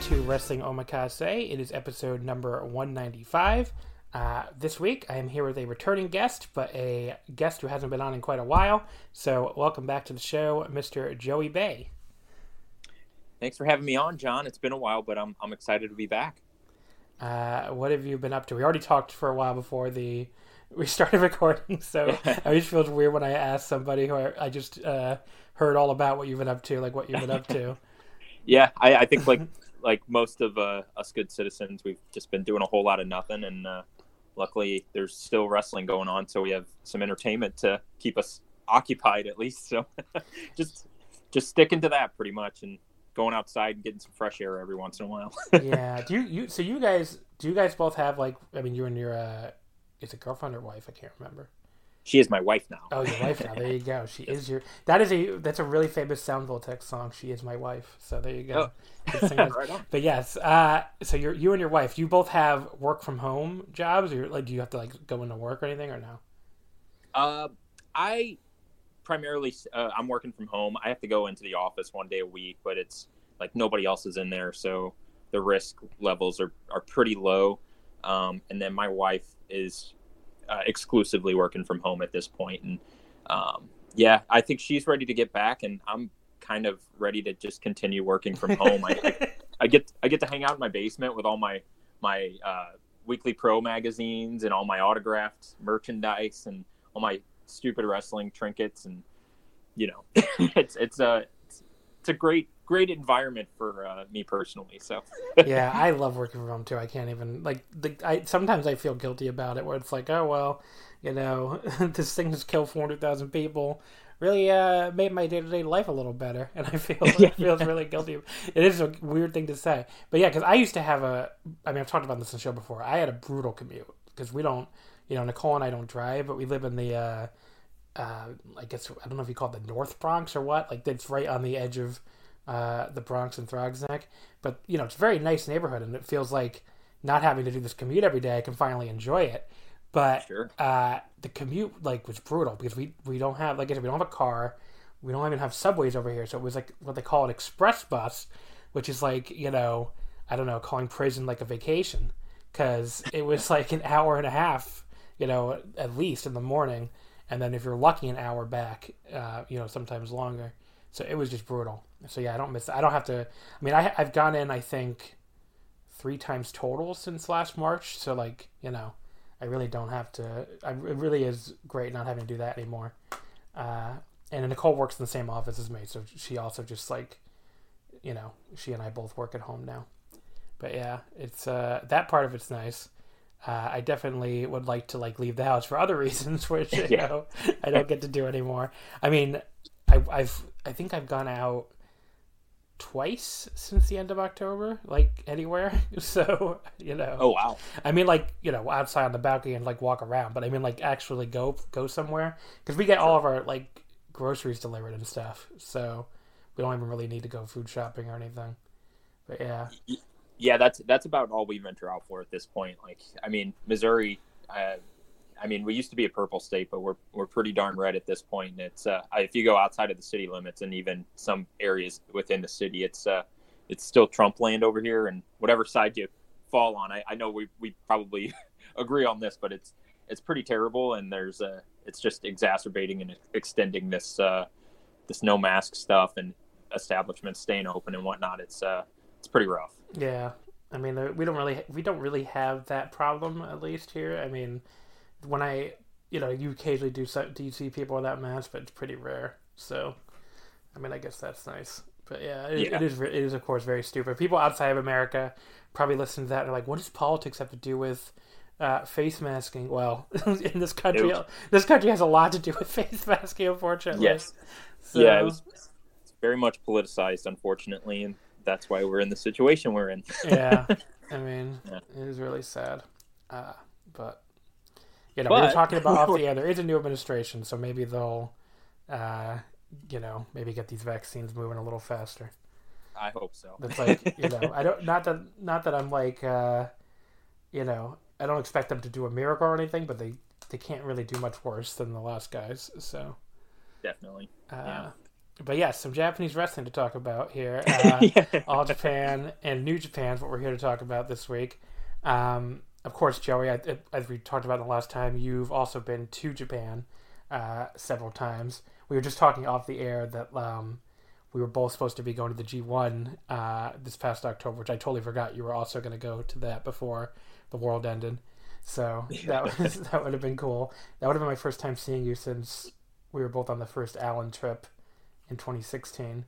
To Wrestling Omakase. It is episode number 195. Uh, this week, I am here with a returning guest, but a guest who hasn't been on in quite a while. So, welcome back to the show, Mr. Joey Bay. Thanks for having me on, John. It's been a while, but I'm I'm excited to be back. Uh, what have you been up to? We already talked for a while before the we started recording, so I just feels weird when I ask somebody who I, I just uh, heard all about what you've been up to, like what you've been up to. Yeah, I, I think like like most of uh, us good citizens, we've just been doing a whole lot of nothing, and uh, luckily there's still wrestling going on, so we have some entertainment to keep us occupied at least. So just just sticking to that pretty much, and going outside and getting some fresh air every once in a while. yeah. Do you, you so you guys do you guys both have like I mean you and your uh, is it girlfriend or wife? I can't remember. She is my wife now. Oh, your wife now. There you go. She is your. That is a. That's a really famous Sound Voltex song. She is my wife. So there you go. Oh. right. But yes, uh, so you're you and your wife. You both have work from home jobs, or like do you have to like go into work or anything, or no? Uh, I primarily uh, I'm working from home. I have to go into the office one day a week, but it's like nobody else is in there, so the risk levels are are pretty low. Um, and then my wife is uh, exclusively working from home at this point, and um, yeah, I think she's ready to get back, and I'm kind of ready to just continue working from home. I, I, I, get I get to hang out in my basement with all my my uh, weekly pro magazines and all my autographed merchandise and all my stupid wrestling trinkets, and you know, it's it's a it's, it's a great great environment for uh, me personally. So yeah, I love working from home too. I can't even like the, I sometimes I feel guilty about it where it's like, oh well, you know, this thing has killed four hundred thousand people. Really uh, made my day to day life a little better, and I feel I feels really guilty. It is a weird thing to say, but yeah, because I used to have a. I mean, I've talked about this in the show before. I had a brutal commute because we don't, you know, Nicole and I don't drive, but we live in the. Uh, uh, I guess I don't know if you call it the North Bronx or what. Like it's right on the edge of uh, the Bronx and Throgs Neck. But you know, it's a very nice neighborhood, and it feels like not having to do this commute every day, I can finally enjoy it. But Sure. uh, the commute like was brutal because we we don't have like I said, we don't have a car, we don't even have subways over here, so it was like what they call an express bus, which is like you know I don't know calling prison like a vacation because it was like an hour and a half, you know, at least in the morning. and then if you're lucky, an hour back. Uh, you know, sometimes longer. So it was just brutal. So yeah, I don't miss. I don't have to. I mean, I, I've gone in. I think three times total since last March. So like, you know, I really don't have to. I, it really is great not having to do that anymore. Uh, and Nicole works in the same office as me, so she also just like, you know, she and I both work at home now. But yeah, it's uh, that part of it's nice. Uh, I definitely would like to like leave the house for other reasons, which you Yeah. know I don't get to do anymore. I mean, I, I've I think I've gone out twice since the end of October, like anywhere. So you know, Oh wow. I mean, like you know, outside on the balcony and like walk around, but I mean, like actually go go somewhere because we get all of our like groceries delivered and stuff, so we don't even really need to go food shopping or anything. But yeah, Yeah, that's that's about all we venture out for at this point. Like, I mean, Missouri. Uh, I mean, we used to be a purple state, but we're we're pretty darn red at this point. And it's uh, if you go outside of the city limits and even some areas within the city, it's uh, it's still Trump land over here. And whatever side you fall on, I, I know we we probably agree on this, but it's it's pretty terrible. And there's uh, it's just exacerbating and extending this uh, this no mask stuff and establishments staying open and whatnot. It's uh, it's pretty rough. yeah. I mean, we don't really we don't really have that problem at least here. I mean, when I you know you occasionally do so- do you see people without masks, but it's pretty rare. So, I mean, I guess that's nice. But yeah, it, Yeah. it is. It is of course very stupid. People outside of America probably listen to that and are like, "What does politics have to do with uh, face masking?" Well, in this country, It- this country has a lot to do with face masking, unfortunately. Yes. So, yeah, it was it's very much politicized, unfortunately, and that's why we're in the situation we're in. yeah. I mean, Yeah. it is really sad. Uh, but you know, we were talking about off the air. There is a new administration, so maybe they'll, uh, you know, maybe get these vaccines moving a little faster. I hope so. That's like, you know, I don't not that not that I'm like, uh, you know, I don't expect them to do a miracle or anything, but they they can't really do much worse than the last guys. So, Definitely. uh, Yeah. but yeah, some Japanese wrestling to talk about here. Uh, Yeah. All Japan and New Japan is what we're here to talk about this week. Um, of course, Joey, I, as we talked about the last time, you've also been to Japan uh, several times. We were just talking off the air that um, we were both supposed to be going to the G1 uh, this past October, which I totally forgot you were also going to go to that before the world ended. So that was that would have been cool. That would have been my first time seeing you since we were both on the first Allen trip in 2016.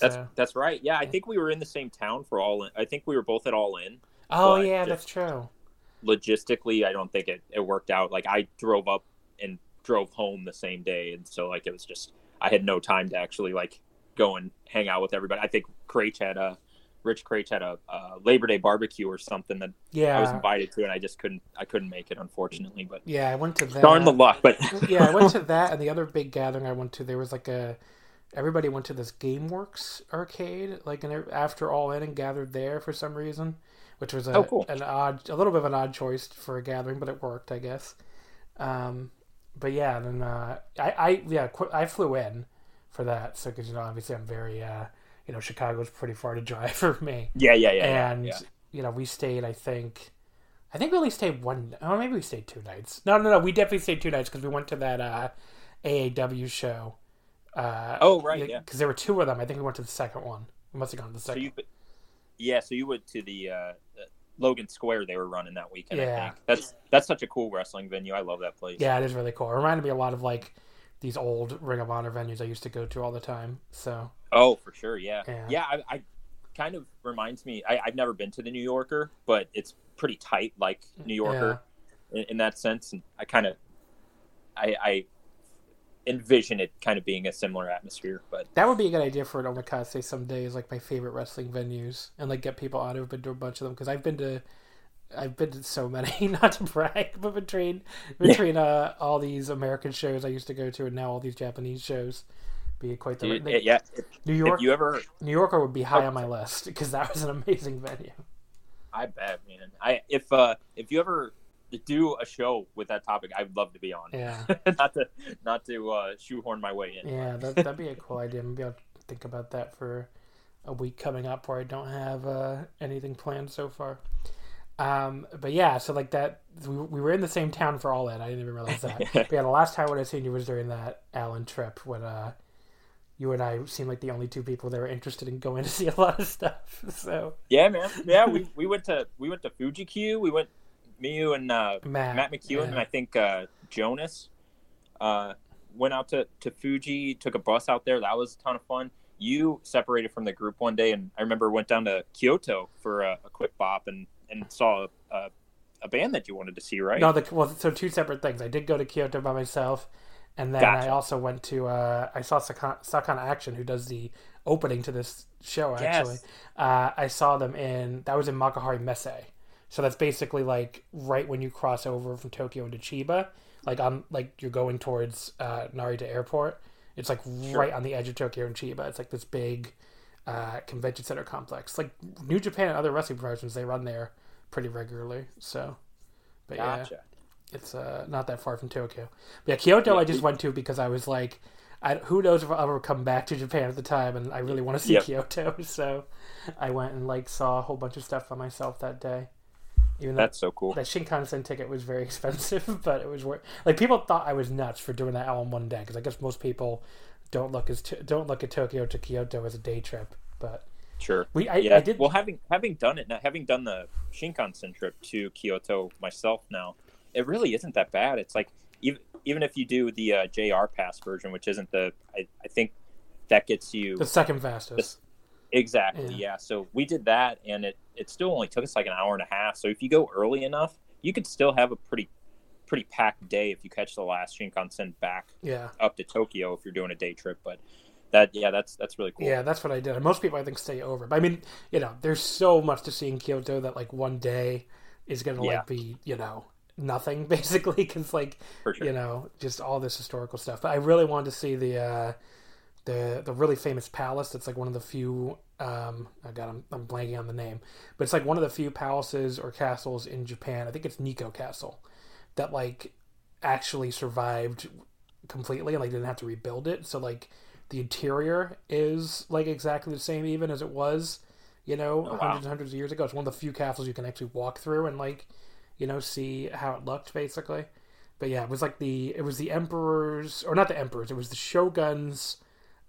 That's So- that's right. Yeah, I think we were in the same town for all in. I think we were both at all in. Oh yeah, just- that's true. Logistically, I don't think it, it worked out. Like I drove up and drove home the same day, and so like it was just I had no time to actually like go and hang out with everybody. I think Kraetsch had a Rich Kraetsch had a, a Labor Day barbecue or something that Yeah, I was invited to, and I just couldn't I couldn't make it unfortunately. But yeah, I went to that. darn the luck. But yeah, I went to that, and the other big gathering I went to, there was like a everybody went to this GameWorks arcade, like and after all in and gathered there for some reason, which was a, Oh, cool. an odd, a little bit of an odd choice for a gathering, but it worked, I guess. Um, but yeah, then uh, I, I yeah, qu- I flew in for that, so because you know obviously I'm very uh, you know Chicago's pretty far to drive for me yeah, yeah, yeah, and yeah. you know we stayed i think i think we only stayed one oh maybe we stayed two nights no no no we definitely stayed two nights because we went to that uh aaw show uh Oh, right, yeah. because there were two of them i think we went to the second one we must have gone to the So second you, yeah, so you went to the uh, Logan Square they were running that weekend. I Yeah. think that's that's such a cool wrestling venue. I love that place. yeah it is really cool it reminded me a lot of like these old ring of honor venues i used to go to all the time so Oh, for sure. Yeah, Yeah. yeah. I, I kind of reminds me. I, I've never been to the New Yorker, but it's pretty tight, like New Yorker, in, in that sense. And I kind of, I, I envision it kind of being a similar atmosphere. But that would be a good idea for an omakase someday is like my favorite wrestling venues and like get people on who've been to a bunch of them because i've been to I've been to so many, not to brag, but between between uh, all these American shows I used to go to and now all these Japanese shows, be quite the dude, they- yeah, New York. if you ever, New Yorker would be high Oh. on my list because that was an amazing venue. I bet, man. I if uh if you ever do a show with that topic, I'd love to be on. Yeah, not to not to uh, shoehorn my way in. yeah, that, that'd be a cool idea. Maybe I'll think about that for a week coming up where I don't have uh, anything planned so far. Um, but yeah, so like that, we, we were in the same town for all that. I didn't even realize that. but yeah, the last time when I seen you was during that Allen trip when uh, you and I seemed like the only two people that were interested in going to see a lot of stuff. So yeah, man, yeah, we, we went to we went to Fuji Q. We went me, you, and uh, Matt, Matt McEwen, yeah. and I think uh, Jonas. Uh, went out to, to Fuji, took a bus out there. That was a ton of fun. You separated from the group one day, and I remember went down to Kyoto for a, a quick bop and, and saw a, a, a, band that you wanted to see, right? No, the, well, so two separate things. I did go to Kyoto by myself, and then gotcha. I also went to uh, I saw Sakanaction, who does the opening to this show. Actually, yes. uh, I saw them in that was in Makuhari Messe. So that's basically like right when you cross over from Tokyo into Chiba like on like you're going towards uh, Narita Airport. It's like sure. right on the edge of Tokyo and Chiba. It's like this big uh, convention center complex. Like New Japan and other wrestling promotions, they run there pretty regularly. So, but gotcha. yeah, it's uh, not that far from Tokyo. But yeah, Kyoto yeah, I just went to because I was like, I, who knows if I'll ever come back to Japan at the time, and I really want to see yep. Kyoto. So, I went and like saw a whole bunch of stuff by myself that day. Even That's so cool. That Shinkansen ticket was very expensive, but it was worth. Like people thought I was nuts for doing that all in one day because I guess most people don't look as to, don't look at Tokyo to Kyoto as a day trip. But sure, we I, yeah. I did well having having done it now, having done the Shinkansen trip to Kyoto myself now, it really isn't that bad. It's like even even if you do the uh, JR Pass version, which isn't the I, I think that gets you the second fastest. The, exactly, yeah. yeah. So we did that, and it it still only took us like an hour and a half. So if you go early enough, you could still have a pretty pretty packed day if you catch the last Shinkansen back yeah. up to Tokyo if you're doing a day trip. But that yeah, that's that's really cool. Yeah, that's what I did. And most people I think stay over. But I mean, you know, there's so much to see in Kyoto that like one day is gonna yeah. like be you know nothing basically because like sure. you know just all this historical stuff. But I really wanted to see the. uh the the really famous palace. It's like one of the few. Um, I got I'm, I'm blanking on the name, but it's like one of the few palaces or castles in Japan. I think it's Nijo Castle that like actually survived completely and like didn't have to rebuild it. So like the interior is like exactly the same even as it was, you know, oh, wow. hundreds and hundreds of years ago. It's one of the few castles you can actually walk through and like, you know, see how it looked basically. But yeah, it was like the it was the emperors or not the emperors, it was the shoguns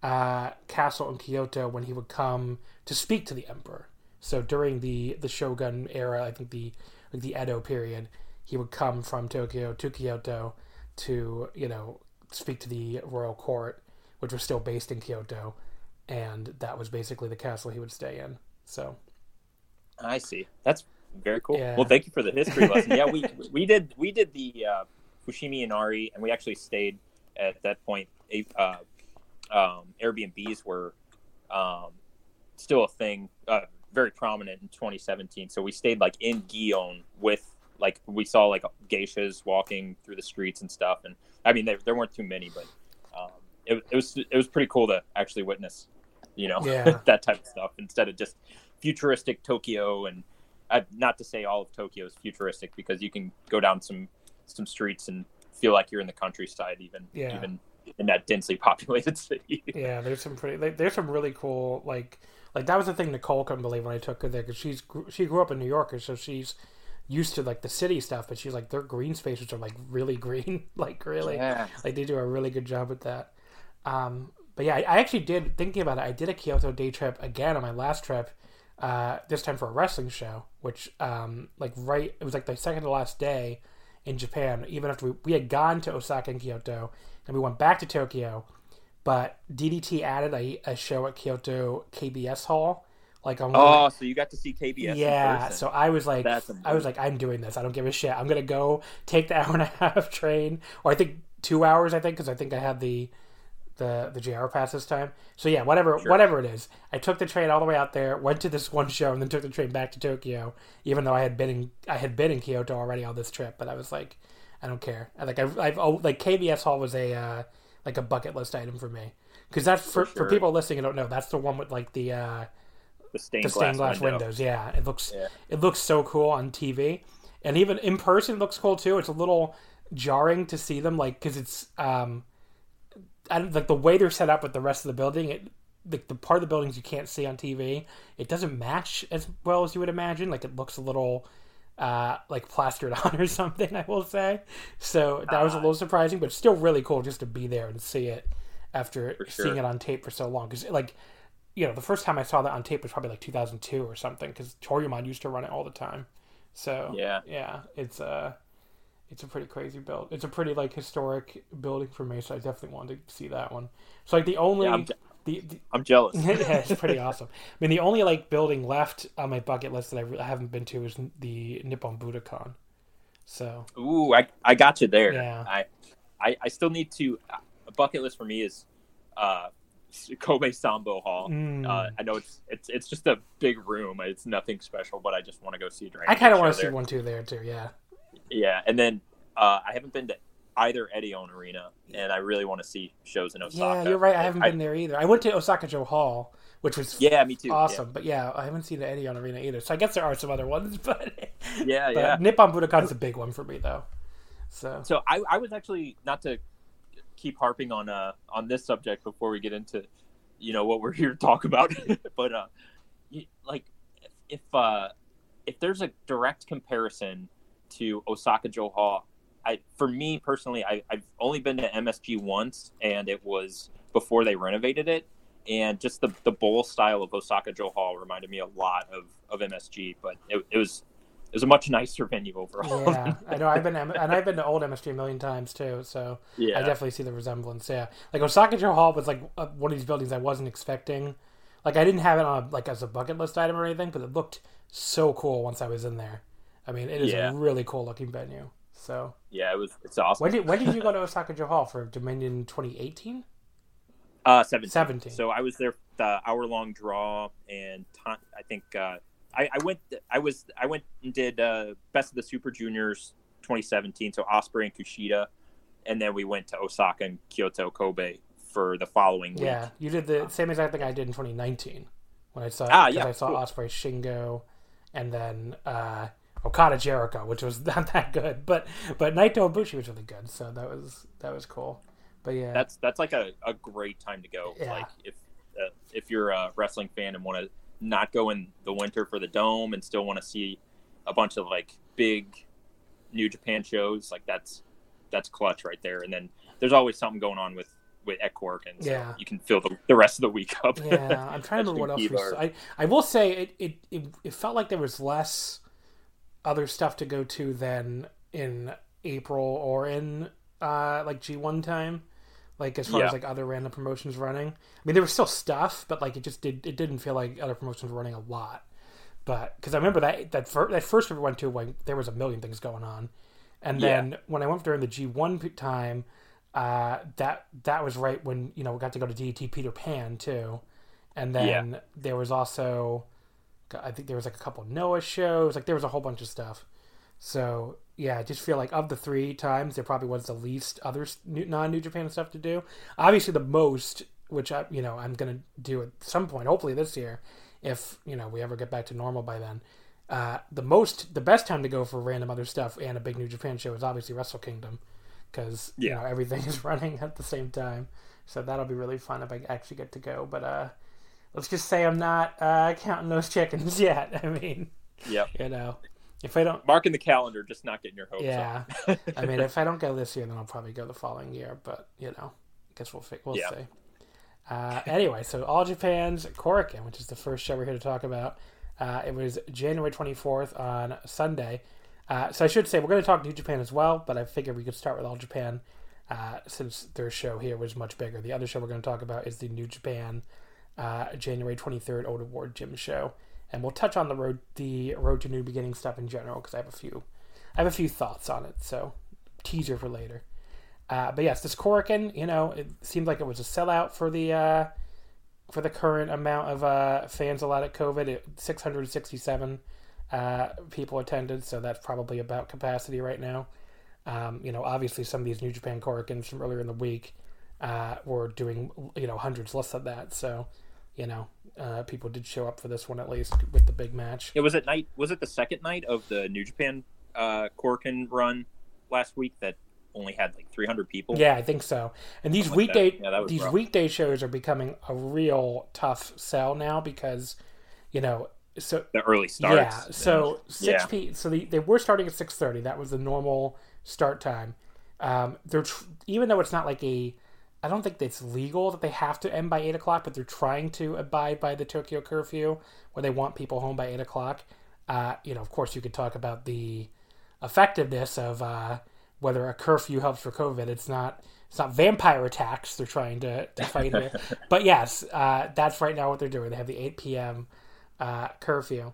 uh, castle in Kyoto when he would come to speak to the emperor. So during the the Shogun era, I think the like the Edo period, he would come from Tokyo to Kyoto to you know speak to the royal court, which was still based in Kyoto, and that was basically the castle he would stay in. So, I see. That's very cool. Yeah. Well, thank you for the history lesson. yeah, we we did we did the uh, Fushimi Inari, and we actually stayed at that point uh, um, Airbnbs were um, still a thing, uh, very prominent in 2017. So we stayed like in Gion with like we saw like geishas walking through the streets and stuff. And I mean, there, there weren't too many, but um, it, it was it was pretty cool to actually witness, you know, yeah. that type of stuff instead of just futuristic Tokyo. And uh, not to say all of Tokyo is futuristic because you can go down some some streets and feel like you're in the countryside even yeah. even in that densely populated city. yeah, there's some pretty like, there's some really cool like like that was the thing Nicole couldn't believe when I took her there because she's she grew up in New York, so she's used to like the city stuff, but she's like their green spaces are like really green, like really, yeah. like they do a really good job with that. Um, but yeah, I, I, actually did thinking about it. I did a Kyoto day trip again on my last trip. Uh, this time for a wrestling show, which um, like right, it was like the second to last day in Japan. Even after we, we had gone to Osaka and Kyoto, and we went back to Tokyo. But DDT added a, a show at Kyoto KBS Hall. Like on oh, so you got to see KBS? Yeah. So I was like, I was like, I'm doing this. I don't give a shit. I'm gonna go take the hour and a half train, or I think two hours. I think because I think I had the the the JR pass this time. So yeah, whatever sure. whatever it is, I took the train all the way out there, went to this one show, and then took the train back to Tokyo. Even though I had been in I had been in Kyoto already on this trip, but I was like, I don't care. Like I've, I've like KBS Hall was a uh, like a bucket list item for me because that's for, for, sure. for, people listening. I don't know. That's the one with like the uh, the stained, the stained glass, glass window. windows. Yeah, it looks yeah. it looks so cool on TV, and even in person it looks cool too. It's a little jarring to see them like because it's um, I don't, like the way they're set up with the rest of the building. It the, the part of the buildings you can't see on TV, it doesn't match as well as you would imagine. Like it looks a little uh, like plastered on or something. I will say. So that was a little surprising, but still really cool just to be there and see it after sure. seeing it on tape for so long. Because like, you know, the first time I saw that on tape was probably like 2002 or something. Because Toryumon used to run it all the time. So Yeah. yeah, it's a it's a pretty crazy build. It's a pretty like historic building for me. So I definitely wanted to see that one. So like the only Yeah, the, the I'm jealous. yeah, it's pretty awesome. I mean, the only like building left on my bucket list that I, re- I haven't been to is the Nippon Budokan. So Ooh, I, I got you there. Yeah. I, I I still need to. A bucket list for me is uh, Kobe Sanbo Hall. Mm. Uh, I know it's it's it's just a big room. It's nothing special, but I just want to go see a. I kind of want to see one too there too. Yeah, Yeah, and then uh, I haven't been to either Edion Arena, and I really want to see shows in Osaka. yeah, you're right. I haven't been there either. I went to Osaka-jo Hall, which was Yeah, me too. yeah. awesome. But yeah, I haven't seen the Edion Arena either. So I guess there are some other ones, but Yeah, but yeah. Nippon Budokan's a big one for me though. So So I, I was actually not to keep harping on uh on this subject before we get into you know what we're here to talk about, but uh, you, like if uh if there's a direct comparison to Osaka-jo Hall, I for me personally, I, I've only been to MSG once, and it was before they renovated it. And just the, the bowl style of Osaka-jo Hall reminded me a lot of, of MSG, but it, it was it was a much nicer venue overall. yeah, I know. I've been and I've been to old MSG a million times too. So yeah. I definitely see the resemblance. Yeah, like Osaka-jo Hall was like one of these buildings I wasn't expecting. Like I didn't have it on a, like as a bucket list item or anything, but it looked so cool once I was in there. I mean, it is Yeah. a really cool looking venue. So yeah, it was it's awesome. when did when did you go to Osaka-jo Hall for Dominion 2018? Uh, 17. 17. So I was there the hour long draw, and I think uh, I, I went. I was. I went and did uh, Best of the Super Juniors 2017. So Osprey and Kushida, and then we went to Osaka and Kyoto, Kobe for the following week. Yeah, you did the same exact thing I did in 2019 when I saw Ah, yeah, I saw cool. Osprey Shingo, and then uh, Okada Jericho, which was not that good, but but Naito Ibushi was really good, so that was that was cool. But yeah, That's that's like a, a great time to go. Yeah. Like if uh, if you're a wrestling fan and want to not go in the winter for the dome and still want to see a bunch of like big New Japan shows, like that's that's clutch right there. And then there's always something going on with with at Cork, and so Yeah. you can fill the, the rest of the week up. yeah, I'm trying to remember what else we saw. I, I will say it, it, it, it felt like there was less other stuff to go to than in April or in uh, like G1 time. Like as far Yeah. as like other random promotions running. I mean, there was still stuff, but like it just did. It didn't feel like other promotions were running a lot. But because I remember that that fir- that first we went to, like there was a million things going on, and Yeah. then when I went during the G1 time, uh, that that was right when you know we got to go to DDT Peter Pan too, and then there was also, I think there was like a couple Noah shows, like there was a whole bunch of stuff. So yeah, I just feel like of the three times, there probably was the least other new- non-New Japan stuff to do. Obviously, the most, which I you know I'm gonna do at some point, hopefully this year, if you know we ever get back to normal by then. Uh, the most, the best time to go for random other stuff and a big New Japan show is obviously Wrestle Kingdom, because you know everything is running at the same time. So that'll be really fun if I actually get to go. But uh, let's just say I'm not uh, counting those chickens yet. I mean, yeah, you know, if I don't, Marking the calendar, just not getting your hopes yeah. up. I mean, if I don't go this year, then I'll probably go the following year. But you know, I guess we'll we'll Yeah. see. Uh, anyway, so All Japan's Korakuen, which is the first show we're here to talk about. Uh, it was January 24th on Sunday. Uh, so I should say we're going to talk New Japan as well, but I figured we could start with All Japan uh, since their show here was much bigger. The other show we're going to talk about is the New Japan uh, January 23rd Ota Ward Gym show, and we'll touch on the road the road to new beginning stuff in general because I have a few I have a few thoughts on it. So teaser for later. Uh, but yes, this Korakuen, you know, it seemed like it was a sellout for the uh, for the current amount of uh, fans allowed at COVID. It, 667 uh, people attended, so that's probably about capacity right now. Um, you know, obviously some of these New Japan Korakuens from earlier in the week uh, were doing, you know, hundreds less than that. So, you know, uh, people did show up for this one at least with the big match. It was at night. Was it the second night of the New Japan uh, Corkin run last week that only had like 300 people? Yeah, I think so. And these Something like weekday Yeah, that these rough. weekday shows are becoming a real tough sell now because, you know, so the early starts. Yeah. So six Yeah. p. So they, they were starting at six thirty. That was the normal start time. Um, they're tr- even though it's not like a, I don't think it's legal that they have to end by eight o'clock, but they're trying to abide by the Tokyo curfew, where they want people home by eight o'clock. Uh, you know, of course, you could talk about the effectiveness of uh, whether a curfew helps for COVID. It's not. It's not vampire attacks they're trying to, to fight here. but yes, uh, that's right now what they're doing. They have the 8 p.m. Uh, curfew.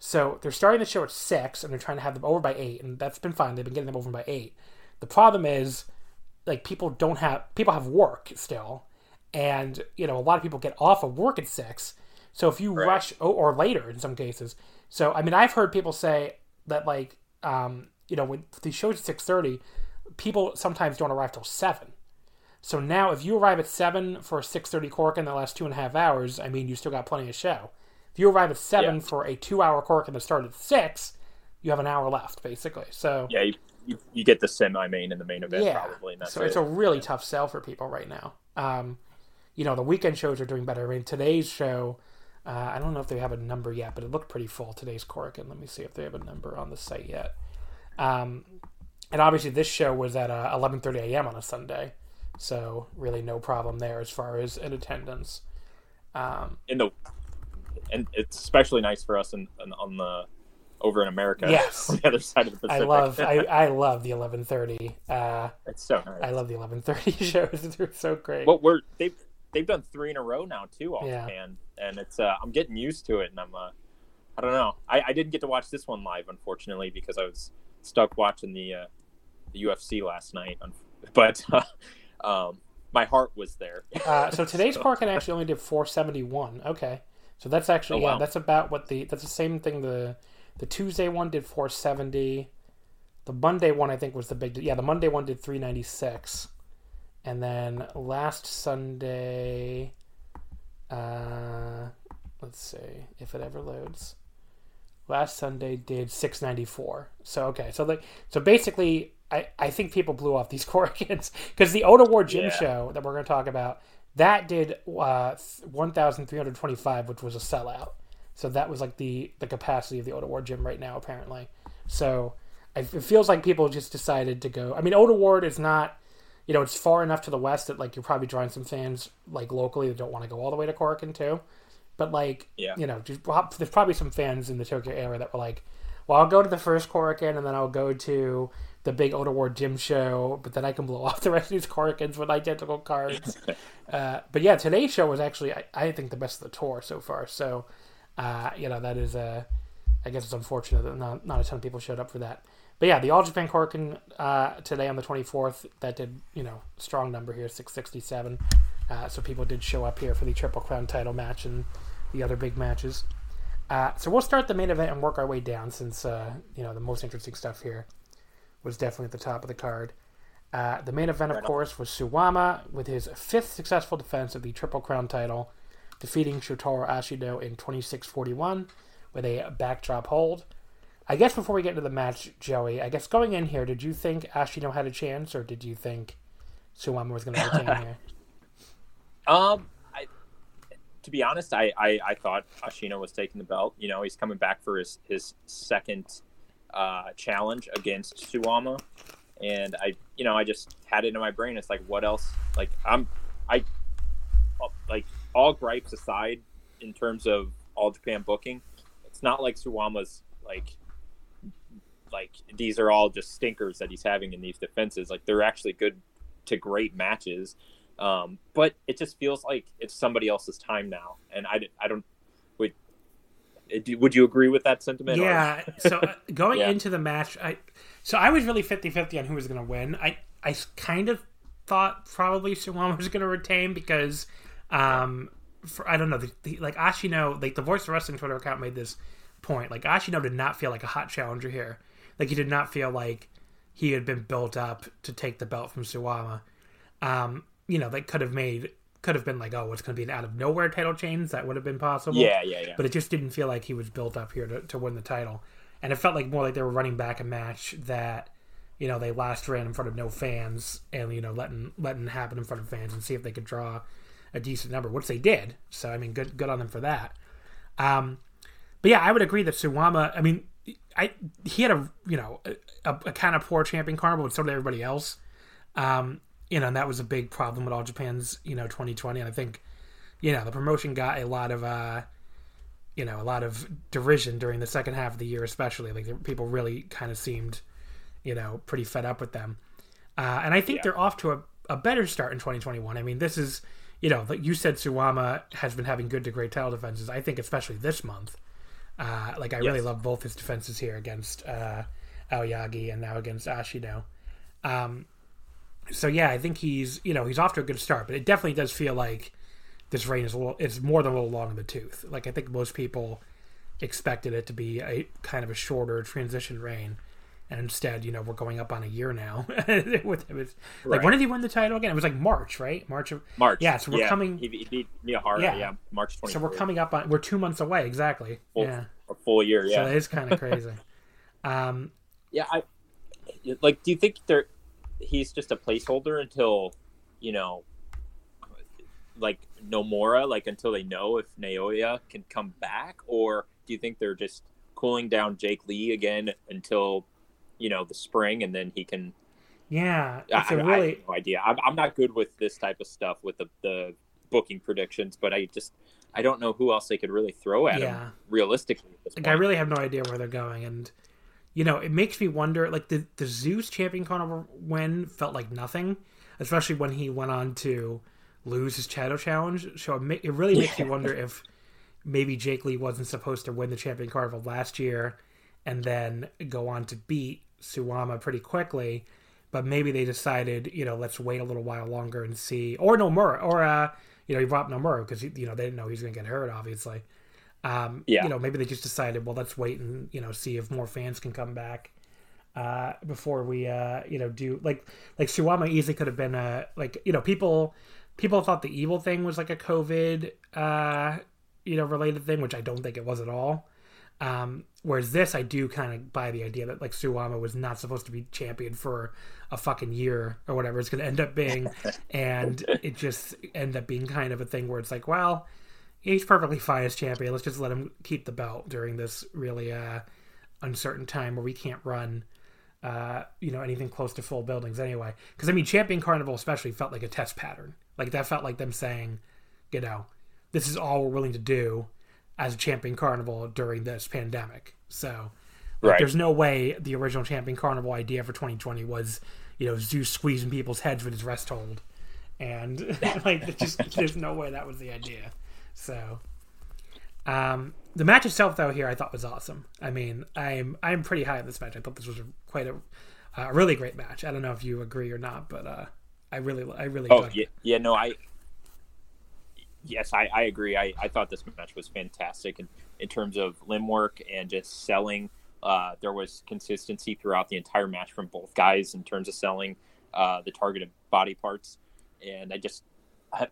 So they're starting the show at 6 and they're trying to have them over by 8. And that's been fine. They've been getting them over by 8. The problem is, like, people don't have, people have work still. And, you know, a lot of people get off of work at 6. So if you Right. rush, or, or later in some cases. So, I mean, I've heard people say that, like, um, you know, when the show's at 6.30, people sometimes don't arrive till 7. So now, if you arrive at seven for a six thirty cork in the last two and a half hours, I mean, you still got plenty of show. If you arrive at seven Yeah. for a two-hour cork and the start at six, you have an hour left, basically. So Yeah, you, you, you get the semi-main and the main event yeah, probably. So it. it's a really tough sell for people right now. Um, you know, the weekend shows are doing better. I mean, today's show, uh, I don't know if they have a number yet, but it looked pretty full today's cork. And let me see if they have a number on the site yet. Um, and obviously, this show was at uh, 11:30 a.m. on a Sunday, so really no problem there as far as in attendance. Um, in the and it's especially nice for us in, in on the over in America. Yes. on the other side of the Pacific. I love I, I love the 11:30. Uh, it's so nice. I love the 11:30 shows. They're so great. Well, we're they've they've done three in a row now too Yeah. offhand, and it's uh, I'm getting used to it, and I'm uh, I don't know. I, I didn't get to watch this one live unfortunately because I was stuck watching the uh, the UFC last night, but uh, um, my heart was there. Uh, so today's Corkin actually only did 471. Okay, so that's actually Oh, wow. yeah, that's about what the that's the same thing. The the Tuesday one did 470. The Monday one I think was the big yeah. The Monday one did 396, and then last Sunday, uh, let's see if it ever loads. Last Sunday did 694. So okay, so like so basically, I I think people blew off these Corkins because the Ota Ward Gym Yeah. show that we're going to talk about that did uh, 1,325, which was a sellout. So that was like the the capacity of the Ota Ward gym right now, apparently. So it feels like people just decided to go. I mean, Ota Ward is not, you know, it's far enough to the west that like you're probably drawing some fans like locally that don't want to go all the way to Corkin too. But like, Yeah. you know, just, there's probably some fans in the Tokyo area that were like, well, I'll go to the first Corkin and then I'll go to the big Ota Ward gym show, but then I can blow off the rest of these Corkins with identical cards. uh, but yeah, today's show was actually, I, I think, the best of the tour so far. So, uh, you know, that is a. I guess it's unfortunate that not, not a ton of people showed up for that. But yeah, the All Japan Corkin uh, today on the 24th, that did, you know, strong number here, 667. Uh, so people did show up here for the Triple Crown title match and the other big matches. Uh, so we'll start the main event and work our way down since, uh, you know, the most interesting stuff here was definitely at the top of the card. Uh, the main event, of course, was Suwama with his fifth successful defense of the Triple Crown title, defeating Shotaro Ashino in 26-41 with a backdrop hold. I guess before we get into the match, Joey, I guess going in here, did you think Ashino had a chance, or did you think Suwama was going to retain here? Um, I, to be honest, I, I, I thought Ashino was taking the belt. You know, he's coming back for his his second uh, challenge against Suwama, and I, you know, I just had it in my brain. It's like, what else? Like, I'm, I, like all gripes aside, in terms of all Japan booking, it's not like Suwama's like. Like these are all just stinkers that he's having in these defenses. Like they're actually good to great matches. Um, but it just feels like it's somebody else's time now, and I, I don't. Would would you agree with that sentiment? Yeah. So uh, going Yeah. into the match, I so I was really 50-50 on who was going to win. I I kind of thought probably Suwama was going to retain because, um, for I don't know, the, the, like Ashino, like the Voice of Wrestling Twitter account made this point. Like Ashino did not feel like a hot challenger here. Like he did not feel like he had been built up to take the belt from Suwama. Um, you know, they could have made could have been like, oh, it's going to be an out of nowhere title change. That would have been possible yeah, yeah, yeah. but it just didn't feel like he was built up here to, to win the title. And it felt like more like they were running back a match that, you know, they last ran in front of no fans and, you know, letting letting happen in front of fans and see if they could draw a decent number, which they did. So I mean good good on them for that. Um but yeah, I would agree that Suwama. I mean, I he had a you know a, a kind of poor champion carnival, but so did everybody else. Um, you know, and that was a big problem with All Japan's you know 2020, and I think you know the promotion got a lot of uh, you know a lot of derision during the second half of the year, especially like people really kind of seemed you know pretty fed up with them, uh, and I think yeah. they're off to a, a better start in 2021. I mean, this is you know, like you said, Suwama has been having good to great title defenses. I think especially this month. Uh, like I yes. really love both his defenses here against uh, Aoyagi and now against Ashino. Um, so yeah, I think he's you know he's off to a good start, but it definitely does feel like this reign is a little it's more than a little long in the tooth. Like I think most people expected it to be a kind of a shorter transition reign, and instead, you know, we're going up on a year now with him. It's, right. Like when did he win the title again? It was like March, right? March of March. Yeah, so we're yeah. coming. He, he beat Miyahara. Yeah. yeah, March twenty. So we're coming up on. We're two months away exactly. Full, yeah, a full year. Yeah, so it is kind of crazy. um, yeah, I like. Do you think there? He's just a placeholder until, you know, like Nomura, like until they know if Naoya can come back, or do you think they're just cooling down Jake Lee again until you know the spring, and then he can. Yeah, it's I, a really I no idea. I'm, I'm not good with this type of stuff with the the booking predictions, but I just I don't know who else they could really throw at yeah. him realistically. Like I really have no idea where they're going, and you know it makes me wonder. Like the the Zeus champion carnival win felt like nothing, especially when he went on to lose his Shadow challenge. So it, ma- it really makes me wonder if maybe Jake Lee wasn't supposed to win the champion carnival last year and then go on to beat Suwama pretty quickly. But maybe they decided, you know, let's wait a little while longer and see. Or Nomura, or uh, you know, he brought Nomura because you know they didn't know he was going to get hurt, obviously. Um, yeah. You know, maybe they just decided, well, let's wait and you know see if more fans can come back uh, before we uh, you know do like like Suwama easily could have been a like you know people people thought the evil thing was like a COVID uh, you know related thing, which I don't think it was at all. Um, whereas this, I do kind of buy the idea that like Suwama was not supposed to be champion for a fucking year or whatever it's going to end up being, and it just end up being kind of a thing where it's like, well, he's perfectly fine as champion. Let's just let him keep the belt during this really uh, uncertain time where we can't run, uh, you know, anything close to full buildings anyway. Because I mean, Champion Carnival especially felt like a test pattern. Like that felt like them saying, you know, this is all we're willing to do as a champion carnival during this pandemic. So like, right. there's no way the original champion carnival idea for 2020 was, you know, Zeus squeezing people's heads with his rest hold. And like just there's no way that was the idea. So um the match itself though here I thought was awesome. I mean, I'm I'm pretty high on this match. I thought this was a, quite a a really great match. I don't know if you agree or not, but uh I really I really Oh, yeah, yeah, no, I yes, I, I agree. I, I thought this match was fantastic in, in terms of limb work and just selling. Uh, there was consistency throughout the entire match from both guys in terms of selling uh, the targeted body parts. And I just,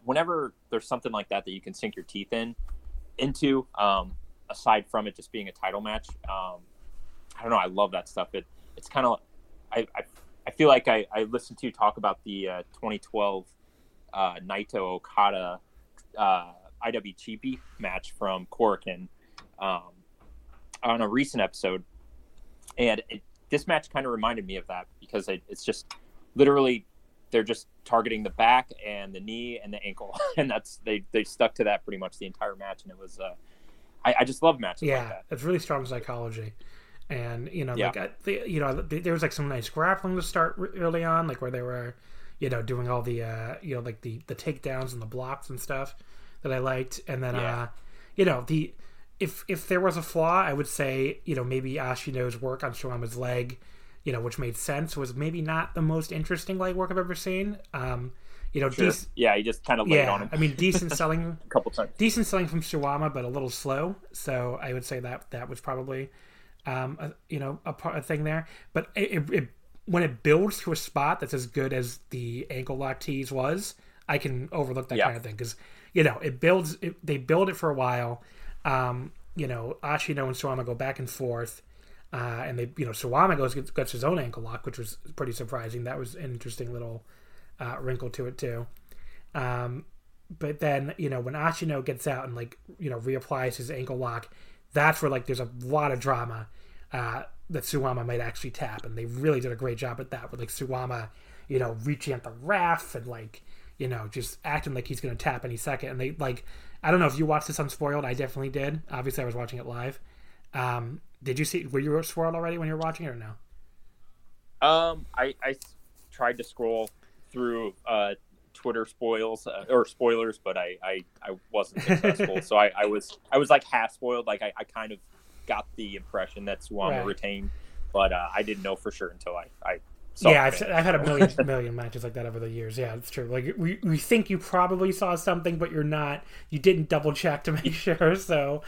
whenever there's something like that that you can sink your teeth in, into, um, aside from it just being a title match, um, I don't know. I love that stuff. It it's kind of, I, I, I feel like I, I listened to you talk about the uh, 2012 uh, Naito Okada uh, IWGP match from Korakuen um, on a recent episode, and it, this match kind of reminded me of that because it, it's just literally they're just targeting the back and the knee and the ankle, and that's they they stuck to that pretty much the entire match, and it was uh, I, I just love matches. Yeah, like it's really strong psychology. And you know, yeah. like I, you know, there was like some nice grappling to start early on, like where they were you know, doing all the uh, you know, like the the takedowns and the blocks and stuff that I liked, and then yeah. uh, you know, the if if there was a flaw, I would say you know maybe Ashino's work on Suwama's leg, you know, which made sense, was maybe not the most interesting leg work I've ever seen. Um, you know, sure. dec- yeah, he just kind of laid yeah, on him. I mean, decent selling a couple times, decent selling from Suwama, but a little slow. So I would say that that was probably, um, a, you know, a, a thing there. But it, it, when it builds to a spot that's as good as the ankle lock tease was, I can overlook that yeah. kind of thing because you know it builds. It, they build it for a while. Um, you know, Ashino and Suwama go back and forth, uh, and they you know Suwama goes gets, gets, his own ankle lock, which was pretty surprising. That was an interesting little uh, wrinkle to it too. Um, but then you know when Ashino gets out and like you know reapplies his ankle lock, that's where like there's a lot of drama uh, that Suwama might actually tap, and they really did a great job at that. With like Suwama, you know, reaching at the ref and like you know just acting like he's going to tap any second, and they like I don't know if you watched this unspoiled. I definitely did. Obviously, I was watching it live. Um, did you see? Were you spoiled already when you were watching it or no? Um, I I tried to scroll through uh, Twitter spoils uh, or spoilers, but I I, I wasn't successful. so I, I was I was like half spoiled. Like I, I kind of got the impression that Suwama right. retained, but uh, I didn't know for sure until I I. yeah, I've, I've had a million million matches like that over the years. Yeah, it's true. Like we, we think you probably saw something, but you're not. You didn't double check to make sure. So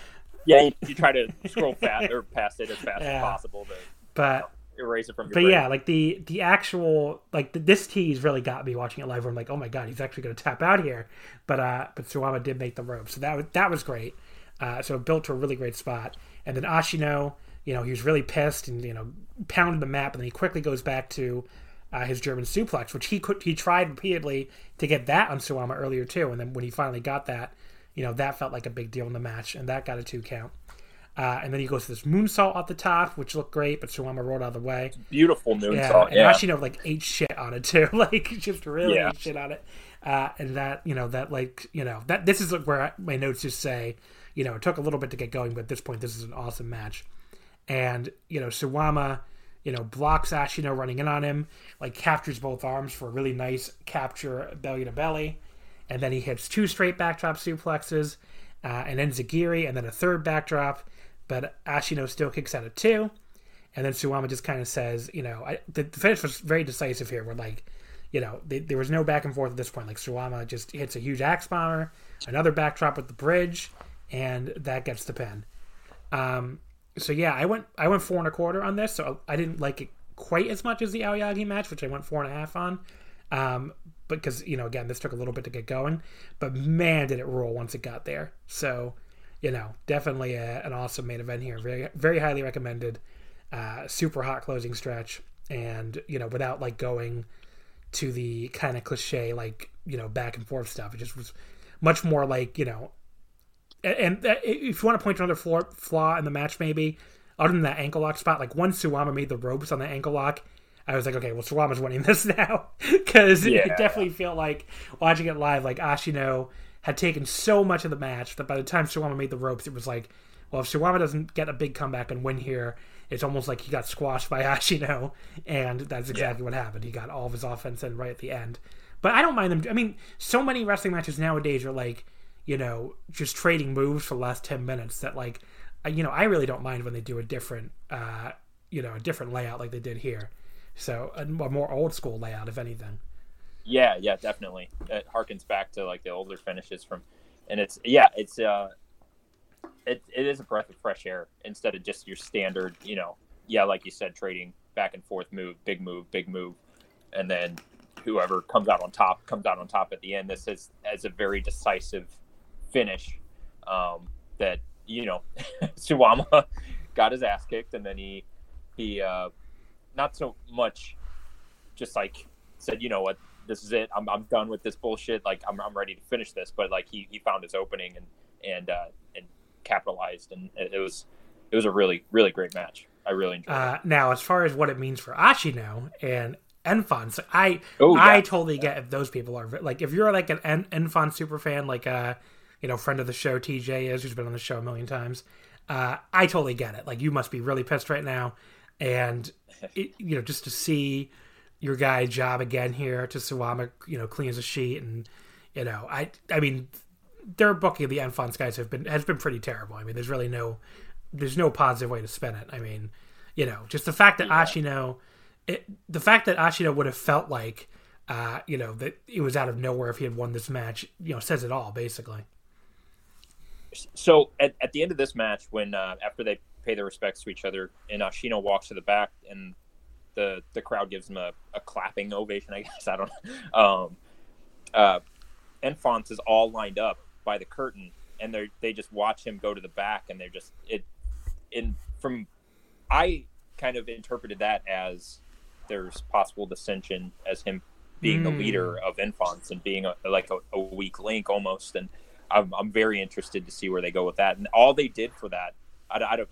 yeah, you, you try to scroll fast or past it as fast yeah. as possible. To, but you know, erase it from your but brain. yeah like the the actual like the, this tease really got me watching it live where i'm like oh my god he's actually going to tap out here but uh but Suwama did make the rope so that that was great uh so built to a really great spot and then ashino you know he was really pissed and you know pounded the map and then he quickly goes back to uh, his German suplex, which he could he tried repeatedly to get that on Suwama earlier too, and then when he finally got that, you know that felt like a big deal in the match, and that got a two count. Uh, and then he goes to this moonsault at the top, which looked great, but Suwama rolled out of the way. Beautiful moonsault, yeah. And yeah. like ate shit on it too, like just really yeah. ate shit on it. Uh, and that you know that like you know that this is where I, my notes just say, you know, it took a little bit to get going, but at this point, this is an awesome match. And you know, Suwama, you know, blocks Ashino running in on him, like captures both arms for a really nice capture belly to belly, and then he hits two straight backdrop suplexes, uh, and then Zagiri, and then a third backdrop but Ashino still kicks out of two. And then Suwama just kind of says, you know, I, the, the, finish was very decisive here. Where like, you know, they, there was no back and forth at this point. Like Suwama just hits a huge axe bomber, another backdrop with the bridge, and that gets the pin. Um, so yeah, I went I went four and a quarter on this. So I didn't like it quite as much as the Aoyagi match, which I went four and a half on. Um, because you know, again, this took a little bit to get going, but man, did it roll once it got there. So you know, definitely a, an awesome main event here. Very, very highly recommended. Uh, super hot closing stretch, and you know, without like going to the kind of cliche like you know back and forth stuff. It just was much more like you know. And, if you want to point to another flaw, flaw in the match, maybe other than that ankle lock spot, like once Suwama made the ropes on the ankle lock, I was like, okay, well, Suwama's winning this now because yeah. it definitely felt like watching it live, like Ashino had taken so much of the match that by the time Suwama made the ropes, it was like, well, if Suwama doesn't get a big comeback and win here, it's almost like he got squashed by Ashino, and that's exactly yeah. what happened. He got all of his offense in right at the end. But I don't mind them. I mean, so many wrestling matches nowadays are like, you know, just trading moves for the last ten minutes. That like, you know, I really don't mind when they do a different, uh, you know, a different layout like they did here. So a, a more old school layout, if anything. Yeah, yeah, definitely. It harkens back to like the older finishes from, and it's yeah, it's uh, it it is a breath of fresh air instead of just your standard, you know, yeah, like you said, trading back and forth move, big move, big move, and then whoever comes out on top comes out on top at the end. This is as a very decisive finish um, that you know Suwama got his ass kicked, and then he he uh, not so much just like said, you know what, this is it. I'm, I'm done with this bullshit. Like I'm, I'm ready to finish this. But like he, he found his opening and and uh, and capitalized, and it, was it was a really really great match. I really enjoyed uh, it. Now, as far as what it means for Ashino and Enfants, I oh, yeah. I totally get if those people are like if you're like an en- Enfant super fan, like uh you know friend of the show TJ is, who's been on the show a million times. Uh, I totally get it. Like you must be really pissed right now, and it, you know just to see your guy job again here to Suwama, you know, cleans a sheet and you know, I I mean their booking of the Enfants guys have been has been pretty terrible. I mean, there's really no there's no positive way to spin it. I mean, you know, just the fact that yeah. Ashino it, the fact that Ashino would have felt like uh, you know, that it was out of nowhere if he had won this match, you know, says it all basically. So at, at the end of this match, when uh, after they pay their respects to each other, and Ashino walks to the back, and the the crowd gives him a, a clapping ovation. I guess I don't know. Um, uh, Enfants is all lined up by the curtain, and they they just watch him go to the back, and they're just it. In from, I kind of interpreted that as there's possible dissension as him being mm. the leader hmm. of Enfants and being a, like a, a weak link almost, and I'm I'm very interested to see where they go with that. And all they did for that I, I don't.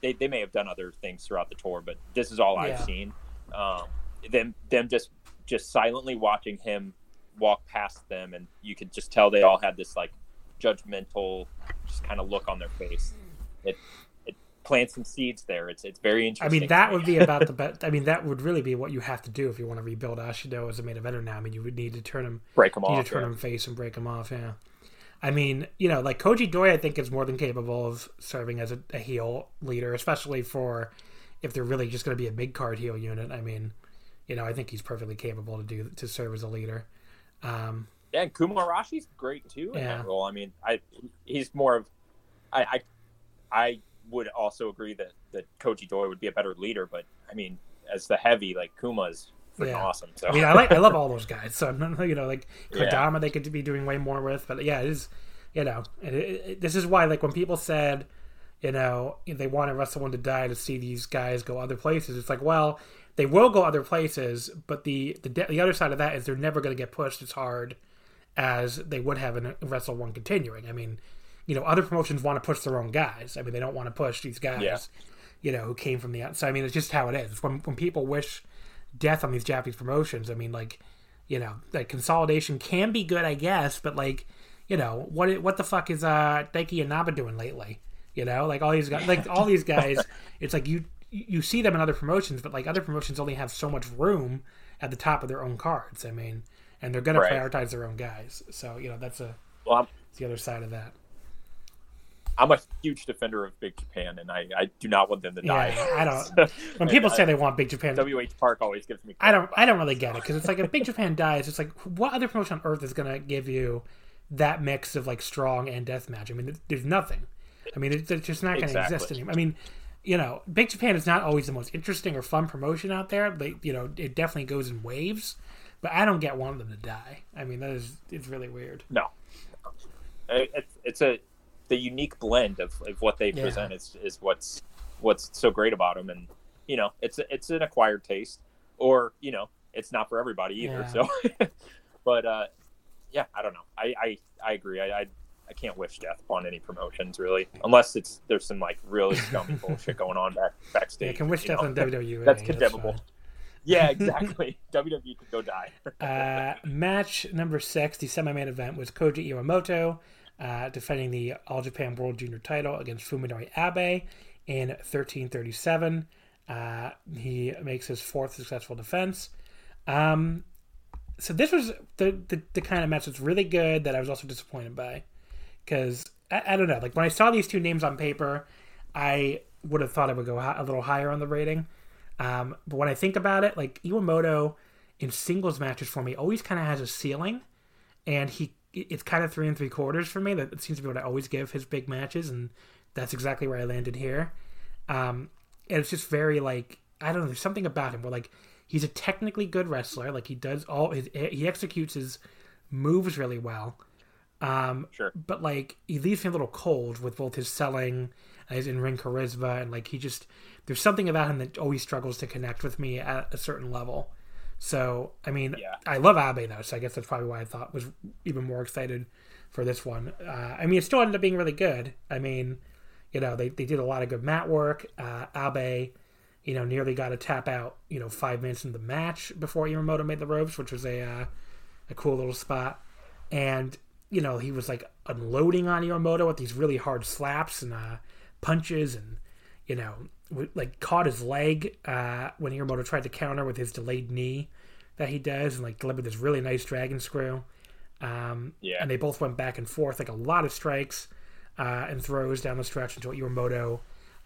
They, they may have done other things throughout the tour, but this is all Yeah. I've seen. Um, them them just just silently watching him walk past them, and you could just tell they all had this like judgmental, just kind of look on their face. It it plants some seeds there. It's it's very interesting. I mean, that would be about the best. I mean, that would really be what you have to do if you want to rebuild Ashino as a main eventer now. I mean, you would need to turn him, break need off. to turn yeah. him face and break him off. Yeah. I mean, you know, like Koji Doi, I think is more than capable of serving as a, a heel leader, especially for if they're really just going to be a mid card heel unit. I mean, you know, I think he's perfectly capable to do to serve as a leader. Um, Yeah, and Kuma Arashi's great too in Yeah. that role. I mean, I he's more of I I, I would also agree that that Koji Doi would be a better leader, but I mean, as the heavy, like Kuma's freaking Yeah. awesome. So I mean, I like, I love all those guys. So I'm you know, like Yeah. Kodama, they could be doing way more with. But yeah, it is, you know, and it, it, this is why, like, when people said, you know, they wanted Wrestle one to die to see these guys go other places, it's like, well, they will go other places, but the the the other side of that is they're never going to get pushed as hard as they would have in a Wrestle One continuing. I mean, you know, other promotions want to push their own guys. I mean, they don't want to push these guys, Yeah. you know, who came from the outside. I mean, it's just how it is. When when people wish death on these Japanese promotions, I mean, like, you know, like consolidation can be good, I guess, but like, you know, what what the fuck is uh Daiki Inaba doing lately? You know, like all these guys, like all these guys, it's like you you see them in other promotions, but like other promotions only have so much room at the top of their own cards. I mean, and they're going to Right. prioritize their own guys. So you know, that's a well, it's the other side of that. I'm a huge defender of Big Japan, and I, I do not want them to die. Yeah, I don't. When people say they want Big Japan, WH Park always gives me. I don't I don't really get it because it's like if Big Japan dies, it's like what other promotion on earth is gonna give you that mix of like strong and death match? I mean, there's- nothing. I mean, it's, it's just not gonna exist anymore. I mean, you know, Big Japan is not always the most interesting or fun promotion out there. They, you know, it definitely goes in waves, but I don't get one of them to die. I mean, that is it's really weird. No, it's it's a the unique blend of, of what they Yeah. present is is what's what's so great about them, and you know, it's it's an acquired taste, or you know, it's not for everybody either. Yeah. So, but uh, yeah, I don't know. I I, I agree. I, I I can't wish death upon any promotions really, unless it's there's some like really scummy bullshit going on back backstage. Yeah, can wish death know? on WWE. That's condemnable. Yeah, exactly. WWE could go die. Uh, match number six, the semi-main event, was Koji Iwamoto uh, defending the All Japan World Junior title against Fuminori Abe in 1337. Uh, he makes his fourth successful defense. Um, so this was the, the the kind of match that's really good that I was also disappointed by because I, I don't know. Like when I saw these two names on paper, I would have thought it would go a little higher on the rating. Um, but when I think about it, like Iwamoto in singles matches for me always kind of has a ceiling, and he it's kind of three and three quarters for me. That seems to be what I always give his big matches, and that's exactly where I landed here. Um, and it's just very like I don't know. There's something about him where like he's a technically good wrestler. Like he does all his he executes his moves really well. Um, Sure. but like he leaves me a little cold with both his selling his in ring charisma, and like he just there's something about him that always struggles to connect with me at a certain level. So I mean, Yeah. I love Abe though, so I guess that's probably why I thought was even more excited for this one. Uh, I mean, it still ended up being really good. I mean, you know, they, they did a lot of good mat work. Uh, Abe, you know, nearly got a tap out, you know, five minutes in the match before Iwamoto made the ropes, which was a uh, a cool little spot. And you know, he was like unloading on Iwamoto with these really hard slaps and uh, punches, and you know, like caught his leg uh, when Iwamoto tried to counter with his delayed knee that he does, and like delivered this really nice dragon screw. Um, Yeah. and they both went back and forth, like a lot of strikes uh, and throws down the stretch until Iwamoto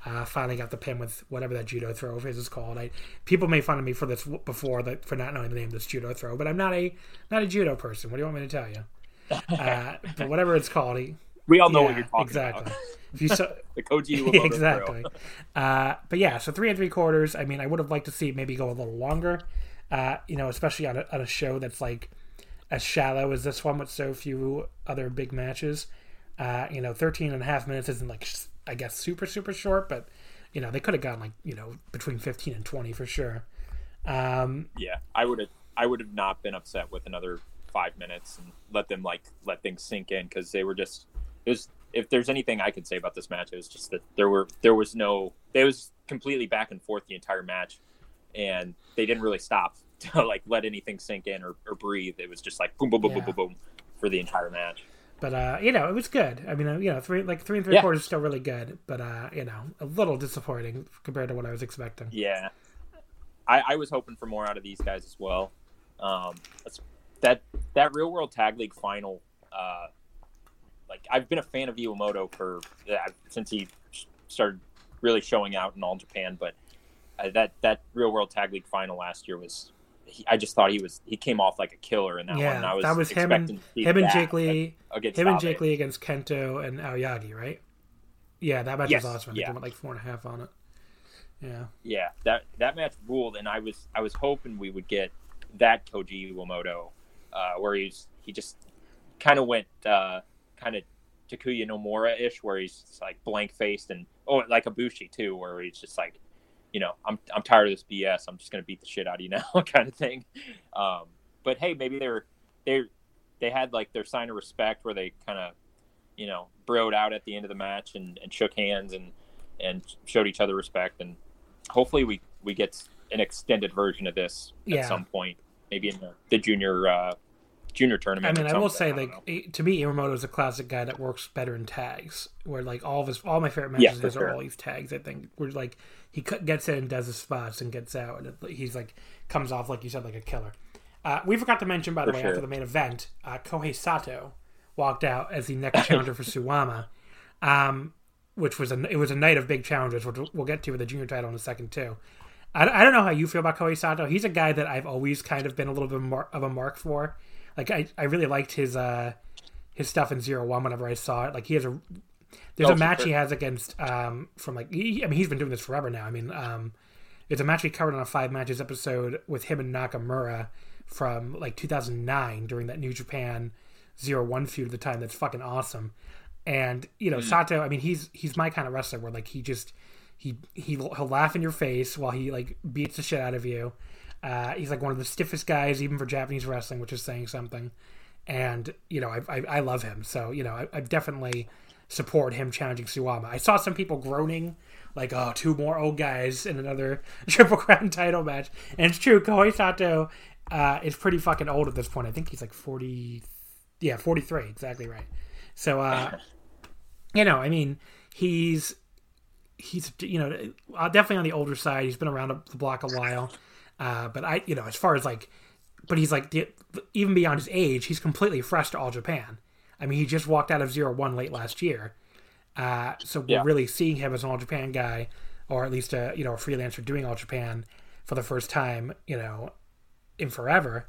uh, finally got the pin with whatever that judo throw of his is called. I, people made fun of me for this before that for not knowing the name of this judo throw, but I'm not a not a judo person. What do you want me to tell you? Uh, but whatever it's called, he, We all know yeah, what you're talking about. exactly. about. If you saw, The Koji Yeah, exactly. Uh, but yeah, so three and three quarters. I mean, I would have liked to see it maybe go a little longer. Uh, you know, especially on a, on a show that's like as shallow as this one with so few other big matches. Uh, you know, 13 and a half minutes isn't like I guess super super short, but you know they could have gone like you know between 15 and 20 for sure. Um, Yeah, I would have. I would have not been upset with another five minutes and let them like let things sink in because they were just it was if there's anything I could say about this match, it was just that there were there was no it was completely back and forth the entire match, and they didn't really stop to like let anything sink in or, or breathe. It was just like boom, boom, boom, Yeah. boom, boom, boom for the entire match. But uh, you know, it was good. I mean, uh, you know, three like three and three Yeah. quarters is still really good. But uh, you know, a little disappointing compared to what I was expecting. Yeah, I, I was hoping for more out of these guys as well. Um, that that real world tag league final, uh, like I've been a fan of Iwamoto for uh, since he started really showing out in all Japan. But uh, that that real world tag league final last year was, he, I just thought he was he came off like a killer in that one. yeah, And I was that was him and him and Jake Lee, against him and. Jake Lee against Kento and Aoyagi, right? Yeah, that match Yes, was awesome. Yeah. went like four and a half on it. Yeah, yeah, that that match ruled, and I was I was hoping we would get that Koji Iwamoto, uh, where he's he just kind of went uh, kind of Takuya Nomura ish, where he's like blank faced and oh like Ibushi too, where he's just like, you know, I'm I'm tired of this BS. I'm just gonna beat the shit out of you now, kind of thing. Um, but hey, maybe they're they they had like their sign of respect where they kind of you know broed out at the end of the match and, and shook hands and and showed each other respect and hopefully we we get an extended version of this Yeah. at some point maybe in the, the junior uh junior tournament. I mean, I will say, like eh, to me, Iwamoto is a classic guy that works better in tags. Where like all of his, all my favorite matches Yeah, of for his are sure. all these tags. I think where like he gets in, does his spots, and gets out, and it, he's like comes off like you said, like a killer. Uh, we forgot to mention, by the For way, sure. after the main event, uh, Kohei Sato walked out as the next challenger for Suwama, um, which was a it was a night of big challenges, which we'll- get to with the junior title in a second too. I, I don't know how you feel about Kohei Sato. He's a guy that I've always kind of been a little bit mar- of a mark for. Like I, I really liked his uh his stuff in Zero One whenever I saw it. Like he has a there's Oh, a match sure. he has against um from like he, I mean he's been doing this forever now. I mean um it's a match we covered on a five matches episode with him and Nakamura from like 2009 during that New Japan Zero One feud at the time. That's fucking awesome. And you know Sato, I mean he's he's my kind of wrestler where like he just he he he'll laugh in your face while he like beats the shit out of you. Uh, he's like one of the stiffest guys even for Japanese wrestling, which is saying something. And you know I I, I love him, so you know I, I definitely support him challenging Suwama. I saw some people groaning like, "Oh, two more old guys in another Triple Crown title match," and it's true. Kohei Sato uh, is pretty fucking old at this point. I think he's like forty, yeah, forty three, exactly right. So, uh, you know, I mean, he's he's you know uh, definitely on the older side. He's been around the block a while, uh, but I you know as far as like, but he's like the, even beyond his age, he's completely fresh to All Japan. I mean, he just walked out of Zero One late last year, uh, so we're Yeah. really seeing him as an All Japan guy, or at least a you know a freelancer doing All Japan for the first time, you know, in forever.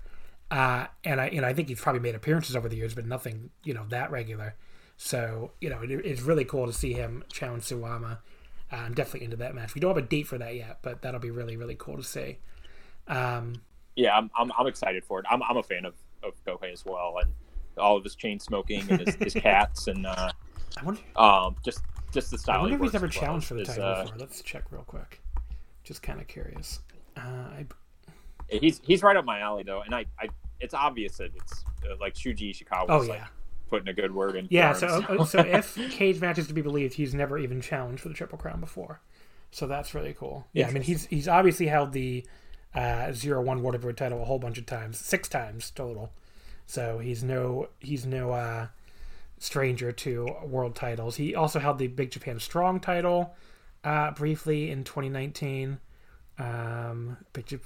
Uh, and I, you know, I think he's probably made appearances over the years, but nothing, you know, that regular. So, you know, it, it's really cool to see him challenge Suwama. Uh, I'm definitely into that match. We don't have a date for that yet, but that'll be really, really cool to see. Um, yeah I'm, I'm i'm excited for it i'm, I'm a fan of of Kohei as well and all of his chain smoking and his, his cats and uh I wonder, um just just the style. I wonder if he's ever well challenged for the title uh, before. Let's check real quick. Just kind of curious. Uh, I, he's he's right up my alley though and i i it's obvious that it's uh, like shuji ishikawa oh yeah, like putting a good word in yeah. for So, uh, so if Cage match is to be believed, he's never even challenged for the Triple Crown before. So that's really cool. Yeah, I mean he's he's obviously held the uh, zero one World title a whole bunch of times, six times total. So he's no he's no uh, stranger to world titles. He also held the Big Japan Strong title uh, briefly in 2019. Um, Big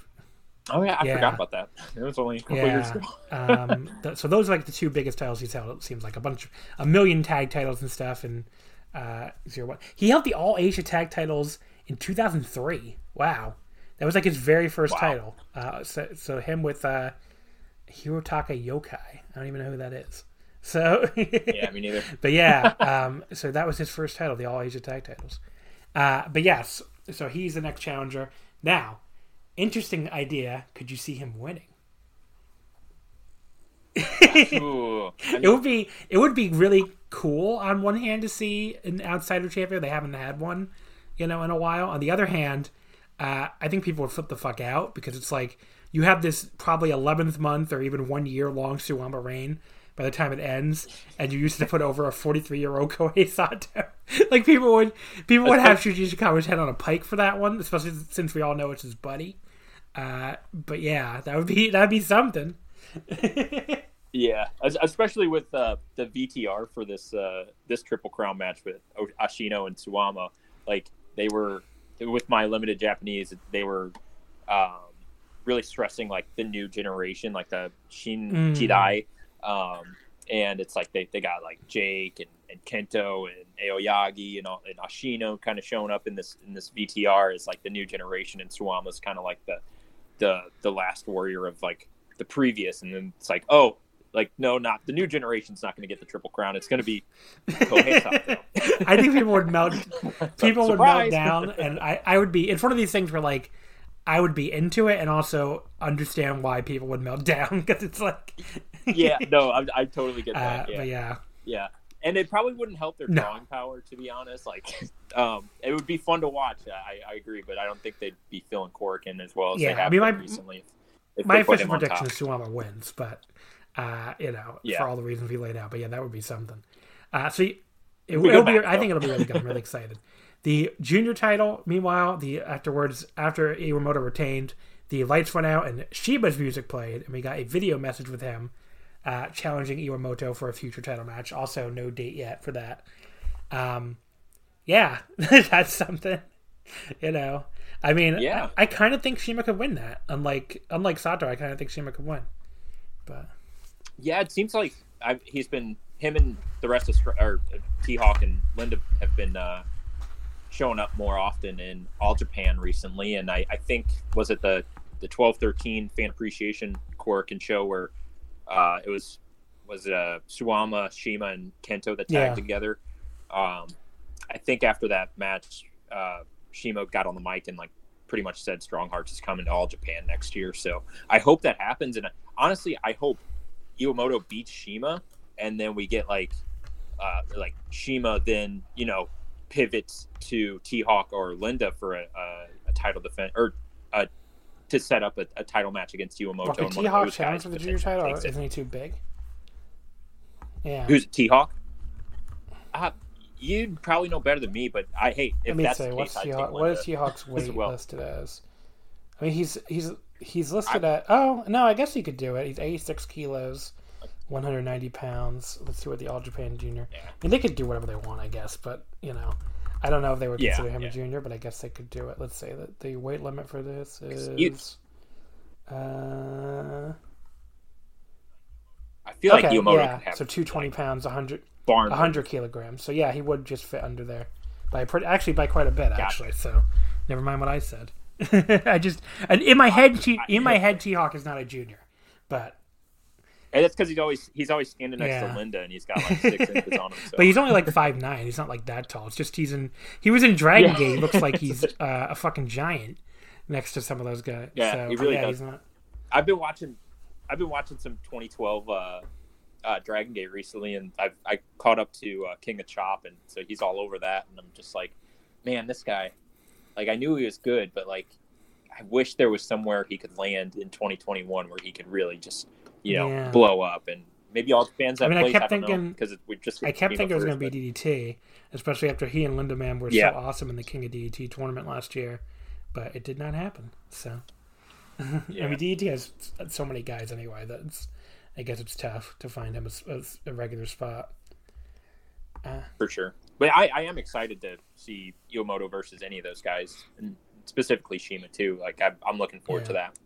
oh yeah i Yeah. forgot about that it was only a couple years ago um, th- so those are like the two biggest titles he's held. It seems like a bunch, a million tag titles and stuff. And uh, zero one. He held the All Asia tag titles in 2003. Wow, that was like his very first Wow. title. Uh, so, so him with uh, Hirotaka Yokai. I don't even know who that is. So yeah me neither but yeah, um, so that was his first title, the All Asia Tag Titles. Uh, but yes, so he's the next challenger. Now, interesting idea. Could you see him winning? Ooh. It would be it would be really cool on one hand to see an outsider champion. They haven't had one, you know, in a while. On the other hand, uh, I think people would flip the fuck out because it's like you have this probably eleventh month or even one year long Suwama reign by the time it ends, and you used to put over a 43 year old Kohei Sato. like people would people would have Shuji Ishikawa's head on a pike for that one, especially since we all know it's his buddy. Uh, but yeah, that would be that'd be something. yeah, especially with uh, the VTR for this uh, this Triple Crown match with Ashino and Suwama. Like they were with my limited Japanese, they were um, really stressing like the new generation, like the Shin mm. Jidai. Um, and it's like they, they got like Jake and, and Kento and Aoyagi and, and Ashino kind of showing up in this in this VTR as like the new generation, and Suwama's kind of like the the the last warrior of like the previous, and then it's like oh like no not the new generation's not going to get the triple crown. It's going to be i think people would melt people would melt down and I, I would be it's one of these things where like i would be into it and also understand why people would melt down because it's like yeah no I, I totally get that uh, yeah. yeah. Yeah and it probably wouldn't help their drawing no. power to be honest like um it would be fun to watch I, I agree but i don't think they'd be feeling Korakuen as well as yeah, they have I mean, my, recently my official prediction is Suwama wins but uh, you know, yeah. for all the reasons we laid out. But yeah, that would be something. Uh, so it, will be. I think it'll be really good. I'm really excited. The junior title, meanwhile, the afterwards after Iwamoto retained, the lights went out and CIMA's music played, and we got a video message with him uh, challenging Iwamoto for a future title match. Also, no date yet for that. Um, yeah, that's something. You know, I mean, yeah, I, I kind of think CIMA could win that. Unlike unlike Sato, I kind of think CIMA could win. But yeah, it seems like I've, he's been him and the rest of or T Hawk and Linda have been uh, showing up more often in All Japan recently, and I, I think was it the the twelve thirteen fan appreciation Korakuen show where uh, it was was uh, Suwama, CIMA, and Kento that tagged yeah. together. Um, I think after that match, uh, CIMA got on the mic and like pretty much said Strong Hearts is coming to All Japan next year. So I hope that happens, and honestly, I hope Iwamoto beats CIMA, and then we get like uh, like CIMA then you know pivots to T Hawk or Linda for a, a, a title defense or uh, to set up a, a, title match against Iwamoto. T Hawk challenge for the junior title, or isn't he too big? Yeah. Who's T Hawk? Uh, you'd probably know better than me, but I hate if Let me that's say, what's T Hawk? What is T Hawk's weight well. listed as? I mean, he's he's He's listed I, at oh no, I guess he could do it. He's eighty six kilos, one hundred ninety pounds. Let's see what the All Japan Junior. Yeah. I mean, they could do whatever they want, I guess, but you know, I don't know if they would consider yeah, him yeah. a junior, but I guess they could do it. Let's say that the weight limit for this is. Uh, I feel okay, like Yomoto yeah. so two twenty pounds, hundred hundred kilograms. So yeah, he would just fit under there by pretty, actually by quite a bit actually. So never mind what I said. I just in my head, T, in my head, T Hawk is not a junior, but and that's because he's always he's always standing next yeah. to Linda, and he's got like six inches on him. So. But he's only like five nine. He's not like that tall. It's just he's in. He was in Dragon yeah. Gate. Looks like he's uh, a fucking giant next to some of those guys. Yeah, so, he really yeah, does. Not... I've been watching. I've been watching some 2012 uh, uh, Dragon Gate recently, and I've I caught up to uh, King of Chop, and so he's all over that, and I'm just like, man, this guy like I knew he was good, but like I wish there was somewhere he could land in 2021 where he could really just you know yeah. blow up and maybe all the fans. I mean, place, I kept I thinking because we just I kept thinking it was going to be DDT, especially after he and Lindaman were yeah. so awesome in the King of DDT tournament last year, but it did not happen. So yeah. I mean, DDT has so many guys anyway that I guess it's tough to find him a, a regular spot. Uh, For sure. But I, I am excited to see Iwamoto versus any of those guys, and specifically CIMA too. Like I, am looking forward yeah. to that.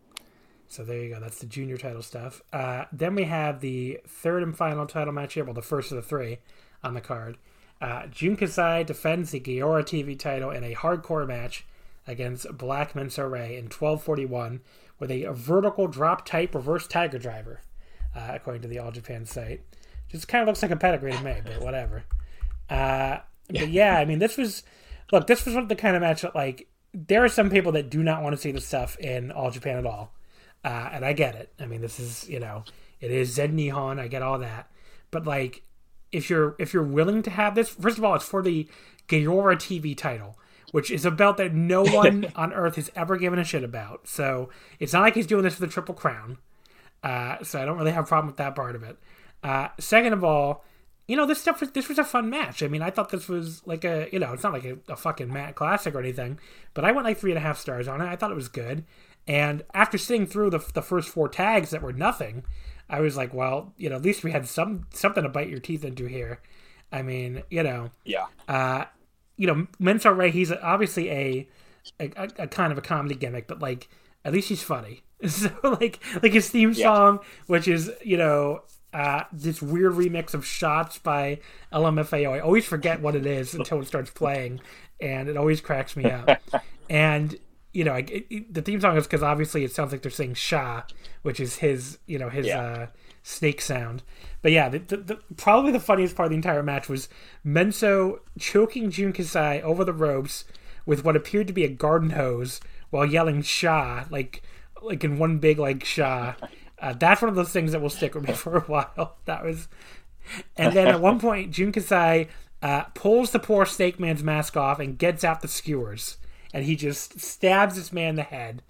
So there you go. That's the junior title stuff. Uh, then we have the third and final title match here. Well, the first of the three on the card. Uh, Jun Kasai defends the Gaora TV title in a hardcore match against Black Menso-re in 1241 with a vertical drop type reverse tiger driver, uh, according to the All Japan site. Just kind of looks like a pedigree to me, but whatever. Uh, but yeah, I mean, this was look. This was the kind of match that like there are some people that do not want to see this stuff in All Japan at all, uh, and I get it. I mean, this is you know it is Zen Nihon. I get all that, but like if you're if you're willing to have this, first of all, it's for the Gaora TV title, which is a belt that no one on earth has ever given a shit about. So it's not like he's doing this for the Triple Crown. Uh, so I don't really have a problem with that part of it. Uh, second of all, you know, this stuff was this was a fun match. I mean, I thought this was like a you know, it's not like a, a fucking mat classic or anything, but I went like three and a half stars on it. I thought it was good. And after sitting through the the first four tags that were nothing, I was like, well, you know, at least we had some something to bite your teeth into here. I mean, you know, yeah. Uh, you know, Menso-re, he's obviously a, a, a kind of a comedy gimmick, but like at least he's funny. So like like his theme song, yeah. which is you know uh, this weird remix of shots by LMFAO. I always forget what it is until it starts playing, and it always cracks me up. and you know, it, it, the theme song is because obviously it sounds like they're saying "Sha," which is his, you know, his yeah. uh, snake sound. But yeah, the, the, the, probably the funniest part of the entire match was Menso choking Jun Kasai over the ropes with what appeared to be a garden hose while yelling "Sha" like like in one big like "Sha." Uh, that's one of those things that will stick with me for a while. That was, and then at one point, Jun Kasai uh, pulls the poor snake man's mask off and gets out the skewers and he just stabs this man in the head.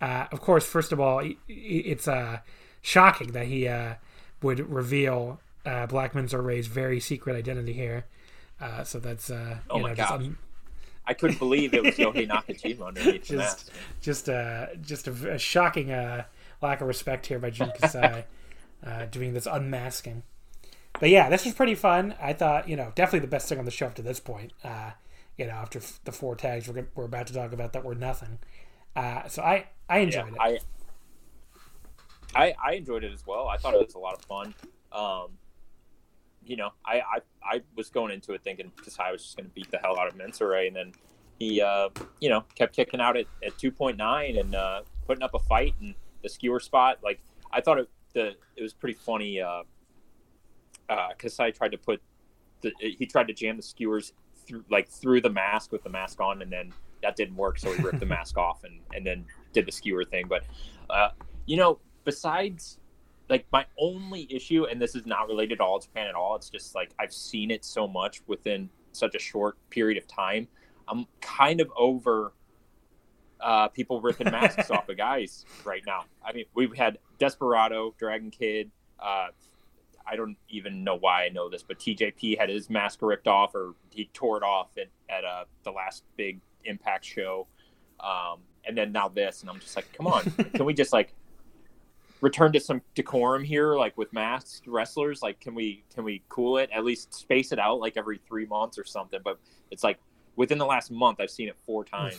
Uh, of course, first of all, it's uh, shocking that he uh, would reveal uh, Black Menso-re's very secret identity here. Uh, so that's uh, oh my know, god. I couldn't believe it was Yohei Nakajima underneath just, the mask. Just, uh, just a, a shocking uh, lack of respect here by Jun Kasai uh, doing this unmasking. But yeah, this was pretty fun. I thought, you know, definitely the best thing on the show up to this point. Uh, you know, after the four tags we're, we're about to talk about that were nothing. Uh, so I I enjoyed yeah, it. I, I I enjoyed it as well. I thought it was a lot of fun. Um, you know, I, I I was going into it thinking Kasai was just going to beat the hell out of Menso-re, and then he uh, you know kept kicking out at, at 2.9 and uh, putting up a fight and the skewer spot. Like I thought it the it was pretty funny. Uh, uh, Kasai tried to put the he tried to jam the skewers through like through the mask with the mask on, and then that didn't work, so he ripped the mask off and and then did the skewer thing. But uh, you know, besides like my only issue, and this is not related to all Japan at all. It's just like I've seen it so much within such a short period of time. I'm kind of over uh, people ripping masks off of guys right now. I mean, we've had Desperado, Dragon Kid, uh, I don't even know why I know this, but TJP had his mask ripped off, or he tore it off at, at uh, the last big Impact show, um, and then now this, and I'm just like, come on, can we just like return to some decorum here, like with masked wrestlers? Like, can we can we cool it? At least space it out like every three months or something. But it's like within the last month, I've seen it four times.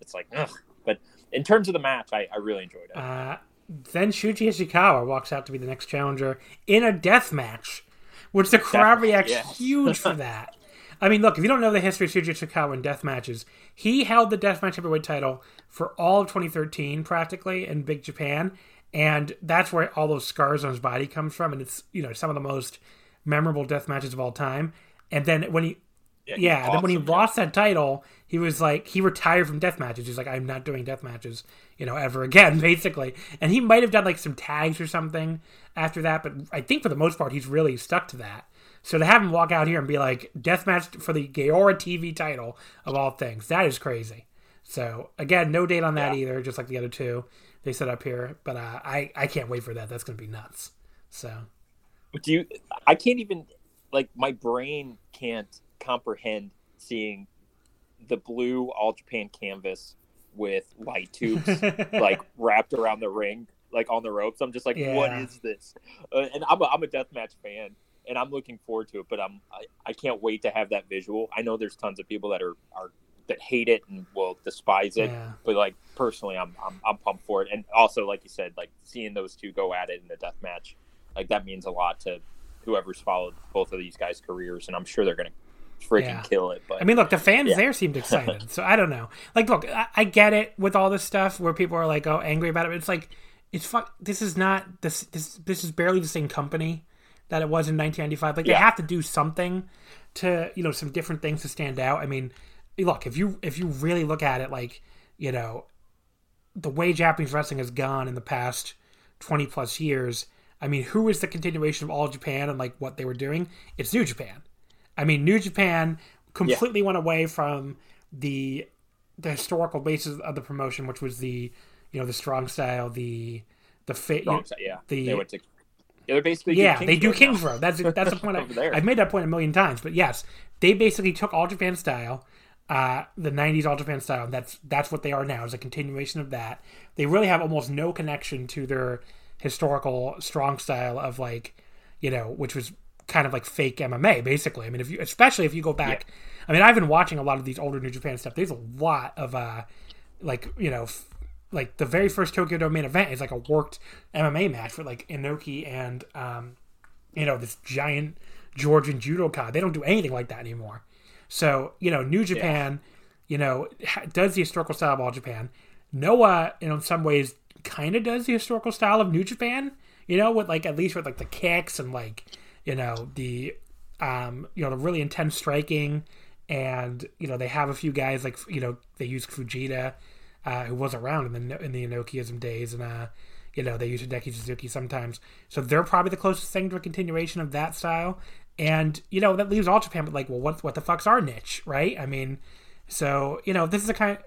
It's like, ugh. But in terms of the match, I, I really enjoyed it. Uh, then Shuji Ishikawa walks out to be the next challenger in a death match, which the crowd reacts yes. huge for that. I mean, look, if you don't know the history of Shuji Ishikawa in death matches, he held the Death deathmatch heavyweight title for all of 2013 practically in Big Japan, and that's where all those scars on his body comes from, and it's you know some of the most memorable death matches of all time. And then when he yeah, yeah then when he lost that title, he was like he retired from death matches. He's like, I'm not doing death matches, you know, ever again, basically. And he might have done like some tags or something after that, but I think for the most part he's really stuck to that. So to have him walk out here and be like death match for the Gaora TV title of all things, that is crazy. So again, no date on that yeah. either, just like the other two they set up here. But uh, I I can't wait for that. That's gonna be nuts. So do you? I can't even like my brain can't comprehend seeing the blue All Japan canvas with light tubes like wrapped around the ring, like on the ropes. I'm just like, yeah. what is this? Uh, and I'm a, I'm a deathmatch fan, and I'm looking forward to it. But I'm I, I can't wait to have that visual. I know there's tons of people that are are that hate it and will despise it. Yeah. But like personally, I'm, I'm I'm pumped for it. And also, like you said, like seeing those two go at it in the death match, like that means a lot to whoever's followed both of these guys' careers. And I'm sure they're gonna freaking yeah. kill it. But I mean, look, the fans yeah. there seemed excited, so I don't know. Like, look, I, I, get it with all this stuff where people are like, "Oh, angry about it." But it's like, it's fuck. This is not this. This this is barely the same company that it was in 1995. Like, yeah. they have to do something to you know some different things to stand out. I mean, look, if you if you really look at it, like you know, the way Japanese wrestling has gone in the past 20 plus years. I mean, who is the continuation of All Japan and like what they were doing? It's New Japan. I mean, New Japan completely yeah. went away from the the historical basis of the promotion, which was the you know the strong style, the the fit, yeah. The they went to they're basically yeah, they do Kings. Road. That's that's the point. I. I've made that point a million times, but yes, they basically took All Japan style, uh, the '90s All Japan style. And that's that's what they are now. Is a continuation of that. They really have almost no connection to their historical strong style of like, you know, which was kind of like fake MMA, basically. I mean, if you, especially if you go back, I mean, I've been watching a lot of these older New Japan stuff. There's a lot of, uh, like, you know, f- like the very first Tokyo Dome main event is like a worked MMA match with like Inoki and, um, you know, this giant Georgian judoka. They don't do anything like that anymore. So, you know, New Japan, you know, ha- does the historical style of all Japan. Noah, you know, in some ways, kind of does the historical style of New Japan. You know, with like at least with like the kicks and like, you know, the, um, you know, the really intense striking, and you know they have a few guys like you know they use Fujita, uh, who was around in the in the Inokiism days, and uh, you know they use Hideki Suzuki sometimes. So they're probably the closest thing to a continuation of that style. And you know that leaves All Japan, but like, well, what what the fuck's our niche, right? I mean, so you know this is the kind.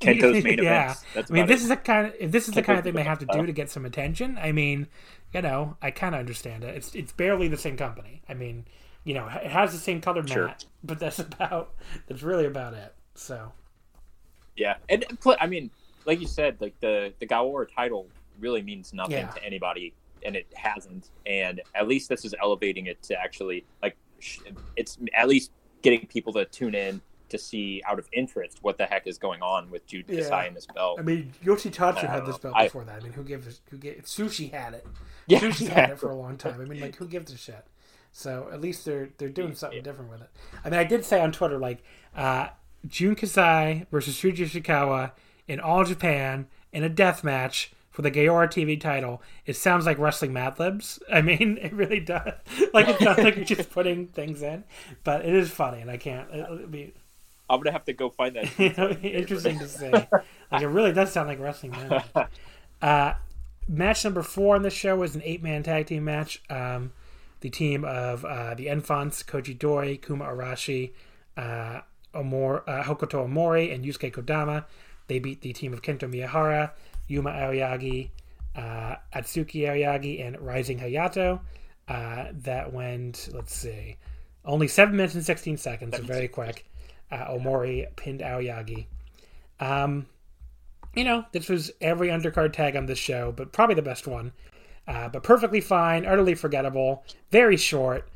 Kento's main yeah. events. That's I mean, this it. is the kind of if this is the kind of thing they have to do to get some attention. I mean, you know, I kind of understand it. It's it's barely the same company. I mean, you know, it has the same colored Sure. mat, but that's about that's really about it. So Yeah, and I mean, like you said, like the the Gaora title really means nothing Yeah. to anybody, and it hasn't. And at least this is elevating it to actually like it's at least getting people to tune in to see out of interest what the heck is going on with Jun Yeah. Kasai and his belt. I mean, Yoshitatsu I had this know. belt I- before that. I mean, who gives a, who get Sushi had it. Yeah, Sushi had it for a long time. I mean, like who gives a shit? So at least they're they're doing something different with it. I mean, I did say on Twitter like uh, Jun Kasai versus Shuji Ishikawa in All Japan in a death match for the Gaora TV title. It sounds like wrestling Mad Libs. I mean, it really does. Like it sounds like you're just putting things in, but it is funny, and I can't. It'll be I'm gonna have to go find that. interesting to see. Like it really does sound like wrestling match. Uh, match number four on the show was an eight-man tag team match. Um, the team of uh, the Enfants, Koji Doi, Kuma Arashi, uh, Omor, uh, Hokuto Omori, and Yusuke Kodama. They beat the team of Kento Miyahara, Yuma Aoyagi, uh, Atsuki Aoyagi, and Rising Hayato. Uh, that went, let's see, only seven minutes and 16 seconds, so very quick. Uh, Omori pinned Aoyagi. Um, you know, this was every undercard tag on this show, but probably the best one. Uh, but perfectly fine, utterly forgettable, very short.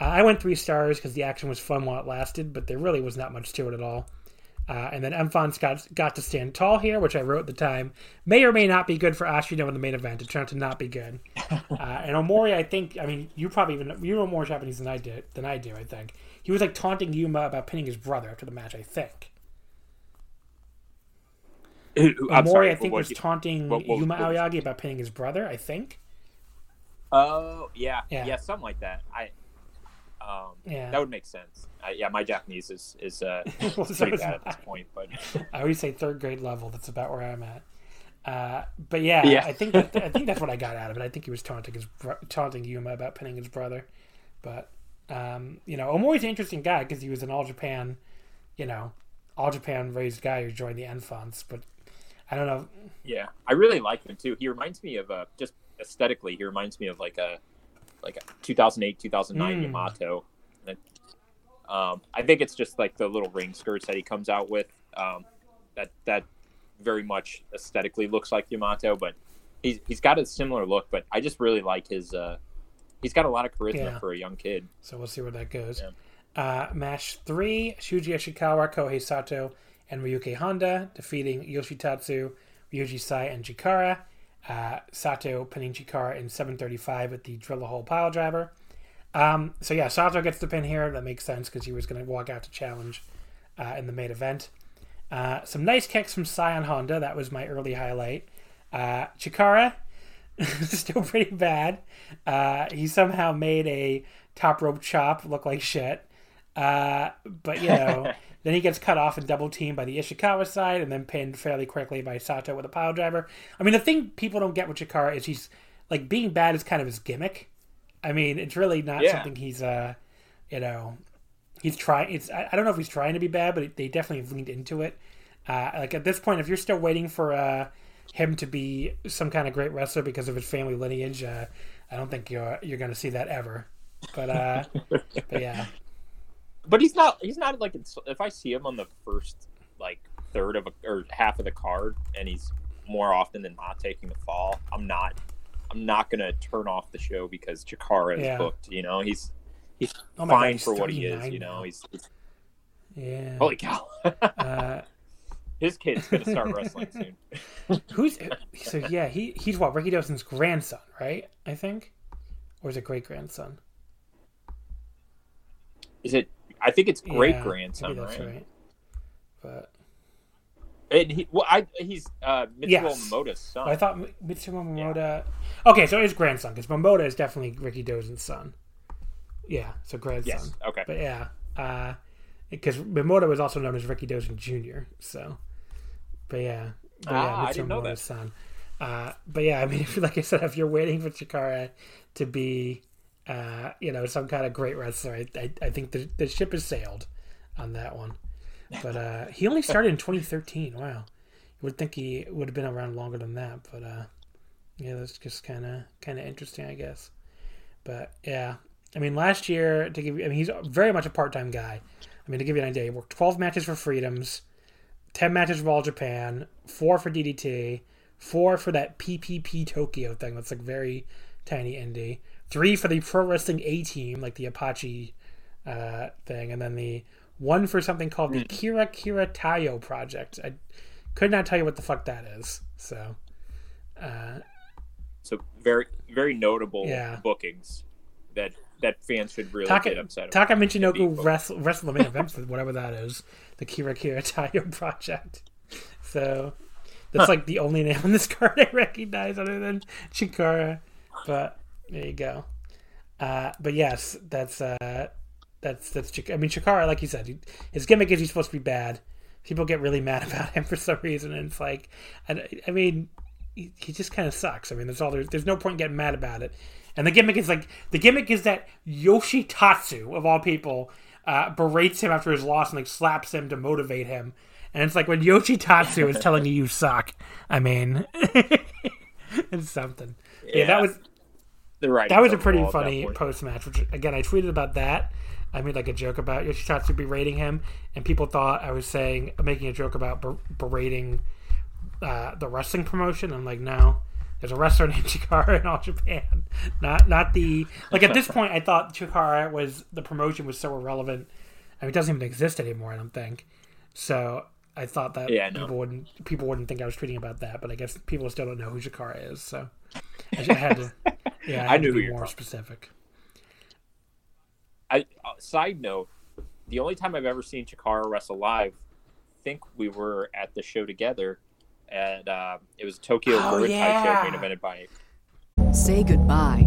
Uh, I went three stars because the action was fun while it lasted, but there really was not much to it at all. Uh, and then Enfants got got to stand tall here, which I wrote at the time. May or may not be good for Ashino in the main event. It turned out to not be good. Uh, and Omori, I think, I mean, you probably even you know more Japanese than I did than I do. I think he was like taunting Yuma about pinning his brother after the match. I think. I'm sorry, I think, what was taunting what- what- Yuma Aoyagi about pinning his brother. I think. Oh yeah, Yeah. yeah, something like that. I um, Yeah. that would make sense. I, yeah, my Japanese is is uh, Well, so pretty bad at this point, but I always say third grade level. That's about where I'm at. Uh, but yeah, Yeah. I think that, I think that's what I got out of it. I think he was taunting his taunting Yuma about pinning his brother. But um, you know, Omori's an interesting guy because he was an All Japan, you know, All Japan raised guy who joined the Enfants. But I don't know. yeah, I really like him too. He reminds me of uh, just aesthetically, he reminds me of like a like a 2008 2009 Mm. Yamato. And, um, I think it's just like the little ring skirts that he comes out with. Um, that that very much aesthetically looks like Yamato, but he's he's got a similar look. But I just really like his. Uh, he's got a lot of charisma Yeah. for a young kid. So we'll see where that goes. Yeah. Uh, match three: Shuji Ishikawa, Kohei Sato, and Ryuki Honda defeating Yoshitatsu, Ryuji Sai, and Chikara. Uh, Sato pinning Chikara in 7:35 with the drill a hole pile driver. Um, so yeah, Sato gets the pin here. That makes sense because he was going to walk out to challenge uh, in the main event. Uh, some nice kicks from Sai on Honda. That was my early highlight. Uh, Chikara still pretty bad. Uh, he somehow made a top rope chop look like shit. Uh, but you know, then he gets cut off and double teamed by the Ishikawa side, and then pinned fairly quickly by Sato with a pile driver. I mean, the thing people don't get with Chikara is he's like being bad is kind of his gimmick. I mean, it's really not Yeah. something he's uh, you know, he's trying. It's I, I don't know if he's trying to be bad, but they definitely leaned into it. Uh, like at this point, if you're still waiting for uh, him to be some kind of great wrestler because of his family lineage. Uh, I don't think you're you're going to see that ever. But uh, but yeah, But he's not. He's not like if I see him on the first like third of a, or half of the card, and he's more often than not taking the fall. I'm not. I'm not gonna turn off the show because Chikara is Yeah. booked. You know, he's he's Oh my God, fine he's for what he is. You know, he's, he's yeah. holy cow. Uh, His kid's gonna start wrestling soon. who's so yeah? He he's what Rikidozan's grandson, right? I think, or is it great grandson? Is it? I think it's great grandson, that's right? right. But And he, well, I he's uh, Mitsuo Yes. Momota's son. I thought M- Mitsumo Momoda. Okay, so his grandson because Momoda is definitely Rikidozan's son. Yeah, so grandson. yes. Okay. But yeah, because Momoda was also known as Rikidozan Jr. So, but yeah, but yeah, Ah, I didn't know that. Son. Uh, but yeah, I mean, if, like I said, if you're waiting for Chikara to be, uh, you know, some kind of great wrestler, I, I, I think the, the ship has sailed on that one. But uh, he only started in 2013. Wow, you would think he would have been around longer than that. But uh, yeah, that's just kind of kind of interesting, I guess. But yeah, I mean, last year to give you, I mean, he's very much a part-time guy. I mean, to give you an idea, he worked 12 matches for Freedoms, 10 matches for All Japan, four for DDT, four for that PPP Tokyo thing that's like very tiny indie, three for the Pro Wrestling A Team, like the Apache uh, thing, and then the one for something called the Kira Kira Tayo Project. I could not tell you what the fuck that is. So, uh, So very very notable Yeah. bookings that that fans should really Taka, get upset about. Taka Michinoku wrestle, wrestle the main event whatever that is, the Kira Kira Tayo project. So that's like the only name on this card I recognize other than Chikara. But there you go. Uh, but yes, that's uh, that's that's. Chik- I mean, Chikara, like you said, he, his gimmick is he's supposed to be bad. People get really mad about him for some reason, and it's like, I, I mean, he, he just kind of sucks. I mean, there's all there's, there's no point in getting mad about it. And the gimmick is like the gimmick is that Yoshitatsu of all people uh, berates him after his loss and like slaps him to motivate him. And it's like when Yoshitatsu is telling you you suck. I mean, it's something. Yeah, Yeah. that was The right. that was a pretty wall at that funny post match. Which again, I tweeted about that. I made like a joke about Yoshitatsu berating him, and people thought I was saying making a joke about ber- berating uh, the wrestling promotion. I'm like, no, there's a wrestler named Chikara in all Japan, not not the like. At this point, I thought Chikara was the promotion was so irrelevant. I mean, it doesn't even exist anymore. I don't think. So I thought that Yeah, people wouldn't people wouldn't think I was tweeting about that, but I guess people still don't know who Chikara is. So I had to. Yeah, I, I knew to be more talking- specific. I, uh, side note, the only time I've ever seen Chikara wrestle live, I think we were at the show together, and uh, it was Tokyo Oh, Muay Thai yeah. show main evented by. Say goodbye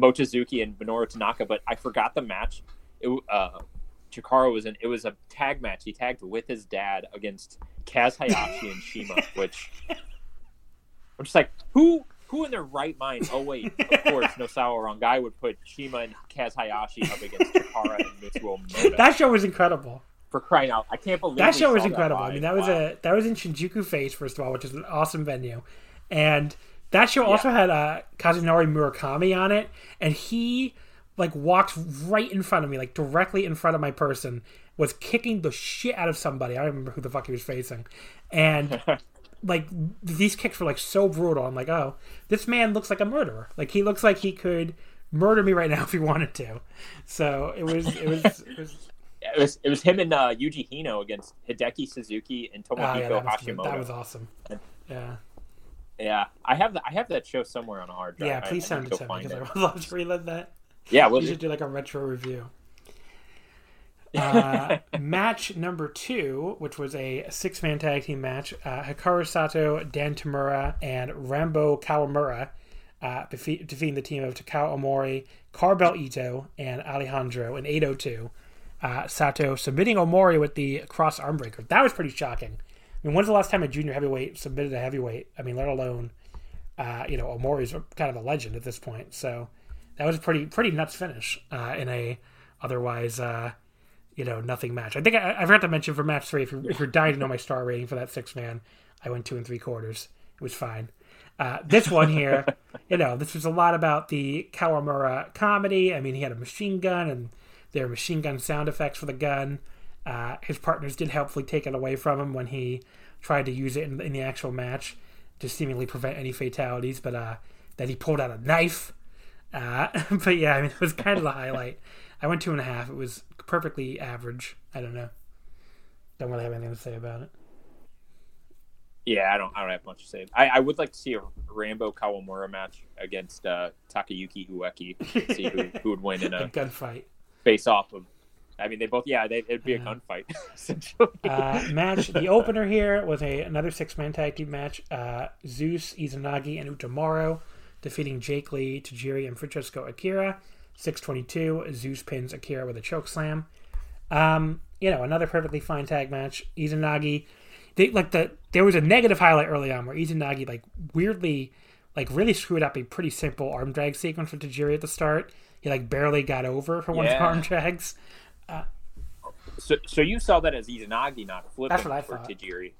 Mochizuki and Minoru Tanaka, but I forgot the match. It, uh, Chikara was in. It was a tag match. He tagged with his dad against Kaz Hayashi and Shima, which I'm just like, who who in their right mind? Oh wait, of course, Nosawa Rongai would put Shima and Kaz Hayashi up against Chikara and Mitsuo Moda. That show was incredible. for crying out! I can't believe That show was incredible. I mean, that was Wow. a that was in Shinjuku Face first of all, which is an awesome venue, and that show also had uh, Kazunori Murakami on it, and he like walked right in front of me, like directly in front of my person, was kicking the shit out of somebody. I don't remember who the fuck he was facing, and like these kicks were like so brutal. I'm like, oh, this man looks like a murderer. Like he looks like he could murder me right now if he wanted to. So it was it was. It was It was it was him and uh, Yuji Hino against Hideki Suzuki and Oh, Tomohiko yeah, that, was, Hashimoto. that was awesome. Yeah, Yeah, I have the, I have that show somewhere on a hard drive. yeah. Please send it to me because I would love to relive that. Yeah, We do. should do like a retro review. Uh, match number two, which was a six man tag team match, uh, Hikaru Sato, Dan Tamura, and Rambo Kawamura uh, defeat, defeating the team of Takao Omori, Carbel Ito, and Alejandro in 802. Uh, Sato submitting Omori with the cross arm breaker. That was pretty shocking. I mean, when's the last time a junior heavyweight submitted a heavyweight? I mean, let alone, uh, you know, Omori's kind of a legend at this point. So that was a pretty pretty nuts finish uh, in a otherwise, uh, you know, nothing match. I think I, I, forgot to mention for match three. If you're, if you're dying to know my star rating for that six man, I went two and three quarters. It was fine. Uh, this one here, you know, this was a lot about the Kawamura comedy. I mean, he had a machine gun and there were machine gun sound effects for the gun. Uh, his partners did helpfully take it away from him when he tried to use it in, in the actual match to seemingly prevent any fatalities, but uh, then he pulled out a knife. Uh, but yeah, I mean, it was kind of the highlight. I went two and a half. It was perfectly average. I don't know. Don't really have anything to say about it. Yeah, I don't. I don't have much to say. I, I would like to see a Rambo Kawamura match against uh, Takayuki Ueki. see who, who would win in a, a gunfight. Face off of I mean, they both, yeah, they, it'd be a gunfight. Uh, match, the opener here was a another six man tag team match. Uh, Zeus, Izanagi, and Utamaro defeating Jake Lee, Tajiri, and Francesco Akira. 622, Zeus pins Akira with a choke slam. Um, you know, another perfectly fine tag match. Izanagi, they, like the there was a negative highlight early on where Izanagi like weirdly, like really screwed up a pretty simple arm drag sequence for Tajiri at the start. He like barely got over for one yeah. of the arm drags. Uh, so, so you saw that as Izanagi not flipping for thought. Tajiri.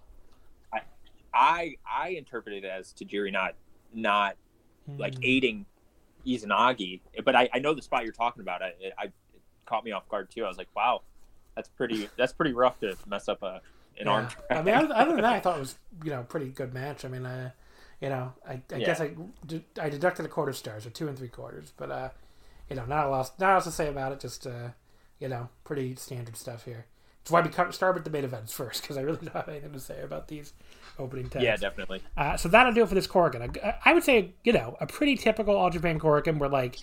I, I, I interpreted it as Tajiri not, not mm. like hmm. aiding Izanagi. But I, I know the spot you're talking about. I, I it caught me off guard too. I was like, wow, that's pretty, that's pretty rough to mess up a an yeah. arm. I mean, other than that, I thought it was you know pretty good match. I mean, uh, you know, I, I yeah. guess I, I deducted a quarter stars or two and three quarters, but uh, you know, not a lot, not else to say about it. Just uh, you know, pretty standard stuff here. That's why we start with the main events first because I really don't have anything to say about these opening tags. Yeah, definitely. Uh, so that'll do it for this Korakuen. I, I, would say, you know, a pretty typical All Japan Korakuen where like,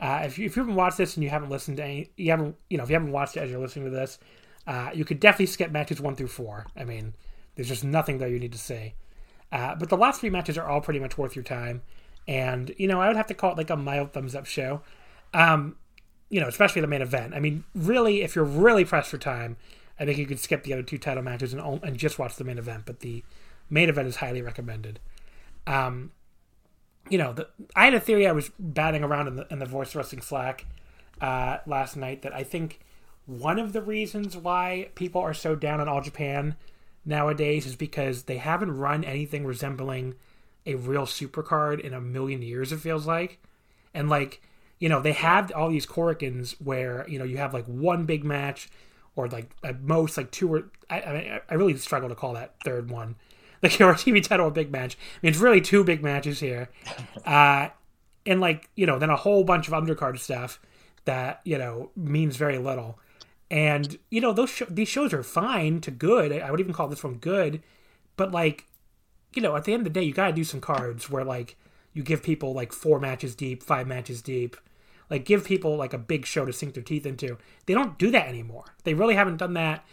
uh, if you if you haven't watched this and you haven't listened to any, you haven't you know if you haven't watched it as you're listening to this, uh, you could definitely skip matches one through four. I mean, there's just nothing there you need to say. Uh, but the last three matches are all pretty much worth your time, and you know I would have to call it like a mild thumbs up show. Um, you know, especially the main event. I mean, really, if you're really pressed for time, I think you could skip the other two title matches and, and just watch the main event. But the main event is highly recommended. Um, you know, the, I had a theory I was batting around in the, in the voice wrestling slack uh, last night that I think one of the reasons why people are so down on All Japan nowadays is because they haven't run anything resembling a real supercard in a million years. It feels like, and like you know, they have all these Korakuens where, you know, you have like one big match or like at most like two or I, I, I really struggle to call that third one. Like your TV title a big match. I mean, it's really two big matches here. Uh, and like, you know, then a whole bunch of undercard stuff that, you know, means very little. And, you know, those sh- these shows are fine to good. I would even call this one good. But like, you know, at the end of the day, you got to do some cards where like you give people like four matches deep, five matches deep, like give people like a big show to sink their teeth into. They don't do that anymore. They really haven't done that.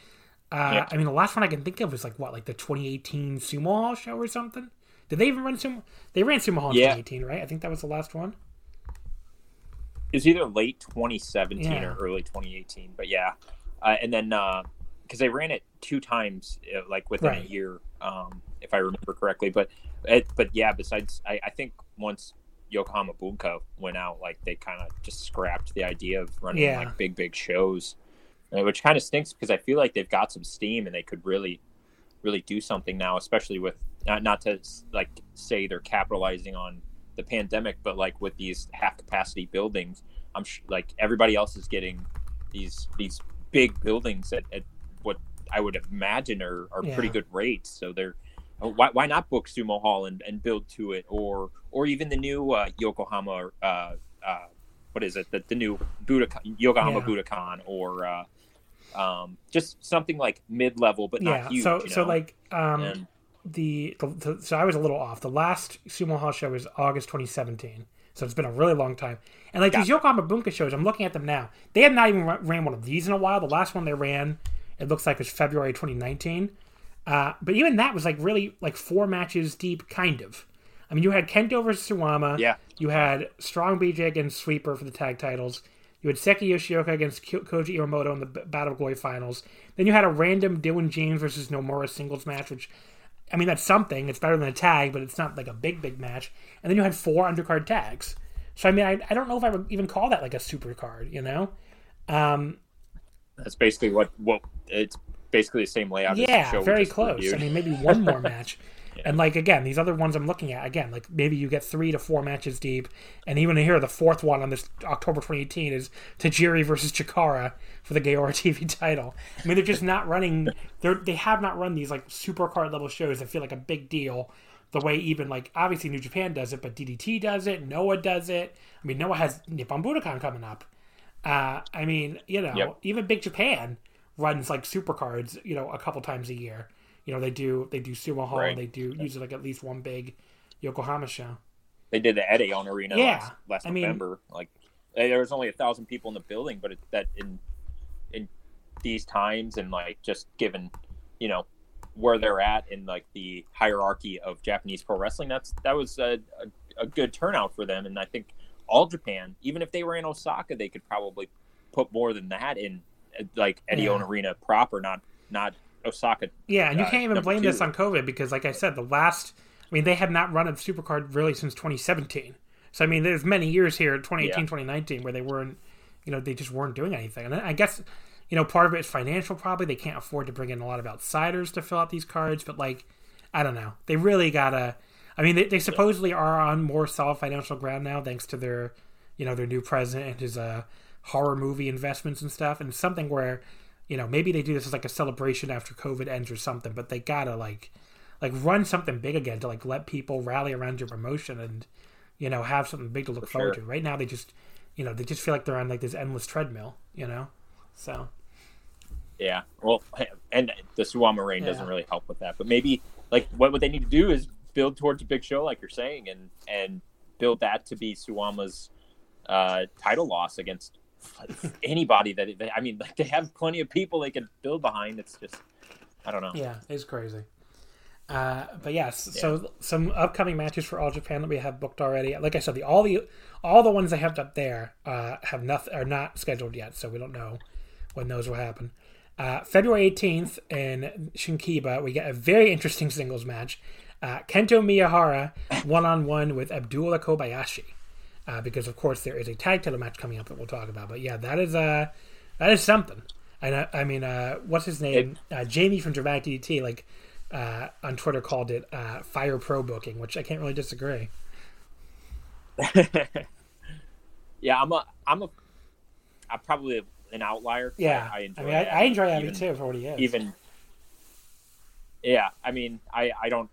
Uh, yeah. I mean, the last one I can think of was like what, like the 2018 Sumo Hall show or something. Did they even run Sumo? They ran Sumo Hall in yeah. 2018, right? I think that was the last one. It was either late 2017 yeah. or early 2018, but yeah. Uh, and then because uh, they ran it two times, uh, like within right. a year, um, if I remember correctly. But it, but yeah, besides, I, I think once Yokohama Bunka went out, like they kind of just scrapped the idea of running yeah. like big, big shows, which kind of stinks because I feel like they've got some steam and they could really, really do something now, especially with not not to like say they're capitalizing on the pandemic, but like with these half capacity buildings, I'm sh- like everybody else is getting these these big buildings at, at what I would imagine are, are yeah. pretty good rates. So they're why, why not book Sumo Hall and, and build to it, or or even the new uh, Yokohama, uh, uh, what is it? The, the new Budokan, Yokohama yeah. Budokan, or uh, um, just something like mid level, but not yeah. huge. So you know? so like um, and, the, the, so I was a little off. The last Sumo Hall show was August 2017. So it's been a really long time. And like these Yokohama Bunka shows, I'm looking at them now. They have not even ran one of these in a while. The last one they ran, it looks like was February 2019. Uh, but even that was like really like four matches deep, kind of. I mean, you had Kento versus Suwama. Yeah. You had Strong BJ against Sweeper for the tag titles. You had Seki Yoshioka against Koji Iwamoto in the Battle of Glory finals. Then you had a random Dylan James versus Nomura singles match, which, I mean, that's something. It's better than a tag, but it's not like a big, big match. And then you had four undercard tags. So, I mean, I, I don't know if I would even call that like a super card, you know? Um, That's basically what, what it's basically the same layout. yeah, show very close. reviewed. I mean, maybe one more match. And like again, these other ones I'm looking at again, like maybe you get three to four matches deep, and even here the fourth one on this October 2018 is Tajiri versus Chikara for the Gaora TV title. I mean, they're just not running. They're they have not run these like super card level shows that feel like a big deal. The way even like obviously New Japan does it, but DDT does it, Noah does it. I mean, Noah has Nippon Budokan coming up. Uh, I mean, you know, Yep. even Big Japan runs like super cards, you know, a couple times a year. You know, they do they do Sumo Hall, Right. they do usually like at least one big Yokohama show. they did the Edion Arena Yeah, last, last I mean- November. Like eh, there was only a thousand people in the building, but it, that in in these times and like just given you know where they're at in like the hierarchy of Japanese pro wrestling, that's that was a, a, a good turnout for them. And I think all Japan, even if they were in Osaka, they could probably put more than that in like Eddie Yeah. Arena proper, not not Osaka. Yeah, and you Uh, can't even blame this on COVID because, like I said, the last I mean they had not run a supercard really since 2017. So I mean, there's many years here, 2018, Yeah. 2019, where they weren't, you know, they just weren't doing anything. And I guess, you know, part of it is financial. Probably they can't afford to bring in a lot of outsiders to fill out these cards. But like, I don't know, they really gotta. I mean, they, they supposedly are on more solid financial ground now, thanks to their, you know, their new president and his uh, horror movie investments and stuff. And something where, you know, maybe they do this as like a celebration after COVID ends or something. But they gotta like, like run something big again to like let people rally around your promotion and, you know, have something big to look For forward sure. to. Right now, they just, you know, they just feel like they're on like this endless treadmill. You know, so Yeah, well, and the Suwama Reign doesn't really help with that. But maybe like what what they need to do is build towards a big show, like you're saying, and and build that to be Suwama's uh, title loss against anybody that they, I mean, like they have plenty of people they can build behind. It's just I don't know. Yeah, it's crazy. Uh, but yes, so some upcoming matches for All Japan that we have booked already. Like I said, the all the all the ones they have up there uh, have not are not scheduled yet, so we don't know when those will happen. Uh, February eighteenth in Shinkiba, we get a very interesting singles match. Uh, Kento Miyahara one on one with Abdullah Kobayashi, uh, because of course there is a tag title match coming up that we'll talk about. But yeah, that is uh that is something. And uh, I mean, uh, what's his name? Uh, Jamie from Dramatic DDT, like uh, on Twitter, called it uh, Fire Pro booking, which I can't really disagree. yeah, I'm a I'm a I'm probably an outlier. Yeah, I, I I, enjoy. mean, I, I enjoy Abby even- too for what he is. even yeah i mean i i don't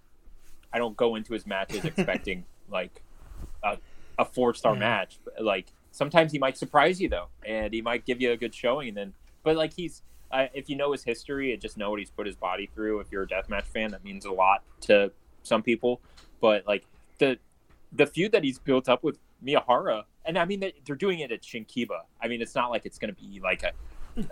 i don't go into his matches expecting like a, a four star Yeah. match like sometimes he might surprise you though and he might give you a good showing and then but like he's uh, if you know his history and just know what he's put his body through if you're a deathmatch fan that means a lot to some people but like the the feud that he's built up with miyahara and i mean they- they're doing it at shinkiba i mean it's not like it's going to be like a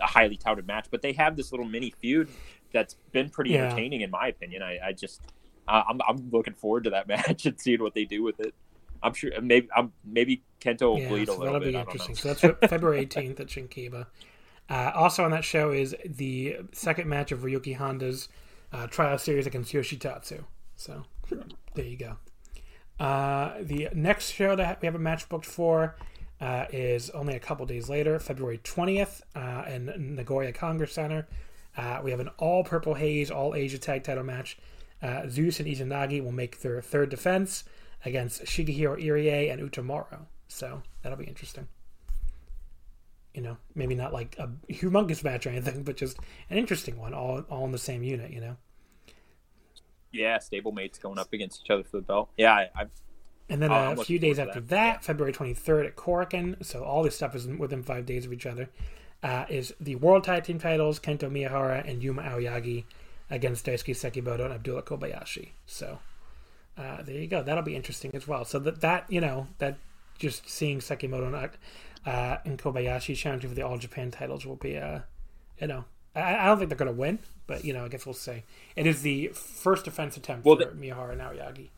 a highly touted match, but they have this little mini feud that's been pretty Yeah. entertaining in my opinion. I, I just uh, I'm I'm looking forward to that match and seeing what they do with it. I'm sure maybe I'm maybe Kento will yeah, bleed a so little that'll bit. be I don't interesting. So that's February 18th at Shinkiba. Uh, also on that show is the second match of Ryuki Honda's uh, trial series against Yoshitatsu. So there you go. Uh, the next show that we have a match booked for uh, is only a couple days later, February 20th, uh, in Nagoya Congress Center. Uh, we have an all purple haze, all Asia tag title match. Uh, Zeus and Izanagi will make their third defense against Shigehiro Irie and Utamaro. So that'll be interesting. You know, maybe not like a humongous match or anything, but just an interesting one, all all in the same unit. You know. Yeah, stablemates going up against each other for the belt. Yeah, I, I've And then Oh, a few days after that. that, February 23rd at Korakuen, so all this stuff is within five days of each other, uh, is the World Tag Team titles, Kento Miyahara and Yuma Aoyagi against Daisuke Sekimoto and Abdullah Kobayashi. So uh, there you go. That'll be interesting as well. So that, that you know, that just seeing Sekimoto and, uh, and Kobayashi challenging for the All Japan titles will be, uh, you know, I, I don't think they're going to win, but you know, I guess we'll see. It is the first defense attempt Well, for the- Miyahara and Aoyagi.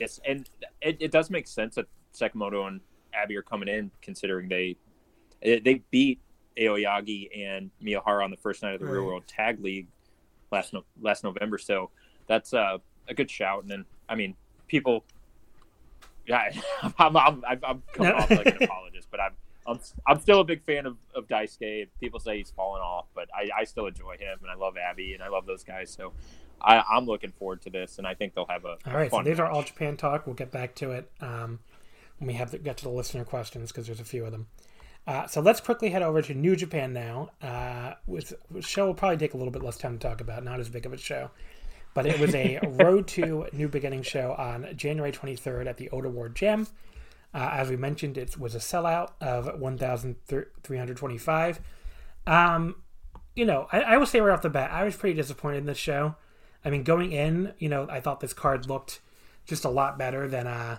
Yes, and it, it does make sense that Sekimoto and Abby are coming in, considering they eh, they beat Aoyagi and Miyahara on the first night of the Real World Tag League last no, last November. So that's uh, a good shout. And then, I mean, people, yeah, I'm I'm, I'm, I'm coming No. off like an apologist, but I'm. I'm, I'm still a big fan of, of Daisuke. People say he's fallen off, but I, I still enjoy him, and I love Abby, and I love those guys. So I, I'm looking forward to this, and I think they'll have a, All right, so fun these are all Japan talk. We'll get back to it um, when we have to get to the listener questions because there's a few of them. Uh, so let's quickly head over to New Japan now. Uh, which, which show will probably take a little bit less time to talk about. Not as big of a show, but it was a Road to New Beginning show on January 23rd at the Ota Ward Gym. Uh, as we mentioned, it was a sellout of 1,325. Um, you know, I, I will say right off the bat, I was pretty disappointed in this show. I mean, going in, you know, I thought this card looked just a lot better than, uh,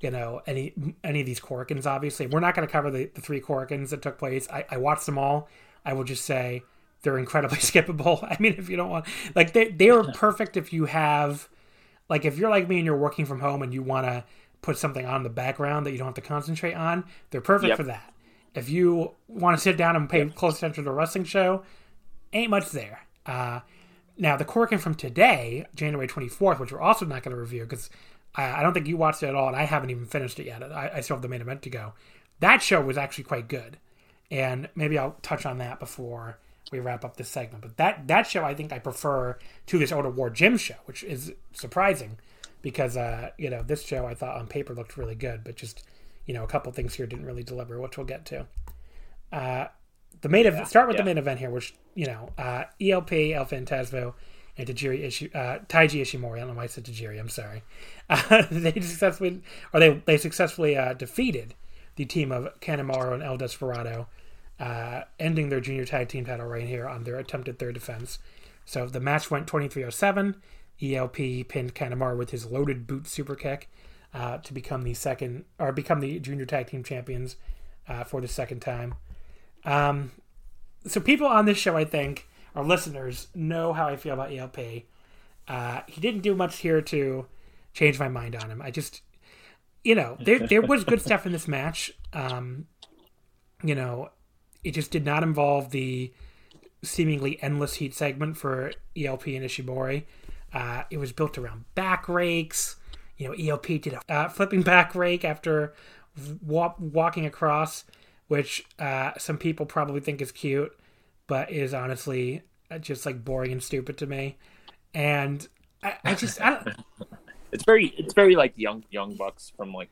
you know, any any of these Korakuens. Obviously, we're not going to cover the, the three Korakuens that took place. I, I watched them all. I will just say they're incredibly skippable. I mean, if you don't want, like, they they are perfect if you have, like, if you're like me and you're working from home and you want to put something on the background that you don't have to concentrate on, they're perfect Yep. for that. If you want to sit down and pay close attention to a wrestling show, ain't much there. Uh, now, the Korakuen from today, January 24th, which we're also not going to review because I, I don't think you watched it at all, and I haven't even finished it yet. I, I still have the main event to go. That show was actually quite good, and maybe I'll touch on that before we wrap up this segment. But that that show, I think, I prefer to this Ota Ward Gym show, which is surprising because uh, you know this show I thought on paper looked really good, but just you know a couple things here didn't really deliver, which we'll get to. Uh, the main event. Start with the main event here, which you know, uh, ELP, El Fantasmo, and Tajiri Ishi, uh, Taiji Ishimori. I don't know why I said Tajiri. I'm sorry. Uh, they successfully, or they they successfully uh, defeated the team of Kanemaru and El Desperado, uh, ending their junior tag team title reign here on their attempted third defense. So the match went 23-07. ELP pinned Kanemaru with his loaded boot super kick uh, to become the second or become the junior tag team champions uh, for the second time. Um, so people on this show, I think, our listeners know how I feel about ELP. Uh, he didn't do much here to change my mind on him. I just, you know, there there was good stuff in this match. Um, you know, it just did not involve the seemingly endless heat segment for ELP and Ishimori. Uh, it was built around back rakes. You know, ELP did a uh, flipping back rake after wa- walking across, which uh, some people probably think is cute, but is honestly uh, just like boring and stupid to me. And I, I just, I don't, It's very it's very like young young bucks from like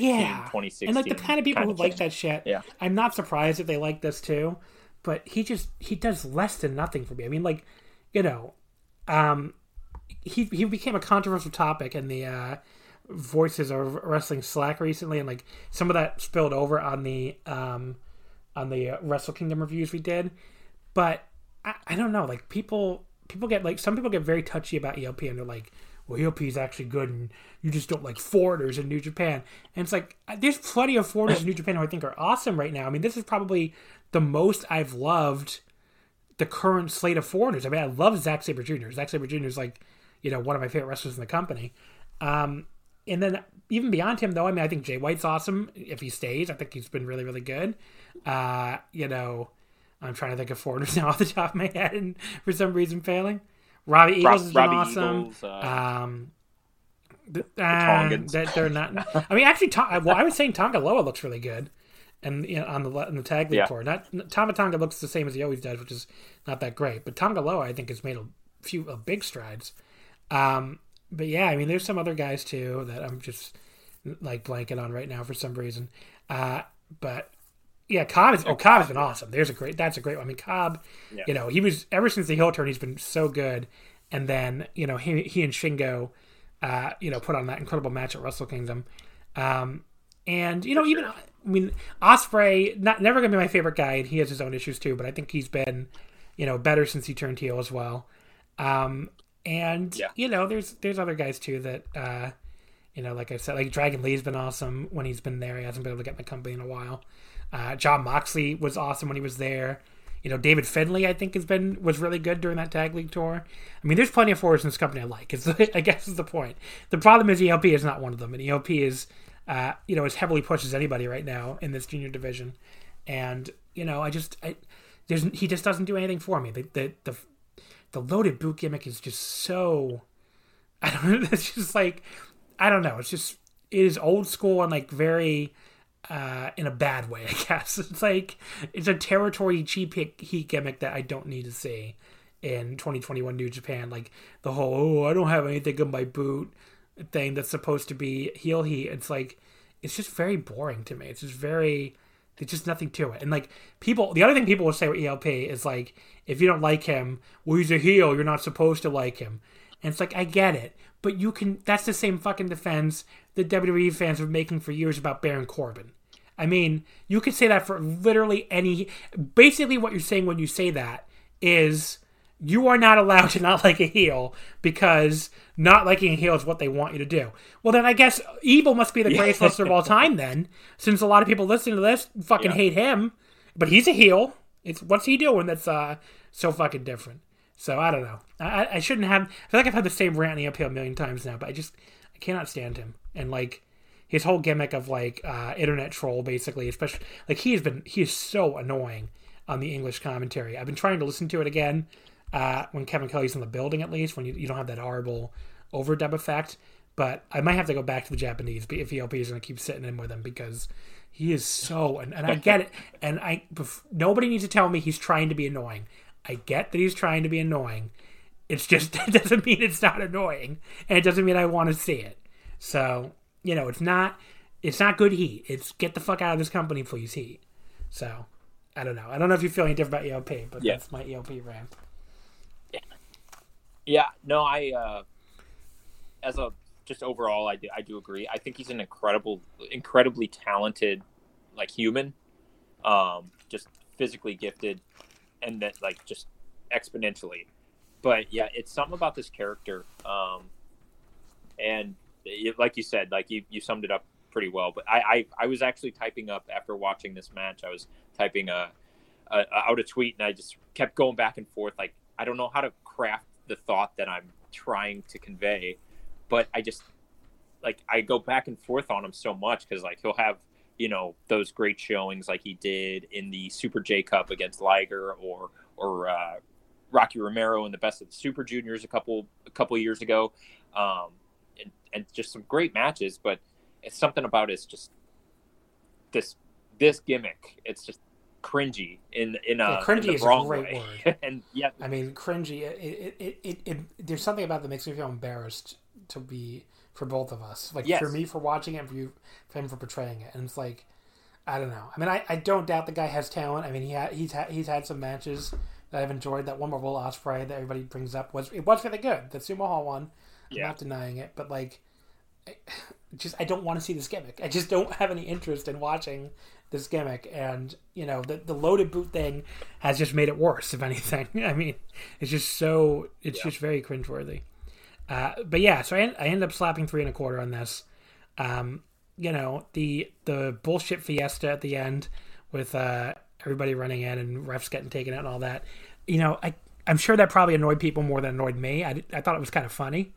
2015, yeah, 2016. and like the kind of people who like that shit. Yeah. I'm not surprised if they like this too, but he just he does less than nothing for me. I mean, like, you know, um, he he became a controversial topic in the uh, voices of wrestling Slack recently, and like some of that spilled over on the um on the uh, Wrestle Kingdom reviews we did. But I, I don't know, like people people get like some people get very touchy about ELP, and they're like, well, ELP is actually good, and you just don't like foreigners in New Japan. And it's like there's plenty of foreigners in New Japan who I think are awesome right now. I mean, this is probably the most I've loved the current slate of foreigners. I mean, I love Zack Sabre Jr. Zack Sabre Jr. is like, you know, one of my favorite wrestlers in the company. Um, and then even beyond him, though, I mean, I think Jay White's awesome if he stays. I think he's been really, really good. Uh, you know, I'm trying to think of foreigners now off the top of my head, and for some reason failing. Robbie Eagles Rob- has been Robbie awesome. Eagles, uh, um, th- uh, Tongans. that they're not. I mean, actually, well, I was saying Tonga Loa looks really good, and you know, on the on the tag league Yeah. tour. Not Tama Tonga looks the same as he always does, which is not that great. But Tonga Loa, I think, has made a few uh, big strides. Um, but yeah, I mean, there's some other guys too that I'm just like blanking on right now for some reason. Uh, but yeah, Cobb is oh Cobb has been awesome. There's a great that's a great one. I mean Cobb, Yeah. you know, he was ever since the heel turn, he's been so good. And then you know he he and Shingo, uh, you know, put on that incredible match at Wrestle Kingdom. Um, and you know even I mean Ospreay, not never gonna be my favorite guy, and he has his own issues too. But I think he's been, you know, better since he turned heel as well. Um, and Yeah. you know, there's there's other guys too that uh, You know, like I said, like Dragon Lee's been awesome when he's been there. He hasn't been able to get in the company in a while. Uh, Jon Moxley was awesome when he was there. You know, David Finlay, I think, has been was really good during that tag league tour. I mean, there's plenty of forwards in this company I like. Is I guess is the point. The problem is ELP is not one of them, and ELP is, uh, you know, as heavily pushed as anybody right now in this junior division. And you know, I just, I, there's he just doesn't do anything for me. The the the, the loaded boot gimmick is just so, I don't know. It's just like, I don't know. It's just it is old school and like very uh, in a bad way, I guess. It's like it's a territory cheap heat gimmick that I don't need to see in 2021 New Japan. Like the whole oh I don't have anything in my boot thing that's supposed to be heel heat. It's like it's just very boring to me. It's just very there's just nothing to it. And like people, the other thing people will say with ELP is like if you don't like him, well he's a heel. You're not supposed to like him. And it's like I get it, but you can. That's the same fucking defense the WWE fans were making for years about Baron Corbin. I mean, you could say that for literally any. Basically, what you're saying when you say that is you are not allowed to not like a heel because not liking a heel is what they want you to do. Well, then I guess Evil must be the greatest wrestler of all time, then, since a lot of people listening to this fucking yeah. hate him. But he's a heel. It's what's he doing that's uh, so fucking different. So I don't know. I, I shouldn't have. I feel like I've had the same ranting uphill a million times now, but I just I cannot stand him. And like his whole gimmick of like uh, internet troll, basically, especially like he has been he is so annoying on the English commentary. I've been trying to listen to it again uh, when Kevin Kelly's in the building, at least when you, you don't have that horrible overdub effect. But I might have to go back to the Japanese if ELP is going to keep sitting in with him because he is so and, and I get it. And I nobody needs to tell me he's trying to be annoying. I get that he's trying to be annoying. It's just it doesn't mean it's not annoying, and it doesn't mean I want to see it. So you know, it's not it's not good heat. It's get the fuck out of this company, please, heat. So I don't know. I don't know if you feel any different about ELP, but yeah. that's my ELP rant. Yeah. Yeah. No, I uh as a just overall, I do, I do agree. I think he's an incredible, incredibly talented, like human, um, just physically gifted, and that like just exponentially. But yeah, it's something about this character, um, and like you said, like you, you summed it up pretty well. But I, I, I was actually typing up after watching this match. I was typing a, a, out a tweet, and I just kept going back and forth. Like I don't know how to craft the thought that I'm trying to convey, but I just like I go back and forth on him so much because like he'll have you know those great showings like he did in the Super J Cup against Liger or or uh, Rocky Romero in the Best of the Super Juniors a couple a couple years ago. Um, and, and just some great matches. But it's something about it's just this this gimmick. It's just cringy in in a yeah, cringy in is a great way. word. and yeah, I mean cringy. It it, it, it, there's something about that makes me feel embarrassed to be for both of us. Like yes. for me for watching it, and for you, for him for portraying it, and it's like. I don't know. I mean, I, I don't doubt the guy has talent. I mean, he had he's had he's had some matches that I've enjoyed. That one with Will Ospreay that everybody brings up was it was really good. The Sumo Hall one yeah. I'm not denying it, but like, I, just I don't want to see this gimmick. I just don't have any interest in watching this gimmick, and you know the the loaded boot thing has just made it worse. If anything, I mean, it's just so it's yeah. just very cringeworthy. Uh, but yeah, so I, I ended up slapping three and a quarter on this. Um, you know the the bullshit fiesta at the end with uh, everybody running in and refs getting taken out and all that. You know, I I'm sure that probably annoyed people more than annoyed me. I, I thought it was kind of funny.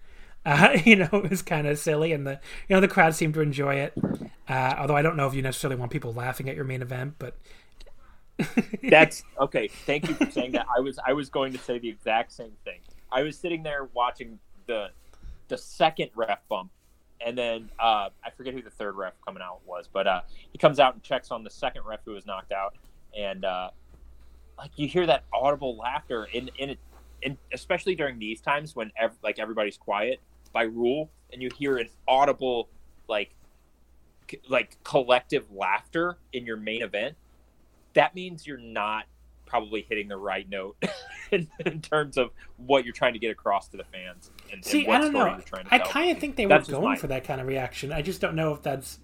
Uh, you know, it was kind of silly, and the you know the crowd seemed to enjoy it. Uh, although I don't know if you necessarily want people laughing at your main event, but that's okay. Thank you for saying that. I was I was going to say the exact same thing. I was sitting there watching the the second ref bump, and then uh, I forget who the third ref coming out was, but uh, he comes out and checks on the second ref who was knocked out, and uh, like you hear that audible laughter, in in it, and especially during these times when ev- like everybody's quiet by rule and you hear an audible like c- like collective laughter in your main event that means you're not probably hitting the right note in, in, terms of what you're trying to get across to the fans and, see and i don't know i kind of think they were going my... for that kind of reaction i just don't know if that's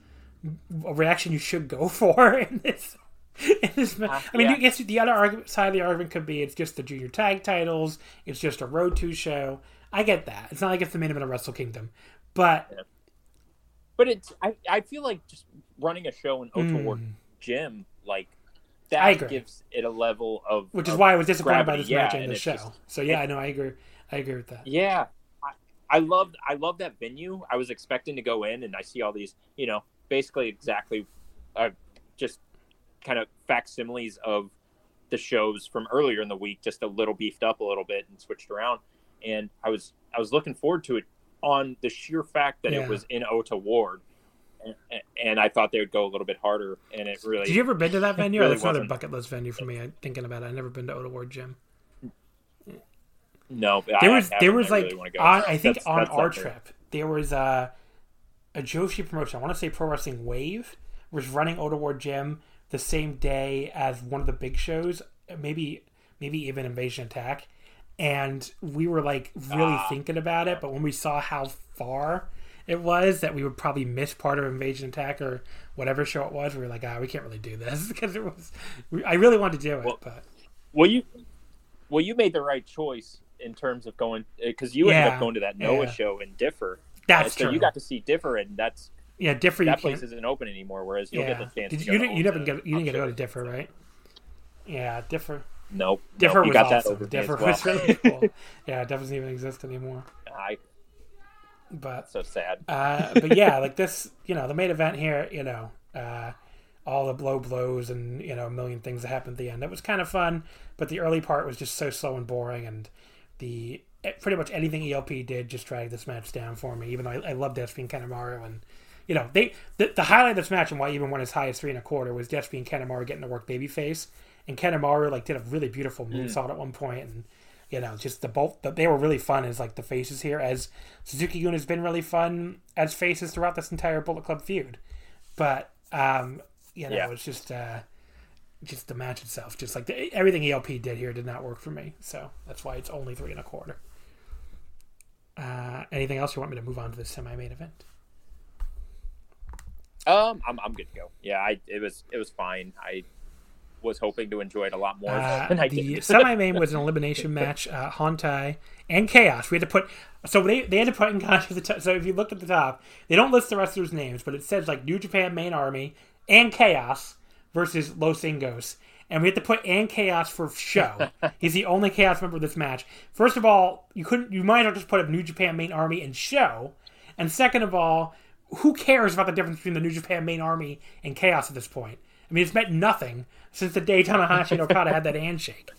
a reaction you should go for in this uh, I mean, yeah. I guess the other argument, side of the argument could be it's just the junior tag titles. It's just a Road to show. I get that. It's not like it's the main event of Wrestle Kingdom, but but it's I, I feel like just running a show in Ota Ward Mm. Gym like that gives it a level of Which is of why I was disappointed by this Yeah, match and the show. just- so yeah, I know I agree. I agree with that. Yeah, I, I loved I love that venue. I was expecting to go in and I see all these, you know, basically exactly, uh, just kind of facsimiles of the shows from earlier in the week, just a little beefed up a little bit and switched around. And I was I was looking forward to it on the sheer fact that Yeah. it was in Ota Ward. And, and I thought they would go a little bit harder, and it really. Did you ever been to that venue? really That's another bucket list venue for me. I'm thinking about it. I've never been to Ota Ward Gym. No, There I was haven't. there was I like really on, I think That's- on that's our trip there was a a Joshi promotion. I want to say Pro Wrestling Wave was running Ota Ward Gym the same day as one of the big shows, maybe maybe even Invasion Attack, and we were like really Ah. thinking about it. But when we saw how far it was that we would probably miss part of Invasion Attack or whatever show it was, we were like, ah, we can't really do this because it was. I really wanted to do it, Well, but Well, you well you made the right choice in terms of going because you ended up going to that Noah yeah. show in Differ. that's so true. you got to see Differ, and that's yeah, different. that place isn't open anymore. Whereas you'll yeah. get the chance. Did to you, you didn't you get you didn't get to go to. Differ, right? Yeah, Differ. Nope. Different nope, you was got awesome. that over me Differ well. was really cool. yeah, it doesn't even exist anymore. I But so sad. uh, but yeah, like this, you know, the main event here, you know, uh, all the blow blows and you know a million things that happened at the end. It was kind of fun, but the early part was just so slow and boring, and the eh, pretty much anything ELP did just dragged this match down for me. Even though I, I loved and Kanemaru, and you know they the, the highlight of this match and why even went as high as three and a quarter was Despy and Kanemaru getting to work babyface, and Kanemaru like did a really beautiful moonsault at one point, and you know just the both the, they were really fun as like the faces here as Suzuki Gun has been really fun as faces throughout this entire Bullet Club feud, but um you know Yeah. it's just uh just the match itself just like the, everything ELP did here did not work for me so that's why it's only three and a quarter. Uh, anything else you want me to move on to the semi-main event? Um, I'm I'm good to go. Yeah, I it was it was fine. I was hoping to enjoy it a lot more Uh, than I the did. semi-main was an elimination match. Uh, Hontai and Chaos. We had to put so they they had to put in the top. So if you look at the top, they don't list the wrestlers' names, but it says like New Japan Main Army and Chaos versus Los Ingos. And we had to put and Chaos for Sho. He's the only Chaos member of this match. First of all, you couldn't. You might as well just put up New Japan Main Army and Sho. And second of all, who cares about the difference between the New Japan Main Army and Chaos at this point? I mean, it's meant nothing since the day Tanahashi and Okada had that handshake.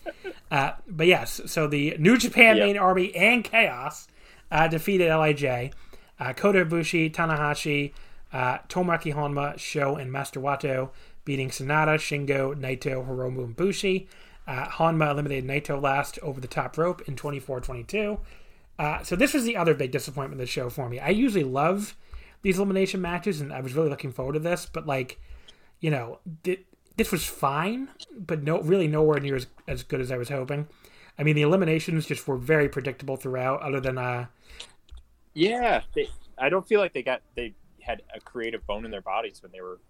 Uh, but yes, so the New Japan Yeah. Main Army and Chaos uh, defeated Lij. Uh, Kota Ibushi, Tanahashi, uh, Tomoaki Honma, Sho, and Master Wato beating Sanada, Shingo, Naito, Hiromu, and Bushi. Uh, Honma eliminated Naito last over the top rope in 24-22. Uh, so this was the other big disappointment of the show for me. I usually love these elimination matches, and I was really looking forward to this. But like, you know, th- this was fine, but no, really nowhere near as, as good as I was hoping. I mean, the eliminations just were very predictable throughout. Other than, uh, yeah, they, I don't feel like they got they had a creative bone in their bodies when they were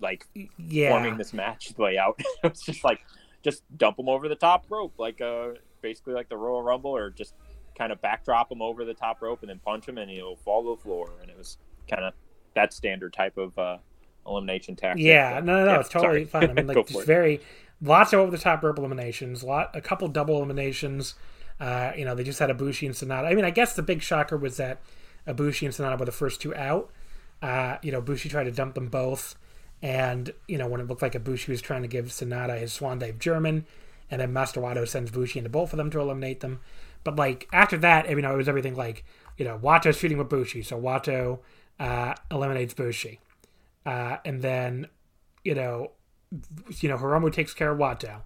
like yeah, forming this match layout. it was just like just dump them over the top rope, like uh basically like the Royal Rumble, or just kind of backdrop them over the top rope and then punch them, and he'll fall to the floor. And it was kind of that standard type of uh, elimination tactic. yeah, no, no, no, yeah, it's totally sorry. fine. I mean, like just very lots of over the top rope eliminations, lot a couple double eliminations. Uh, you know, they just had Ibushi and Sanada. I mean, I guess the big shocker was that Ibushi and Sanada were the first two out. Uh, you know, Bushi tried to dump them both, and you know when it looked like Ibushi was trying to give Sanada his swan dive German, and then Master Wato sends Bushi into both of them to eliminate them. But like after that, you know, it was everything like you know Wato's shooting with Bushi, so Wato uh, eliminates Bushi, uh, and then you know, you know Hiromu takes care of Wato,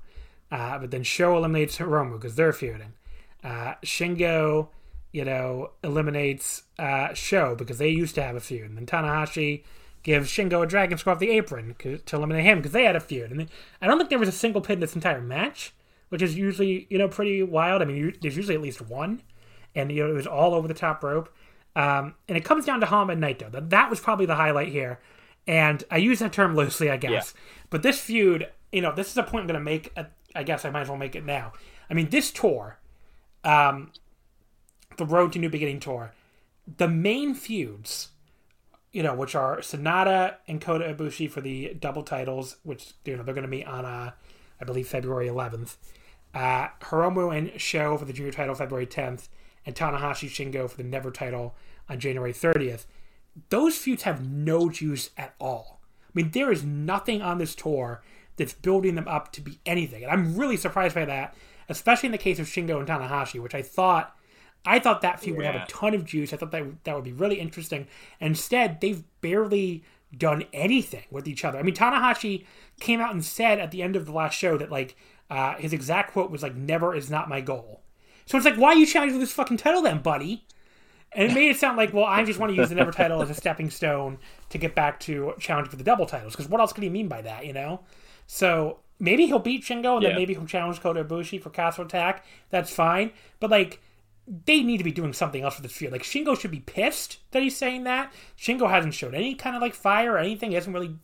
uh, but then Sho eliminates Hiromu because they're feuding. Uh, Shingo, you know, eliminates uh, Sho because they used to have a feud. And then Tanahashi gives Shingo a dragon screw off the apron to eliminate him because they had a feud. And I don't think there was a single pin in this entire match, which is usually, you know, pretty wild. I mean, you, there's usually at least one. And, you know, it was all over the top rope. Um, and it comes down to Honma and Naito. That, that was probably the highlight here. And I use that term loosely, I guess. But this feud, you know, this is a point I'm going to make. I guess I might as well make it now. I mean, this tour, um, the Road to New Beginning tour, the main feuds, you know, which are Sanada and Kota Ibushi for the double titles, which you know they're going to meet on, uh, I believe, February 11th. Uh, Hiromu and Sho for the junior title February 10th, and Tanahashi Shingo for the Never title on January 30th. Those feuds have no juice at all. I mean, there is nothing on this tour that's building them up to be anything, and I'm really surprised by that, especially in the case of Shingo and Tanahashi, which I thought I thought that feud would have a ton of juice. I thought that that would be really interesting. Instead, they've barely done anything with each other. I mean, Tanahashi came out and said at the end of the last show that like uh, his exact quote was like, "Never is not my goal." So it's like, why are you challenging this fucking title then, buddy? And it made it sound like, well, I just want to use the Never title as a stepping stone to get back to challenging for the double titles. Because what else could he mean by that, you know? So maybe he'll beat Shingo and yeah. then maybe he'll challenge Kota Ibushi for Castle Attack. That's fine. But like they need to be doing something else with this feud. Like Shingo should be pissed that he's saying that. Shingo hasn't showed any kind of like fire or anything. He hasn't really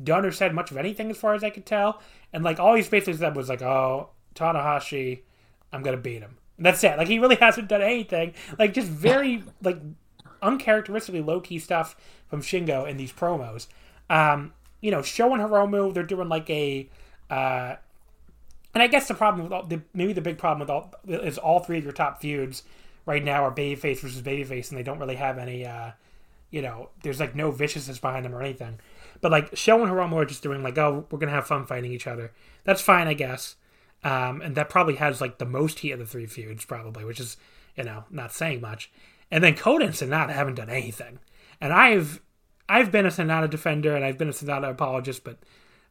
done or said much of anything as far as I could tell. And like all he's basically said was like, "Oh, Tanahashi, I'm gonna beat him." That's it. Like he really hasn't done anything. Like just very like uncharacteristically low key stuff from Shingo in these promos. Um, you know, Sho and Hiromu, they're doing like a uh, and I guess the problem with all, the, maybe the big problem with all is all three of your top feuds right now are babyface versus babyface, and they don't really have any, uh, you know, there's like no viciousness behind them or anything. But like Sho and Hiromu are just doing like, oh, we're gonna have fun fighting each other. That's fine, I guess. Um, and that probably has like the most heat of the three feuds, probably, which is you know not saying much. And then Kota and Sanada haven't done anything. And I've I've been a Sanada defender and I've been a Sanada apologist, but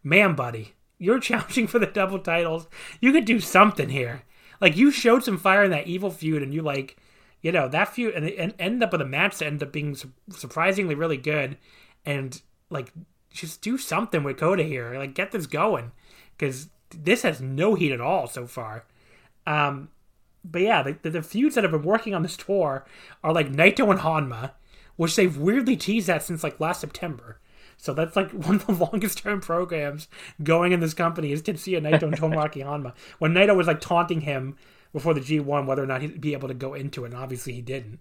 man, buddy, you're challenging for the double titles. You could do something here. Like you showed some fire in that evil feud, and you like, you know, that feud, and it ended up with a match that ended up being surprisingly really good, and like just do something with Kota here. Like get this going, because this has no heat at all so far. Um, but yeah, the, the, the feuds that have been working on this tour are like Naito and Honma, which they've weirdly teased at since like last September. So that's like one of the longest term programs going in this company is Tetsuya Naito and Tomoaki Honma. When Naito was like taunting him before the G1 whether or not he'd be able to go into it, and obviously he didn't.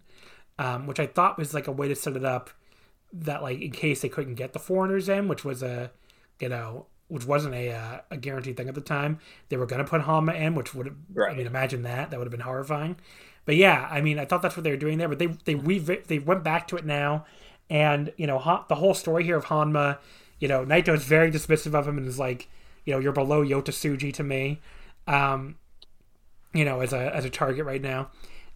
Um, which I thought was like a way to set it up that like in case they couldn't get the foreigners in, which was a you know which wasn't a uh, a guaranteed thing at the time. They were going to put Honma in, which would right. I mean imagine that that would have been horrifying. But yeah, I mean I thought that's what they were doing there, but they they we they went back to it now and you know the whole story here of Honma, you know Naito is very dismissive of him and is like, you know, you're below Yota Tsuji to me, um, you know, as a as a target right now,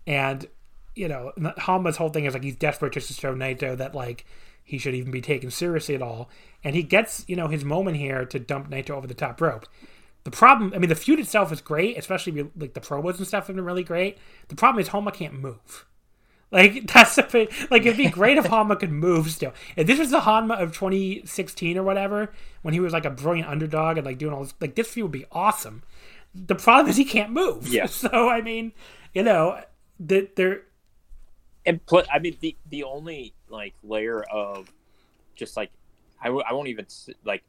and you know Honma's whole thing is like he's desperate just to show Naito that like he should even be taken seriously at all, and he gets you know his moment here to dump Naito over the top rope. The problem, I mean, the feud itself is great, especially like the promos and stuff have been really great. The problem is Honma can't move. Like that's a bit, like it'd be great if Honma could move still. If this was the Honma of 2016 or whatever, when he was like a brilliant underdog and like doing all this, like this feud would be awesome. The problem is he can't move. Yeah. So I mean, you know, that they're and put. I mean, the the only like layer of just like I w- I won't even like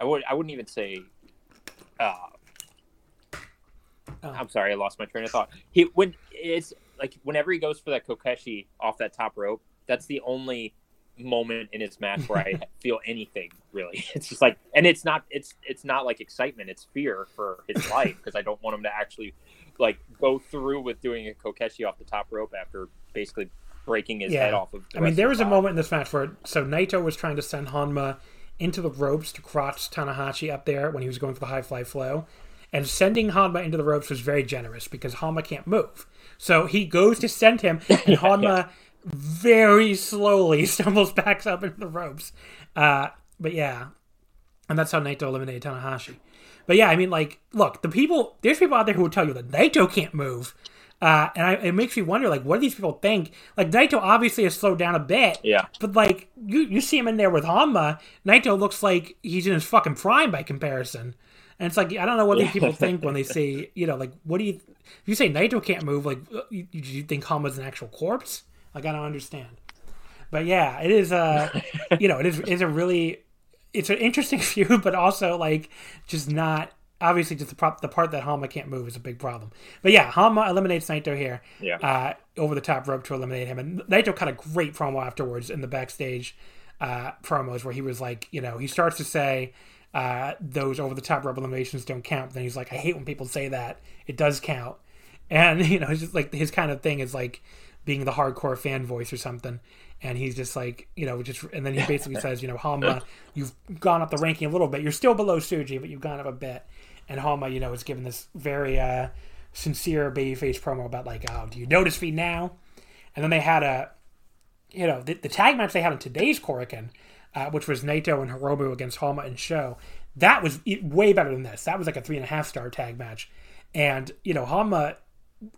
I would I wouldn't even say. Uh, oh. I'm sorry, I lost my train of thought. He when it's like whenever he goes for that Kokeshi off that top rope, that's the only moment in his match where I feel anything really. It's just like, and it's not, it's it's not like excitement, it's fear for his life because I don't want him to actually like go through with doing a Kokeshi off the top rope after basically breaking his yeah. head off of. I mean, there was a moment in this match where so Naito was trying to send Honma into the ropes to crotch Tanahashi up there when he was going for the high fly flow. And sending Honma into the ropes was very generous because Honma can't move. So he goes to send him, and Honma very slowly stumbles back up into the ropes. Uh, but yeah, and that's how Naito eliminated Tanahashi. But yeah, I mean, like, look, the people, there's people out there who will tell you that Naito can't move. Uh, and I, it makes me wonder, like, what do these people think? Like, Naito obviously has slowed down a bit. Yeah. But, like, you, you see him in there with Honma. Naito looks like he's in his fucking prime by comparison. And it's like I don't know what these people think when they say, you know, like what do you? If you say Naito can't move, like uh, you, you think Honma's an actual corpse? Like I don't understand. But yeah, it is. Uh, you know, it is is a really it's an interesting feud, but also like just not obviously just the prop the part that Honma can't move is a big problem. But yeah, Honma eliminates Naito here. Yeah. Uh, over the top rope to eliminate him, and Naito cut a great promo afterwards in the backstage uh, promos where he was like, you know, he starts to say uh, those over the top rebel eliminations don't count. Then he's like, I hate when people say that. It does count. And you know, it's just like his kind of thing is like being the hardcore fan voice or something. And he's just like, you know, just and then he basically says, you know, Honma, you've gone up the ranking a little bit. You're still below Tsuji but you've gone up a bit. And Honma, you know, is given this very uh, sincere babyface promo about like, oh, do you notice me now? And then they had a, you know, the, the tag match they had on today's Korakuen, uh, which was Naito and Hiromu against Honma and Sho. That was way better than this. That was like a three and a half star tag match, and you know, Honma,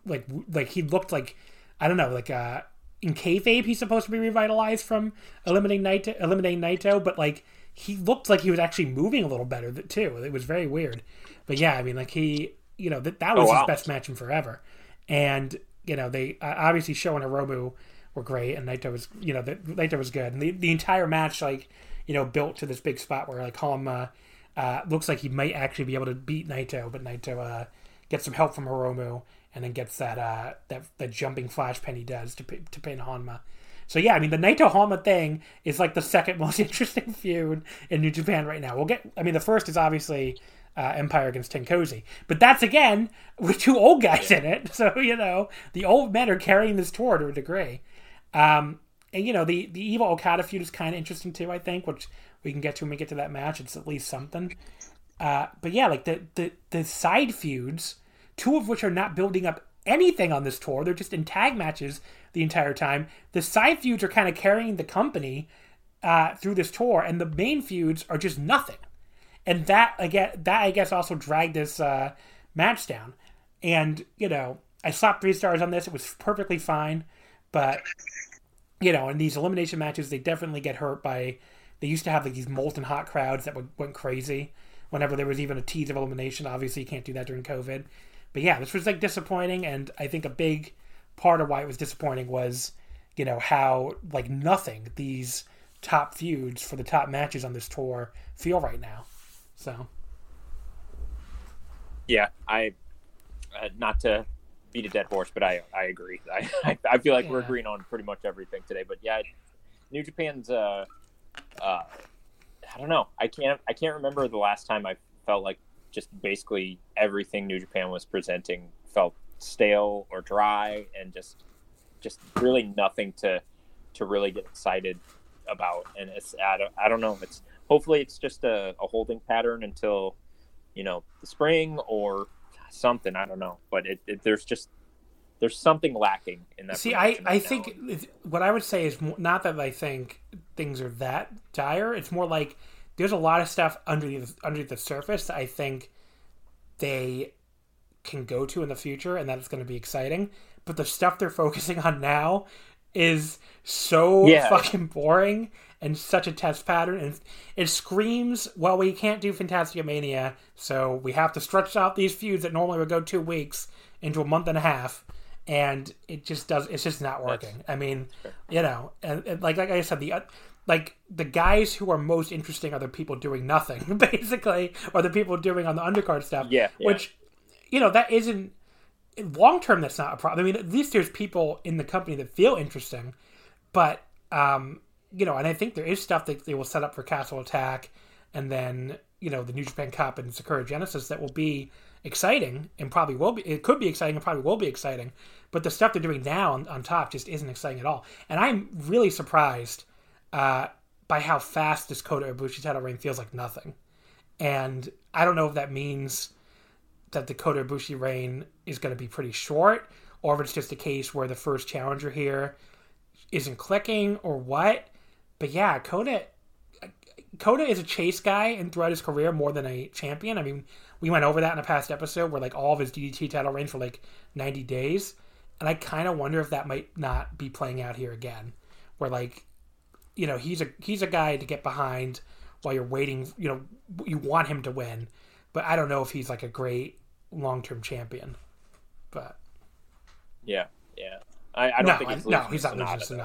like, like he looked like, I don't know, like uh, in kayfabe he's supposed to be revitalized from eliminating Naito, eliminating Naito, but like he looked like he was actually moving a little better too. It was very weird, but yeah, I mean, like he, you know, that that was oh, wow. his best match in forever, and you know, they uh, obviously Sho and Hiromu were great, and Naito was, you know, the, Naito was good, and the, the entire match, like, you know, built to this big spot where like Honma uh, looks like he might actually be able to beat Naito, but Naito uh, gets some help from Hiromu, and then gets that uh, that that jumping flash pen he does to to pin Honma. So yeah, I mean the Naito Honma thing is like the second most interesting feud in New Japan right now. We'll get. I mean the first is obviously uh, Empire against TenCozy. But that's again with two old guys in it, so you know the old men are carrying this tour to a degree. Um, and you know the the Evil Okada feud is kind of interesting too. I think, which we can get to when we get to that match. It's at least something. Uh, but yeah, like the, the the side feuds, two of which are not building up anything on this tour. They're just in tag matches the entire time. The side feuds are kind of carrying the company uh, through this tour, and the main feuds are just nothing. And that again, that I guess also dragged this uh, match down. And you know, I slapped three stars on this. It was perfectly fine. But you know, in these elimination matches, they definitely get hurt by. They used to have like these molten hot crowds that would, went crazy whenever there was even a tease of elimination. Obviously, you can't do that during COVID. But yeah, this was like disappointing, and I think a big part of why it was disappointing was, you know, how like nothing these top feuds for the top matches on this tour feel right now. So. Yeah, I uh, not to beat a dead horse, but I I agree. I I, feel like yeah. we're agreeing on pretty much everything today. But yeah, New Japan's uh uh I don't know. I can't I can't remember the last time I felt like just basically everything New Japan was presenting felt stale or dry and just just really nothing to to really get excited about. And it's I don't, I don't know. It's hopefully it's just a, a holding pattern until you know the spring or something. I don't know, but it, it, there's just there's something lacking in that. See, I I think what I would say is not that I think things are that dire. It's more like there's a lot of stuff under the under the surface that I think they can go to in the future, and that's going to be exciting. But the stuff they're focusing on now is so yeah. fucking boring and such a test pattern. And it screams, well, we can't do Fantasticamania, so we have to stretch out these feuds that normally would go two weeks into a month and a half. And it just does. It's just not working. That's, I mean, you know, and, and, like like I said, the like the guys who are most interesting are the people doing nothing, basically, or the people doing on the undercard stuff. Yeah, yeah. which you know that isn't long term. That's not a problem. I mean, at least there's people in the company that feel interesting, but um, you know, and I think there is stuff that they will set up for Castle Attack, and then you know the New Japan Cup and Sakura Genesis that will be exciting and probably will be. It could be exciting and probably will be exciting, but the stuff they're doing now on, on top just isn't exciting at all. And I'm really surprised uh, by how fast this Kota Ibushi title reign feels like nothing. And I don't know if that means that the Kota Ibushi reign is going to be pretty short, or if it's just a case where the first challenger here isn't clicking, or what. But yeah, Kota Kota is a chase guy and throughout his career more than a champion. I mean, we went over that in a past episode where like all of his DDT title reigns for like 90 days. And I kind of wonder if that might not be playing out here again. Where like, you know, he's a he's a guy to get behind while you're waiting, you know, you want him to win. But I don't know if he's like a great long-term champion. But yeah, yeah. I, I don't no, think he's no, he's not losing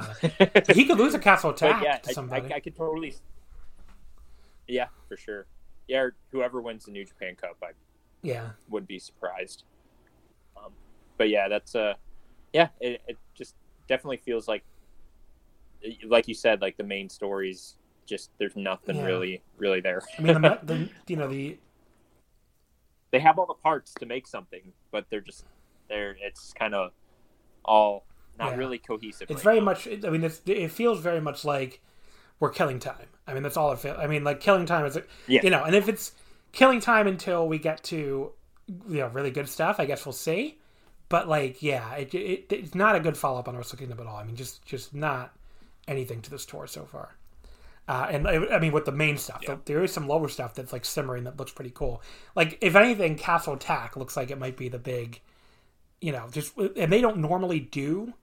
he could lose a castle attack yeah, to somebody. I, I, I, could totally. Yeah, for sure. Yeah, whoever wins the New Japan Cup, I yeah would be surprised. Um, but yeah, that's uh, yeah, it, it just definitely feels like, like you said, like the main stories just there's nothing Yeah. really really there. I mean, the, the you know the they have all the parts to make something, but they're just they're it's kind of all not Yeah. really cohesive. It's right very now. much. I mean, it's, it feels very much like we're killing time. I mean, that's all it feels. I mean, like killing time is, Yeah. you know, and if it's killing time until we get to, you know, really good stuff, I guess we'll see. But like, yeah, it, it it's not a good follow up on Wrestle Kingdom at all. I mean, just just not anything to this tour so far. Uh, and I I mean, with the main stuff, Yeah. there is some lower stuff that's like simmering that looks pretty cool. Like, if anything, Castle Attack looks like it might be the big, you know, just and they don't normally do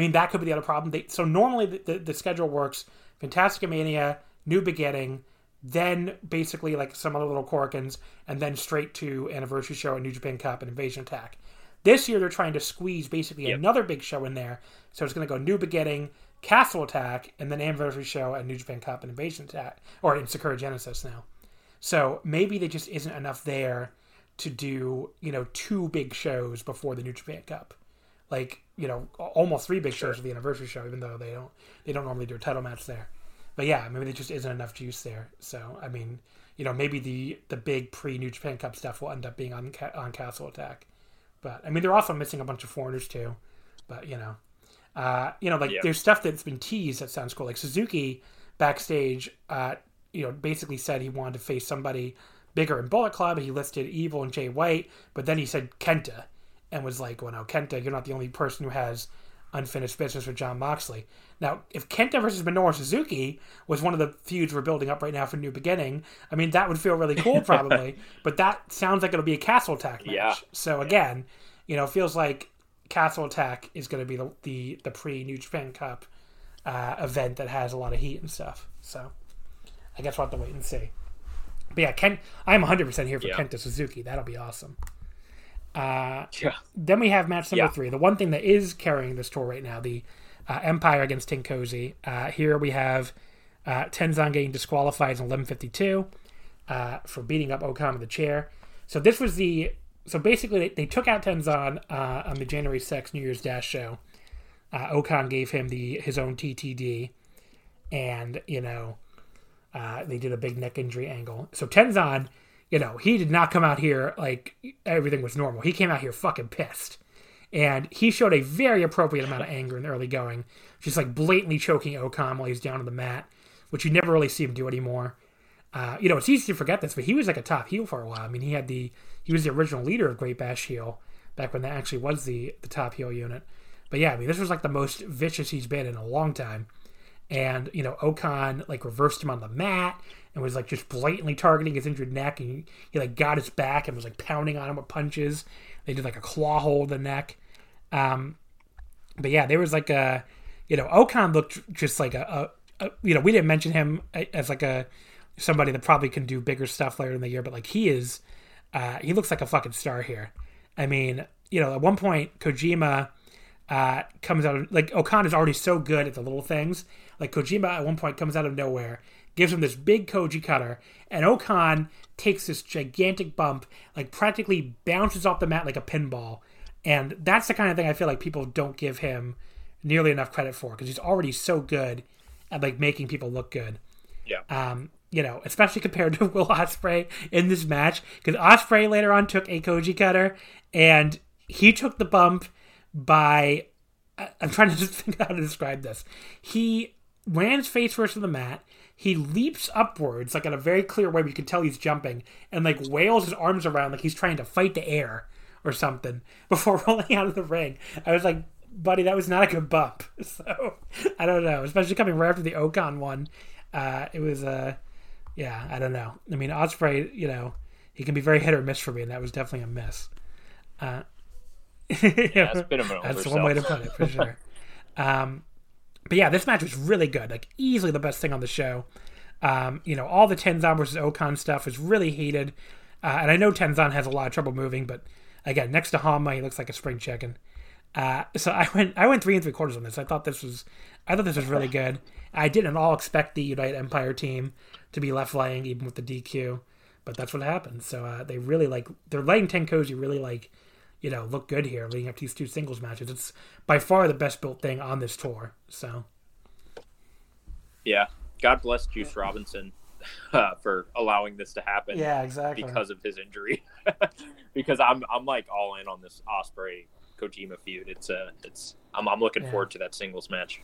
I mean, that could be the other problem. They, so normally the, the, the schedule works: Fantastica Mania, New Beginning, then basically like some other little Korakuens, and then straight to Anniversary Show and New Japan Cup and Invasion Attack. This year they're trying to squeeze basically Yep. another big show in there, so it's going to go New Beginning, Castle Attack, and then Anniversary Show and New Japan Cup and Invasion Attack, or in Sakura Genesis now. So maybe there just isn't enough there to do you know two big shows before the New Japan Cup like you know almost three big shows for the anniversary show, even though they don't they don't normally do a title match there. But yeah, maybe there just isn't enough juice there. So I mean, you know, maybe the the big pre New Japan Cup stuff will end up being on on Castle Attack. But I mean, they're also missing a bunch of foreigners too. But you know, uh, you know, like Yeah. there's stuff that's been teased that sounds cool. Like Suzuki backstage, uh, you know, basically said he wanted to face somebody bigger in Bullet Club. He listed Evil and Jay White, but then he said Kenta, and was like, "Well, no, Kenta, you're not the only person who has unfinished business with John Moxley." Now, if Kenta versus Minoru Suzuki was one of the feuds we're building up right now for New Beginning, I mean, that would feel really cool, probably. but that sounds like it'll be a Castle Attack match. Yeah. So again, you know, it feels like Castle Attack is going to be the the, the pre New Japan Cup uh, event that has a lot of heat and stuff. So I guess we'll have to wait and see. But yeah, Ken, I'm 100 percent here for Yeah. Kenta Suzuki. That'll be awesome. Uh, Yeah. then we have match number Yeah. three. The one thing that is carrying this tour right now, the uh, Empire against Tenkozi. Uh, here we have uh, Tenzan getting disqualified in 11:52 uh, for beating up O-Khan with the chair. So this was the so basically they, they took out Tenzan uh, on the January 6th New Year's Dash show. Uh, O-Khan gave him the his own TTD, and you know uh, they did a big neck injury angle. So Tenzan, you know, he did not come out here like everything was normal. He came out here fucking pissed. And he showed a very appropriate amount of anger in the early going, just like blatantly choking O-Khan while he's down on the mat, which you never really see him do anymore. Uh, you know, it's easy to forget this, but he was like a top heel for a while. I mean, he had the he was the original leader of Great Bash Heel back when that actually was the the top heel unit. But yeah, I mean, this was like the most vicious he's been in a long time. And you know, O-Khan like reversed him on the mat and was like just blatantly targeting his injured neck, and he, he like got his back and was like pounding on him with punches. They did like a claw hold the neck. Um, but yeah, there was like a, you know, O-Khan looked just like a, a, a you know, we didn't mention him as like a somebody that probably can do bigger stuff later in the year, but like he is, uh, he looks like a fucking star here. I mean, you know, at one point Kojima uh, comes out of like O-Khan is already so good at the little things. Like Kojima at one point comes out of nowhere, gives him this big Koji cutter, and O-Khan takes this gigantic bump, like practically bounces off the mat like a pinball. And that's the kind of thing I feel like people don't give him nearly enough credit for because he's already so good at like making people look good. Yeah. Um, you know, especially compared to Will Ospreay in this match, because Ospreay later on took a Koji cutter, and he took the bump by. I'm trying to just think how to describe this. He lands face first on the mat. He leaps upwards, like in a very clear way. Where you can tell he's jumping, and like wails his arms around, like he's trying to fight the air or something before rolling out of the ring. I was like, buddy, that was not a good bump. So I don't know, especially coming right after the O-Khan one. Uh, it was, uh, yeah, I don't know. I mean, Ospreay, you know, he can be very hit or miss for me, and that was definitely a miss. Uh, Yeah, it's a bit of an That's one way to put it for sure. um, but yeah, this match was really good. Like easily the best thing on the show. Um, you know, all the Tenzan versus O-Khan stuff was really heated. Uh, and I know Tenzan has a lot of trouble moving, but again, next to Honma, he looks like a spring chicken. Uh, so I went, I went three and three quarters on this. I thought this was, I thought this was really good. I didn't at all expect the United Empire team to be left laying, even with the DQ, but that's what happened. So uh, they really like, they're letting Tenkoji really like, you know, look good here, leading up to these two singles matches. It's by far the best built thing on this tour. So Yeah, God bless Juice Robinson uh, for allowing this to happen. Yeah, exactly. Because of his injury, because I'm I'm like all in on this Ospreay Kojima feud. It's a uh, it's I'm I'm looking yeah. forward to that singles match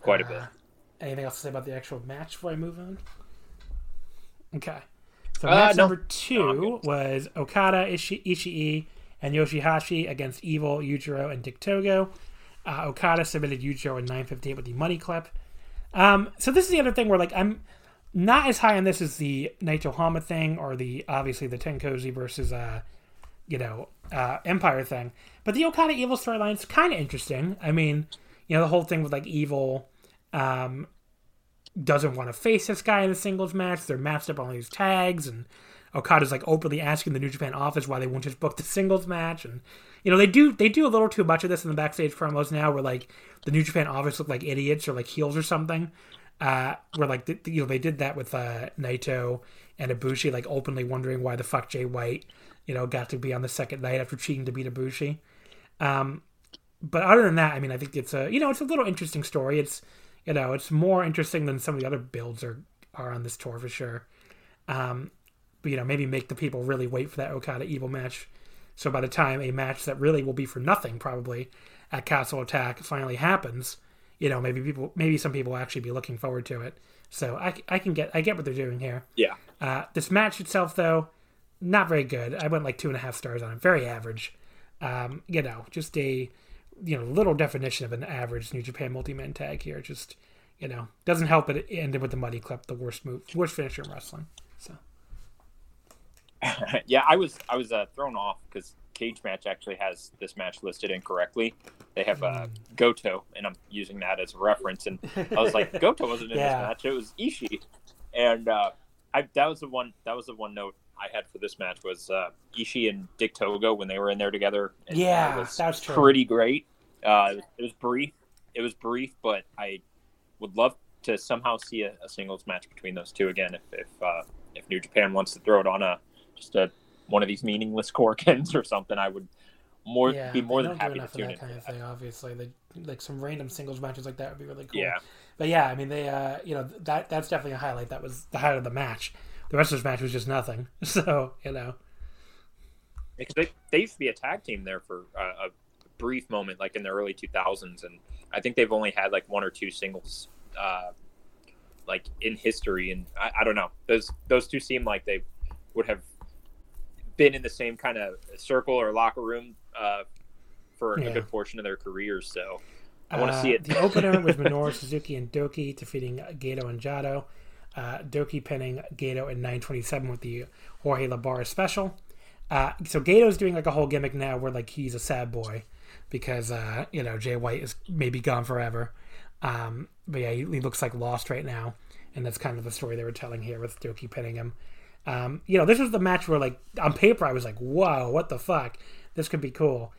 quite uh, a bit. Anything else to say about the actual match before I move on? Okay. So match uh, no. number two no, was Okada, Ishi- Ishii, and Yoshihashi against Evil, Yujiro, and Dick Togo. Uh, Okada submitted Yujiro in 958 with the money clip. Um, so this is the other thing where like I'm not as high on this as the Naito Honma thing or the obviously the Tenkozy versus uh you know uh Empire thing, but the Okada Evil storyline is kind of interesting. I mean, you know the whole thing with like Evil um doesn't want to face this guy in a singles match. They're matched up on these tags, and Okada's like openly asking the New Japan office why they won't just book the singles match. And you know they do they do a little too much of this in the backstage promos now, where like the New Japan office look like idiots or like heels or something. Uh, where like the, you know they did that with uh, Naito and Ibushi, like openly wondering why the fuck Jay White, you know, got to be on the second night after cheating to beat Ibushi. Um, but other than that, I mean, I think it's a you know it's a little interesting story. It's you know it's more interesting than some of the other builds are are on this tour for sure. Um, you know maybe make the people really wait for that Okada Evil match. So by the time a match that really will be for nothing probably at Castle Attack finally happens, you know maybe people maybe some people will actually be looking forward to it. So I, I can get I get what they're doing here. Yeah. Uh, this match itself though, not very good. I went like two and a half stars on it. Very average. Um, you know, just a you know little definition of an average New Japan multi-man tag here. Just you know doesn't help it ended with the money clip, the worst move, worst finisher in wrestling. So yeah, I was I was uh, thrown off because Cagematch actually has this match listed incorrectly. They have uh, mm. Goto, and I'm using that as a reference. And I was like, Goto wasn't in yeah. this match; it was Ishii. And uh, I, that was the one. That was the one note I had for this match was uh, Ishii and Dick Togo when they were in there together. yeah, was that was true. pretty great. Uh, it was brief. It was brief, but I would love to somehow see a, a singles match between those two again. If if, uh, if New Japan wants to throw it on a just a one of these meaningless Korakuens or something, I would more yeah, be more than happy to tune in. Kind of thing, obviously, they, like some random singles matches like that would be really cool. Yeah, but yeah, I mean, they uh, you know that that's definitely a highlight. That was the highlight of the match. The rest of this match was just nothing. So you know, because they they used to be a tag team there for uh, a brief moment, like in the early 2000s, and I think they've only had like one or two singles, uh, like in history. And I, I don't know, those those two seem like they would have been in the same kind of circle or locker room uh, for yeah. a good portion of their careers. So I want to uh, see it. the opener was Minoru Suzuki and Douki defeating Gedo and Jado. Uh, Douki pinning Gedo in 927 with the Jorge Labarra special. Uh, so Gedo's doing like a whole gimmick now where like he's a sad boy because uh, you know Jay White is maybe gone forever. Um, but yeah, he, he, looks like lost right now, and that's kind of the story they were telling here with Douki pinning him. Um, you know, this was the match where like on paper I was like, "Whoa, what the fuck? This could be cool."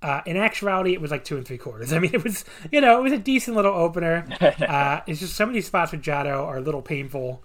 Uh, in actuality, it was like two and three quarters. I mean, it was you know it was a decent little opener. Uh, it's just some of these spots with Jado are a little painful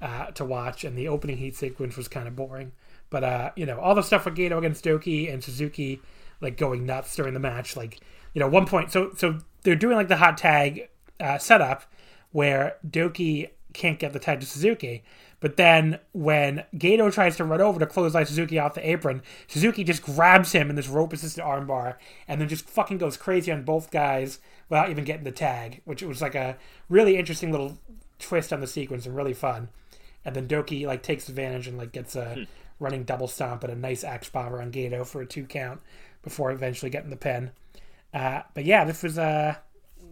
uh, to watch, and the opening heat sequence was kind of boring. But uh, you know, all the stuff with Gedo against Douki and Suzuki, like going nuts during the match. Like you know, one point, so so they're doing like the hot tag uh, setup where Douki can't get the tag to Suzuki, but then when Gedo tries to run over to clothesline Suzuki off the apron, Suzuki just grabs him in this rope assisted armbar and then just fucking goes crazy on both guys without even getting the tag, which was like a really interesting little twist on the sequence and really fun. And then Douki like takes advantage and like gets a hmm. running double stomp and a nice axe bomber on Gedo for a two count before eventually getting the pin. Uh, but yeah, this was a uh,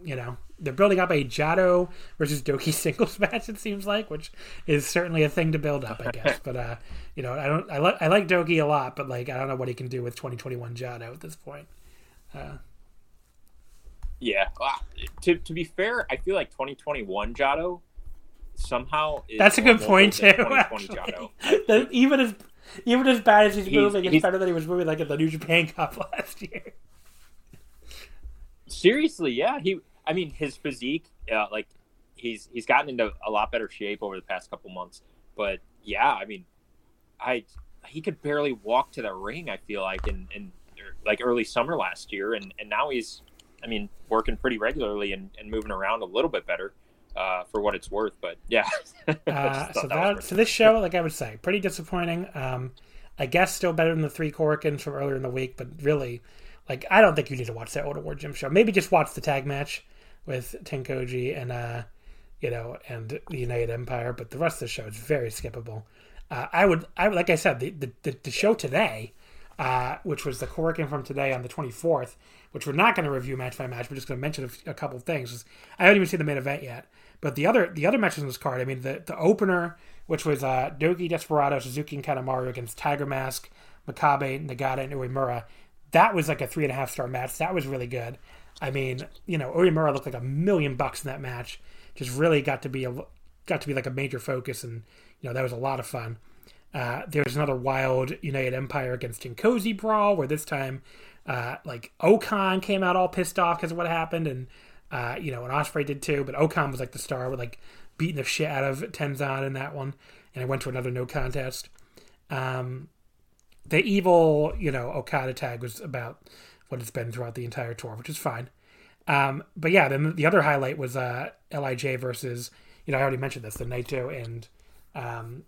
you know they're building up a Jado versus Douki singles match. It seems like, which is certainly a thing to build up, I guess. but uh, you know, I don't. I like I like Douki a lot, but like I don't know what he can do with 2021 Jado at this point. Uh, yeah, uh, to to be fair, I feel like 2021 Jado somehow that's a good point too. that, even as even as bad as he's, he's moving, it's he's, better than he was moving like at the New Japan Cup last year. Seriously, yeah, he I mean, his physique, uh, like he's he's gotten into a lot better shape over the past couple months. But yeah, I mean, I he could barely walk to the ring. I feel like in, in like early summer last year, and and now he's, I mean, working pretty regularly and, and moving around a little bit better. uh, for what it's worth. But yeah, uh, so that, so this show, like I would say, pretty disappointing. Um, I guess still better than the three Korakuens from earlier in the week, but really, like I don't think you need to watch that Ota Ward Gym show. Maybe just watch the tag match with Tenkoji and uh, you know, and the United Empire. But the rest of the show is very skippable. Uh, I would, I like I said, the the, the show today, uh, which was the Korakuen from today on the twenty fourth, which we're not going to review match by match. We're just going to mention a, couple of things. I haven't even seen the main event yet, but the other the other matches on this card. I mean, the the opener, which was uh, Douki Desperado, Suzuki, and Kanemaru against Tiger Mask, Makabe, Nagata, and Uemura. That was like a three and a half star match. That was really good. I mean, you know, Uemura looked like a million bucks in that match. Just really got to be a got to be like a major focus, and you know that was a lot of fun. Uh, there's another wild United Empire against Tenkoji brawl where this time, uh, like O-Khan came out all pissed off because of what happened, and uh, you know, and Ospreay did too. But O-Khan was like the star with like beating the shit out of Tenzan in that one, and I went to another no contest. Um, the evil, you know, Okada tag was about what it's been throughout the entire tour, which is fine. Um, but yeah, then the other highlight was uh, Lij versus, you know, I already mentioned this, the Naito and um,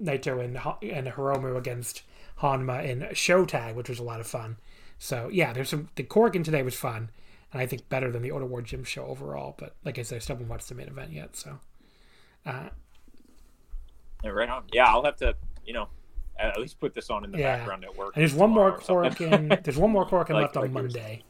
Naito and and Hiromu against Honma in Sho tag, which was a lot of fun. So yeah, there's some. The Korakuen today was fun, and I think better than the Ota Ward Gym show overall. But like I said, I still haven't watched the main event yet. So, uh, yeah, right on. Yeah, I'll have to, you know, at least put this on in the yeah. background at work. And there's one more Korakuen. there's one more Korakuen like, left like on Monday.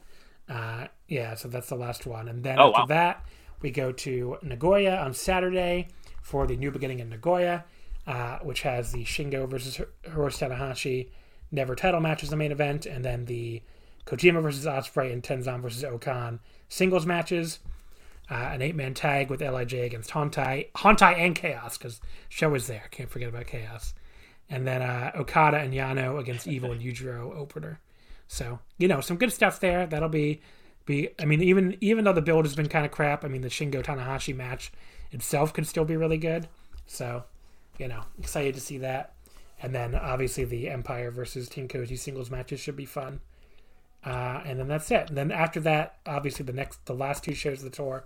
Uh, yeah, so that's the last one, and then oh, after wow. that we go to Nagoya on Saturday for the new beginning in Nagoya, uh, which has the Shingo versus Hiroshi Tanahashi never title match as the main event, and then the Kojima versus Ospreay and Tenzan versus O-Khan singles matches. Uh, an eight man tag with Lij against Hontai, Hontai and Chaos because Sho is there. Can't forget about Chaos, and then uh, Okada and Yano against Evil and Yujiro opener. So you know some good stuff there. That'll be be. I mean even even though the build has been kind of crap, I mean the Shingo Tanahashi match itself could still be really good. So you know excited to see that. And then obviously the Empire versus Tenkoji singles matches should be fun. Uh, and then that's it. And then after that, obviously the next, the last two shows of the tour,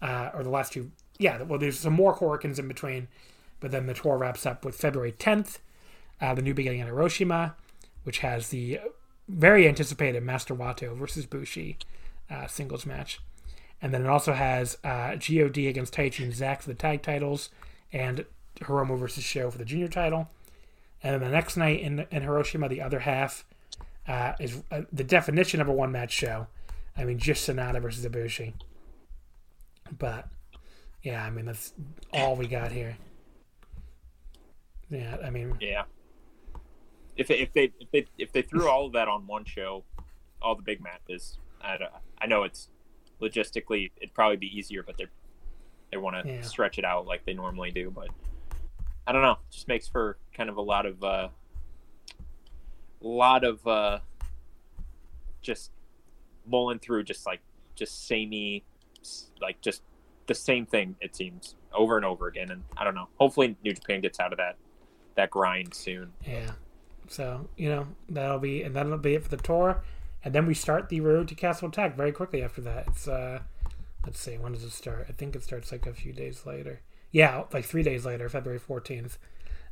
uh, or the last two, yeah. Well, there's some more Korakuens in between, but then the tour wraps up with February 10th, uh, the new beginning in Hiroshima, which has the very anticipated Master Wato versus Bushi uh, singles match, and then it also has uh, God against Taichi and Zack for the tag titles, and Hiromu versus Sho for the junior title. And then the next night in in Hiroshima, the other half uh, is uh, the definition of a one match show. I mean, just Sanada versus Ibushi. But yeah, I mean that's all we got here. Yeah, I mean, yeah. If they, if they if they if they threw all of that on one show, all the big matches, I, I know it's logistically it'd probably be easier, but they they want to yeah. stretch it out like they normally do. But I don't know, it just makes for kind of a lot of uh, lot of uh, just mulling through just like just samey like just the same thing it seems over and over again and i don't know hopefully new japan gets out of that that grind soon yeah so you know that'll be and that'll be it for the tour and then we start the road to castle attack very quickly after that it's uh let's see when does it start i think it starts like a few days later yeah like three days later february 14th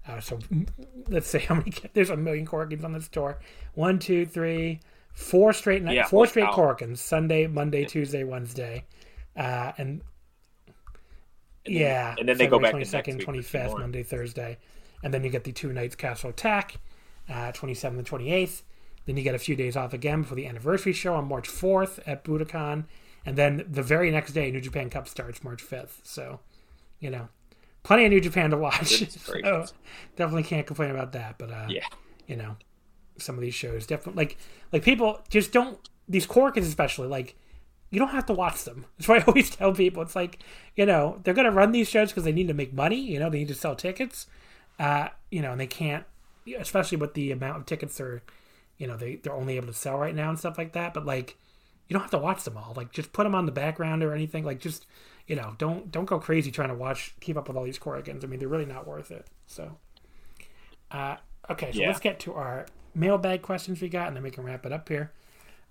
uh, so let's say how many. There's a million Korakuens on this tour. One, two, three, four straight night, yeah, four straight. Korakuens. Sunday, Monday, Tuesday, Wednesday, uh, and, and yeah, and then they go back twenty second, twenty fifth, Monday, Thursday, and then you get the two nights Castle Attack, twenty seventh and twenty eighth. Then you get a few days off again for the anniversary show on March fourth at Budokan, and then the very next day New Japan Cup starts March fifth. So, you know, plenty of New Japan to watch. so definitely can't complain about that. But uh, yeah, you know, some of these shows definitely like like people just don't these Korakuens especially like you don't have to watch them. That's why I always tell people. It's like you know they're gonna run these shows because they need to make money. You know they need to sell tickets. Uh, you know and they can't, especially with the amount of tickets they're, you know they they're only able to sell right now and stuff like that. But like you don't have to watch them all. Like just put them on the background or anything. Like just you know, don't don't go crazy trying to watch keep up with all these Korakuens. I mean, they're really not worth it. So, uh, okay, so yeah. let's get to our mailbag questions we got, and then we can wrap it up here.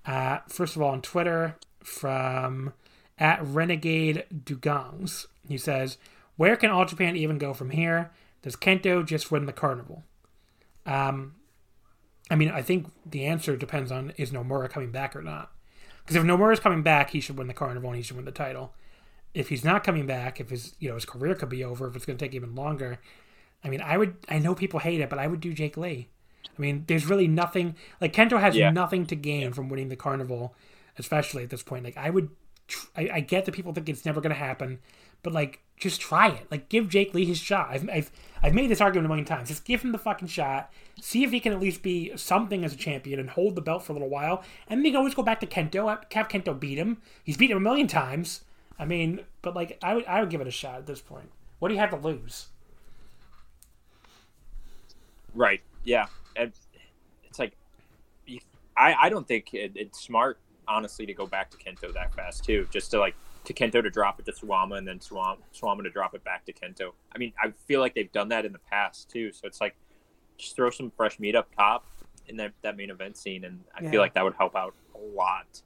Uh, first of all, on Twitter from at Renegade Dugongs, He says, "Where can All Japan even go from here? Does Kento just win the carnival?" Um, I mean, I think the answer depends on is Nomura coming back or not. Because if Nomura is coming back, he should win the carnival and he should win the title. If he's not coming back, if his you know his career could be over, if it's going to take even longer, I mean, I would. I know people hate it, but I would do Jake Lee. I mean, there's really nothing like Kento has Yeah. nothing to gain from winning the carnival, especially at this point. Like, I would. I, I get that people think it's never going to happen, but like, just try it. Like, give Jake Lee his shot. I've, I've I've made this argument a million times. Just give him the fucking shot. See if he can at least be something as a champion and hold the belt for a little while, and then you can always go back to Kento. Have Kento beat him. He's beat him a million times. I mean, but like, I would I would give it a shot at this point. What do you have to lose? Right. Yeah. It's like, I I don't think it, it's smart, honestly, to go back to Kento that fast too. Just to like to Kento to drop it to Suwama and then Suwama Suwama to drop it back to Kento. I mean, I feel like they've done that in the past too. So it's like just throw some fresh meat up top in that, that main event scene, and I Yeah. feel like that would help out a lot.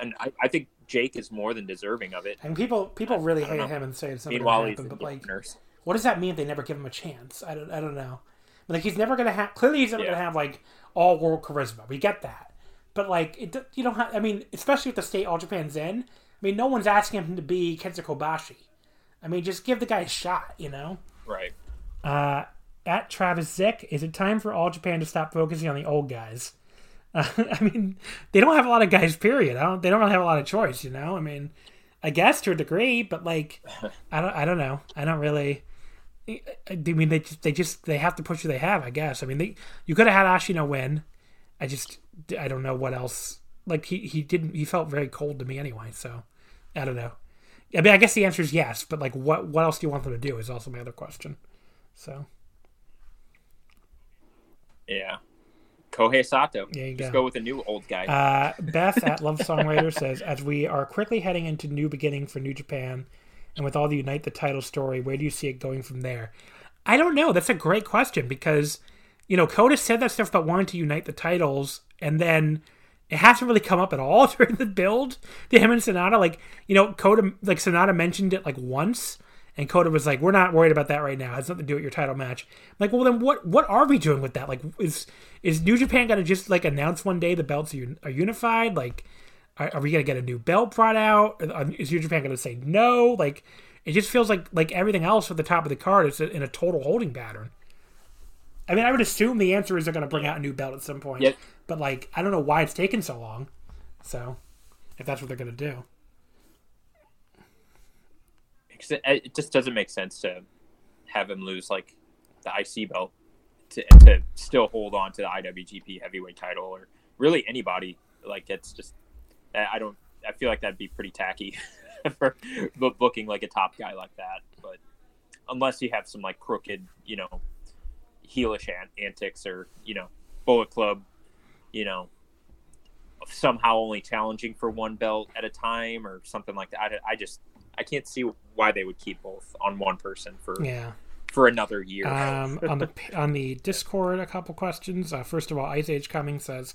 And I, I think Jake is more than deserving of it. And people people really hate know. him and say it's never Meanwhile, gonna he's But like, nurse. what does that mean? if They never give him a chance. I don't I don't know. But like, he's never gonna have. Clearly, he's never Yeah. gonna have like all world charisma. We get that. But like, it you don't have. I mean, especially with the state All Japan's in. I mean, no one's asking him to be Kenta Kobashi. I mean, just give the guy a shot. You know. Right. Uh, at Travis Zick, is it time for All Japan to stop focusing on the old guys? Uh, I mean, they don't have a lot of guys. Period. I don't. They don't really have a lot of choice. You know. I mean, I guess to a degree, but like, I don't. I don't know. I don't really. I mean, they just, they just they have to push who they have. I guess. I mean, they you could have had Ashino win. I just I don't know what else. Like he he didn't he felt very cold to me anyway. So I don't know. I mean, I guess the answer is yes, but like, what what else do you want them to do is also my other question. So Yeah. Kohei Sato. There you Just go. go with a new old guy. Uh, Beth at Love Songwriter says, as we are quickly heading into new beginning for New Japan, and with all the Unite the Title story, where do you see it going from there? I don't know. That's a great question because, you know, Kota said that stuff about wanting to unite the titles, and then it hasn't really come up at all during the build to him and Sanada. Like, you know, Kota, like Sanada mentioned it like once, and Kota was like, "We're not worried about that right now. It has nothing to do with your title match." I'm like, well, then what? What are we doing with that? Like, is is New Japan gonna just like announce one day the belts are, are unified? Like, are, are we gonna get a new belt brought out? Is New Japan gonna say no? Like, it just feels like like everything else at the top of the card is in a total holding pattern. I mean, I would assume the answer is they're gonna bring out a new belt at some point, Yep. but like, I don't know why it's taken so long. So, if that's what they're gonna do, Because it, just doesn't make sense to have him lose like the IC belt to, to still hold on to the IWGP heavyweight title or really anybody. Like it's just I don't. I feel like that'd be pretty tacky for booking like a top guy like that. But unless you have some like crooked, you know, heelish antics or you know, Bullet Club, you know, somehow only challenging for one belt at a time or something like that. I, I just I can't see why they would keep both on one person for yeah. for another year. Um, on the on the Discord, a couple questions. Uh, first of all, Ice Age Coming says,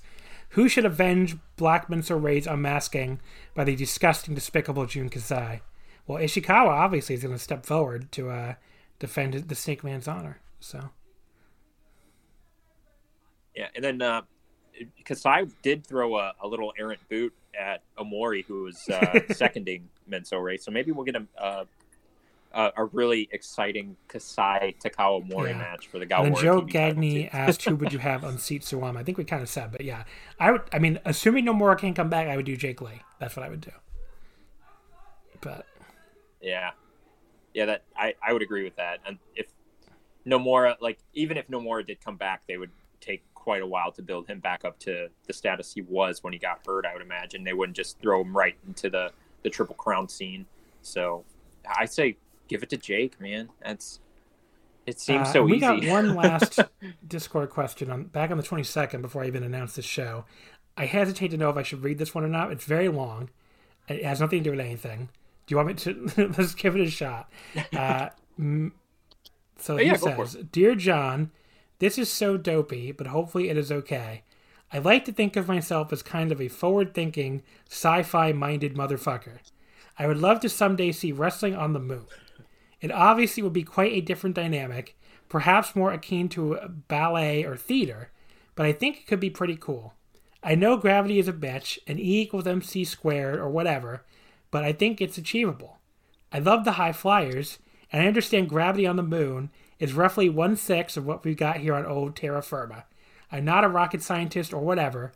"Who should avenge Black Menso-re's unmasking by the disgusting, despicable Jun Kasai?" Well, Ishikawa obviously is going to step forward to uh, defend the Snake Man's honor. So Yeah, and then uh, Kasai did throw a, a little errant boot at Omori, who was uh, seconding Menso-re. So maybe we'll get a uh, a, a really exciting Kasai Takao Mori Yeah. match for the and Gawara then Joe TV too. asked, "Who would you have on seat Suwama?" I think we kind of said, but yeah, I would. I mean, assuming Nomura can't come back, I would do Jake Lee. That's what I would do. But Yeah, yeah, that I, I would agree with that. And if Nomura, like even if Nomura did come back, they would take quite a while to build him back up to the status he was when he got hurt. I would imagine they wouldn't just throw him right into the the Triple Crown scene. So I say give it to Jake, man. That's it seems Uh, so we easy. got one last Discord question on back on the 22nd before I even announced the show. I hesitate to know if I should read this one or not. It's very long. It has nothing to do with anything. Do you want me to? Let's give it a shot. Uh, so he yeah, for says, "Dear John, this is so dopey, but hopefully it is okay. I like to think of myself as kind of a forward-thinking, sci-fi minded motherfucker. I would love to someday see wrestling on the moon. It obviously would be quite a different dynamic, perhaps more akin to ballet or theater, but I think it could be pretty cool. I know gravity is a bitch and E equals mc squared or whatever, but I think it's achievable. I love the high flyers, and I understand gravity on the moon is roughly one sixth of what we've got here on old terra firma. I'm not a rocket scientist or whatever,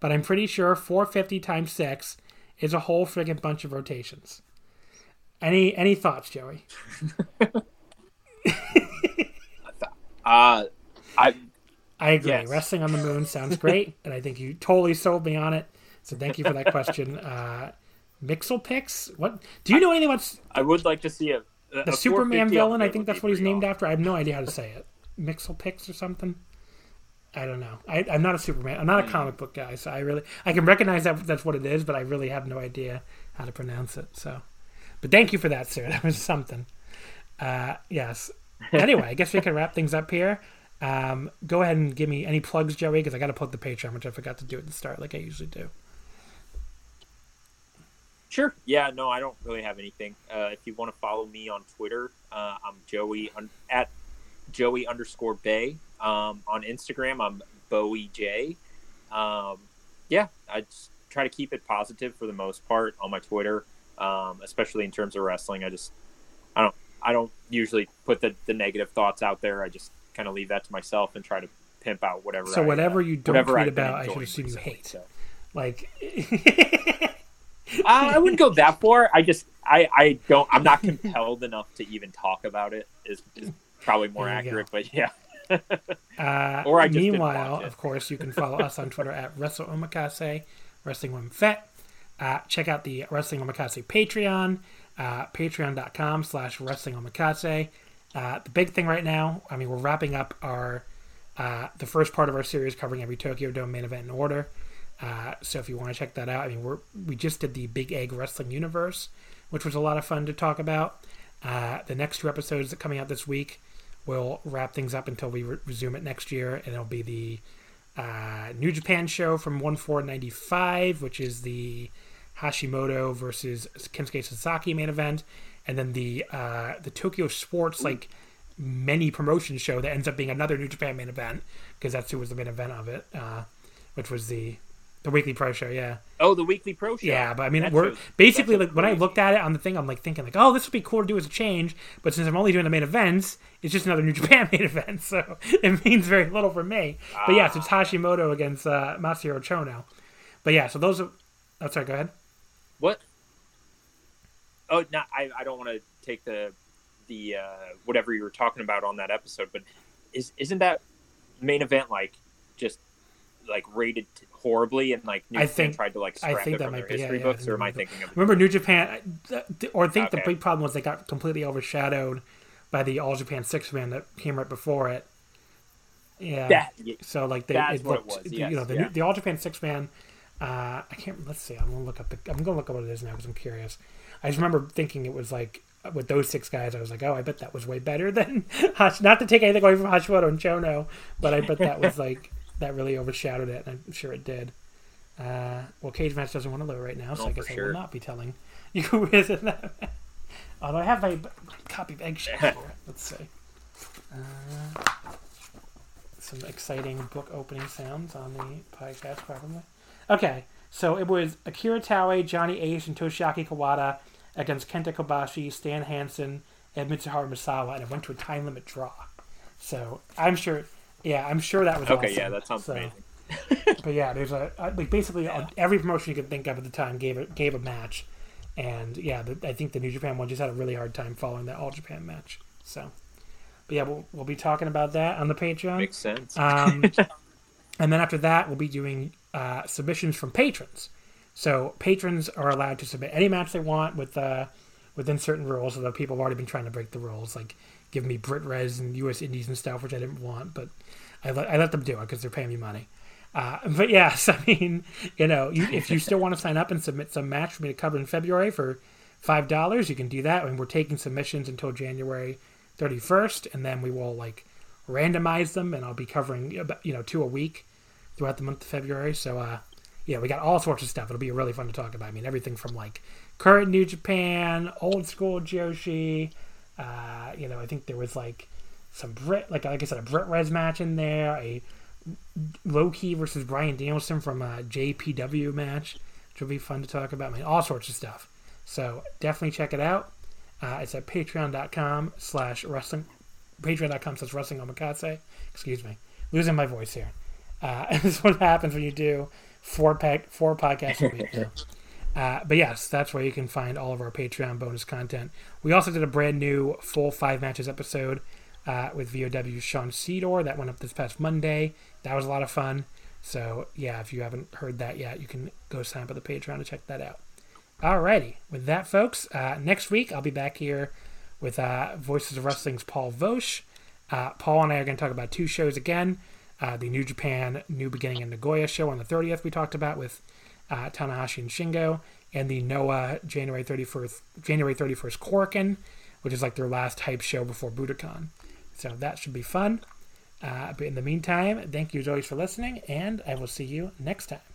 but I'm pretty sure 450 times 6 is a whole friggin' bunch of rotations. Any any thoughts, Joey? Uh, I I agree. Yes. Wrestling on the moon sounds great, and I think you totally sold me on it. So thank you for that question. Uh, Mixel Pix? What? Do you know anything about I would like to see a the Superman villain? I think that's what he's named after. I have no idea how to say it. Mixel Pix or something. I don't know. I, I'm not a Superman. I'm Hmm. not a comic book guy, so I really I can recognize that that's what it is, but I really have no idea how to pronounce it. So, but thank you for that, sir. That was something. Uh, yes. Anyway, I guess we can wrap things up here. Um, go ahead and give me any plugs, Joey, because I got to plug the Patreon, which I forgot to do at the start, like I usually do. Sure. Yeah. No, I don't really have anything. Uh, if you want to follow me on Twitter, uh, I'm Joey un- at Joey underscore Bay. Um, on Instagram, I'm Bowie J. Um, yeah, I just try to keep it positive for the most part on my Twitter, um, especially in terms of wrestling. I just I don't I don't usually put the, the negative thoughts out there. I just kind of leave that to myself and try to pimp out whatever. So I, whatever uh, you don't whatever tweet I've about, I should assume you hate. so. Like, Uh, I wouldn't go that far. I just I I don't I'm not compelled enough to even talk about it. Is, is probably more accurate, but yeah. Uh, Or I just meanwhile, of course, you can follow us on Twitter at Wrestle Omakase, Wrestling Women Fet. Uh, check out the Wrestling Omakase Patreon, uh, patreon.com slash Wrestling Omakase. Uh, the big thing right now, I mean, we're wrapping up our uh, the first part of our series covering every Tokyo Dome main event in order. Uh, so if you want to check that out, I mean, we're we just did the Big Egg Wrestling Universe, which was a lot of fun to talk about. Uh, the next two episodes that coming out this week will wrap things up until we re- resume it next year, and it'll be the uh, New Japan show from one four ninety five, which is the Hashimoto versus Kensuke Sasaki main event, and then the uh, the Tokyo Sports like many promotion show that ends up being another New Japan main event because that's who was the main event of it, uh, which was the the weekly pro show. Yeah, Oh, the weekly pro show. yeah, but I mean, That we're show's- basically like when I looked at it on the thing, I'm like thinking like, oh, this would be cool to do as a change. But since I'm only doing the main events, it's just another New Japan main event, so it means very little for me. But yes, it's Hashimoto against uh, Masahiro Chono. But yeah, so those are. Oh, sorry. Go ahead. What? Oh, no, I, I don't want to take the the uh, whatever you were talking about on that episode, but is isn't that main event like just like rated horribly and like New I Japan think- tried to like I scrap think it that from might their be- history yeah, books, I or am I remember. thinking of? Remember New Japan, or I think the big problem was they got completely overshadowed by the All Japan Six Man that came right before it. Yeah. That, So like they, it what it looked, was, you know, the, yeah. the All Japan Six Man. Uh, I can't. Let's see. I'm gonna look up the. I'm gonna look up what it is now because I'm curious. I just remember thinking it was like with those six guys. I was like, oh, I bet that was way better than Hash. Not to take anything away from Hashimoto and Chono, but I bet that was like that really overshadowed it. And I'm sure it did. Uh, well, Cagematch doesn't want to load right now, so Oh, I guess I sure. will not be telling you who is in that. Although I have my b- copy sheet here. Let's see. Uh, some exciting book opening sounds on the podcast, probably. Okay, so it was Akira Taue, Johnny Ace, and Toshiaki Kawada against Kenta Kobashi, Stan Hansen, and Mitsuharu Misawa, and it went to a time limit draw. So I'm sure, yeah, I'm sure that was okay, awesome. yeah, that sounds So- amazing. but yeah, there's a uh, like basically uh every promotion you could think of at the time gave it gave a match, and yeah, the, I think the New Japan one just had a really hard time following that All Japan match. So, but yeah, we'll, we'll be talking about that on the Patreon. Makes sense. Um, and then after that, we'll be doing uh, submissions from patrons. So patrons are allowed to submit any match they want with uh, within certain rules. Although people have already been trying to break the rules, like give me Brit Wres and U.S. Indies and stuff, which I didn't want, but I let I let them do it because they're paying me money. Uh, but yes, I mean, you know, you, if you still want to sign up and submit some match for me to cover in February for five dollars, you can do that. I mean, we're taking submissions until January thirty first, and then we will like randomize them, and I'll be covering you know two a week throughout the month of February. So, uh, yeah, we got all sorts of stuff. It'll be really fun to talk about. I mean, everything from like current New Japan, old school Joshi, Uh, you know, I think there was like some Brit, like like I said, a Brit Wres match in there, a Low Ki versus Bryan Danielson from a JPW match, which will be fun to talk about. I mean, all sorts of stuff. So definitely check it out. Uh, it's at patreon.com slash wrestling, patreon.com slash wrestling omakase. Excuse me. Losing my voice here. Uh, this is what happens when you do four pack, four podcasts a week. Uh, but yes, that's where you can find all of our Patreon bonus content. We also did a brand new full five matches episode uh, with VOW Sean Sedor that went up this past Monday. That was a lot of fun. So yeah, if you haven't heard that yet, you can go sign up at the Patreon to check that out. Alrighty, with that, folks, uh, next week I'll be back here with uh, Voices of Wrestling's Paul Vosch. Uh, Paul and I are going to talk about two shows again. Uh, the New Japan New Beginning in Nagoya show on the 30th we talked about with uh, Tanahashi and Shingo, and the Noah January 31st January 31st Korakuen, which is like their last hype show before Budokan. So that should be fun. Uh, but in the meantime, thank you as always for listening, and I will see you next time.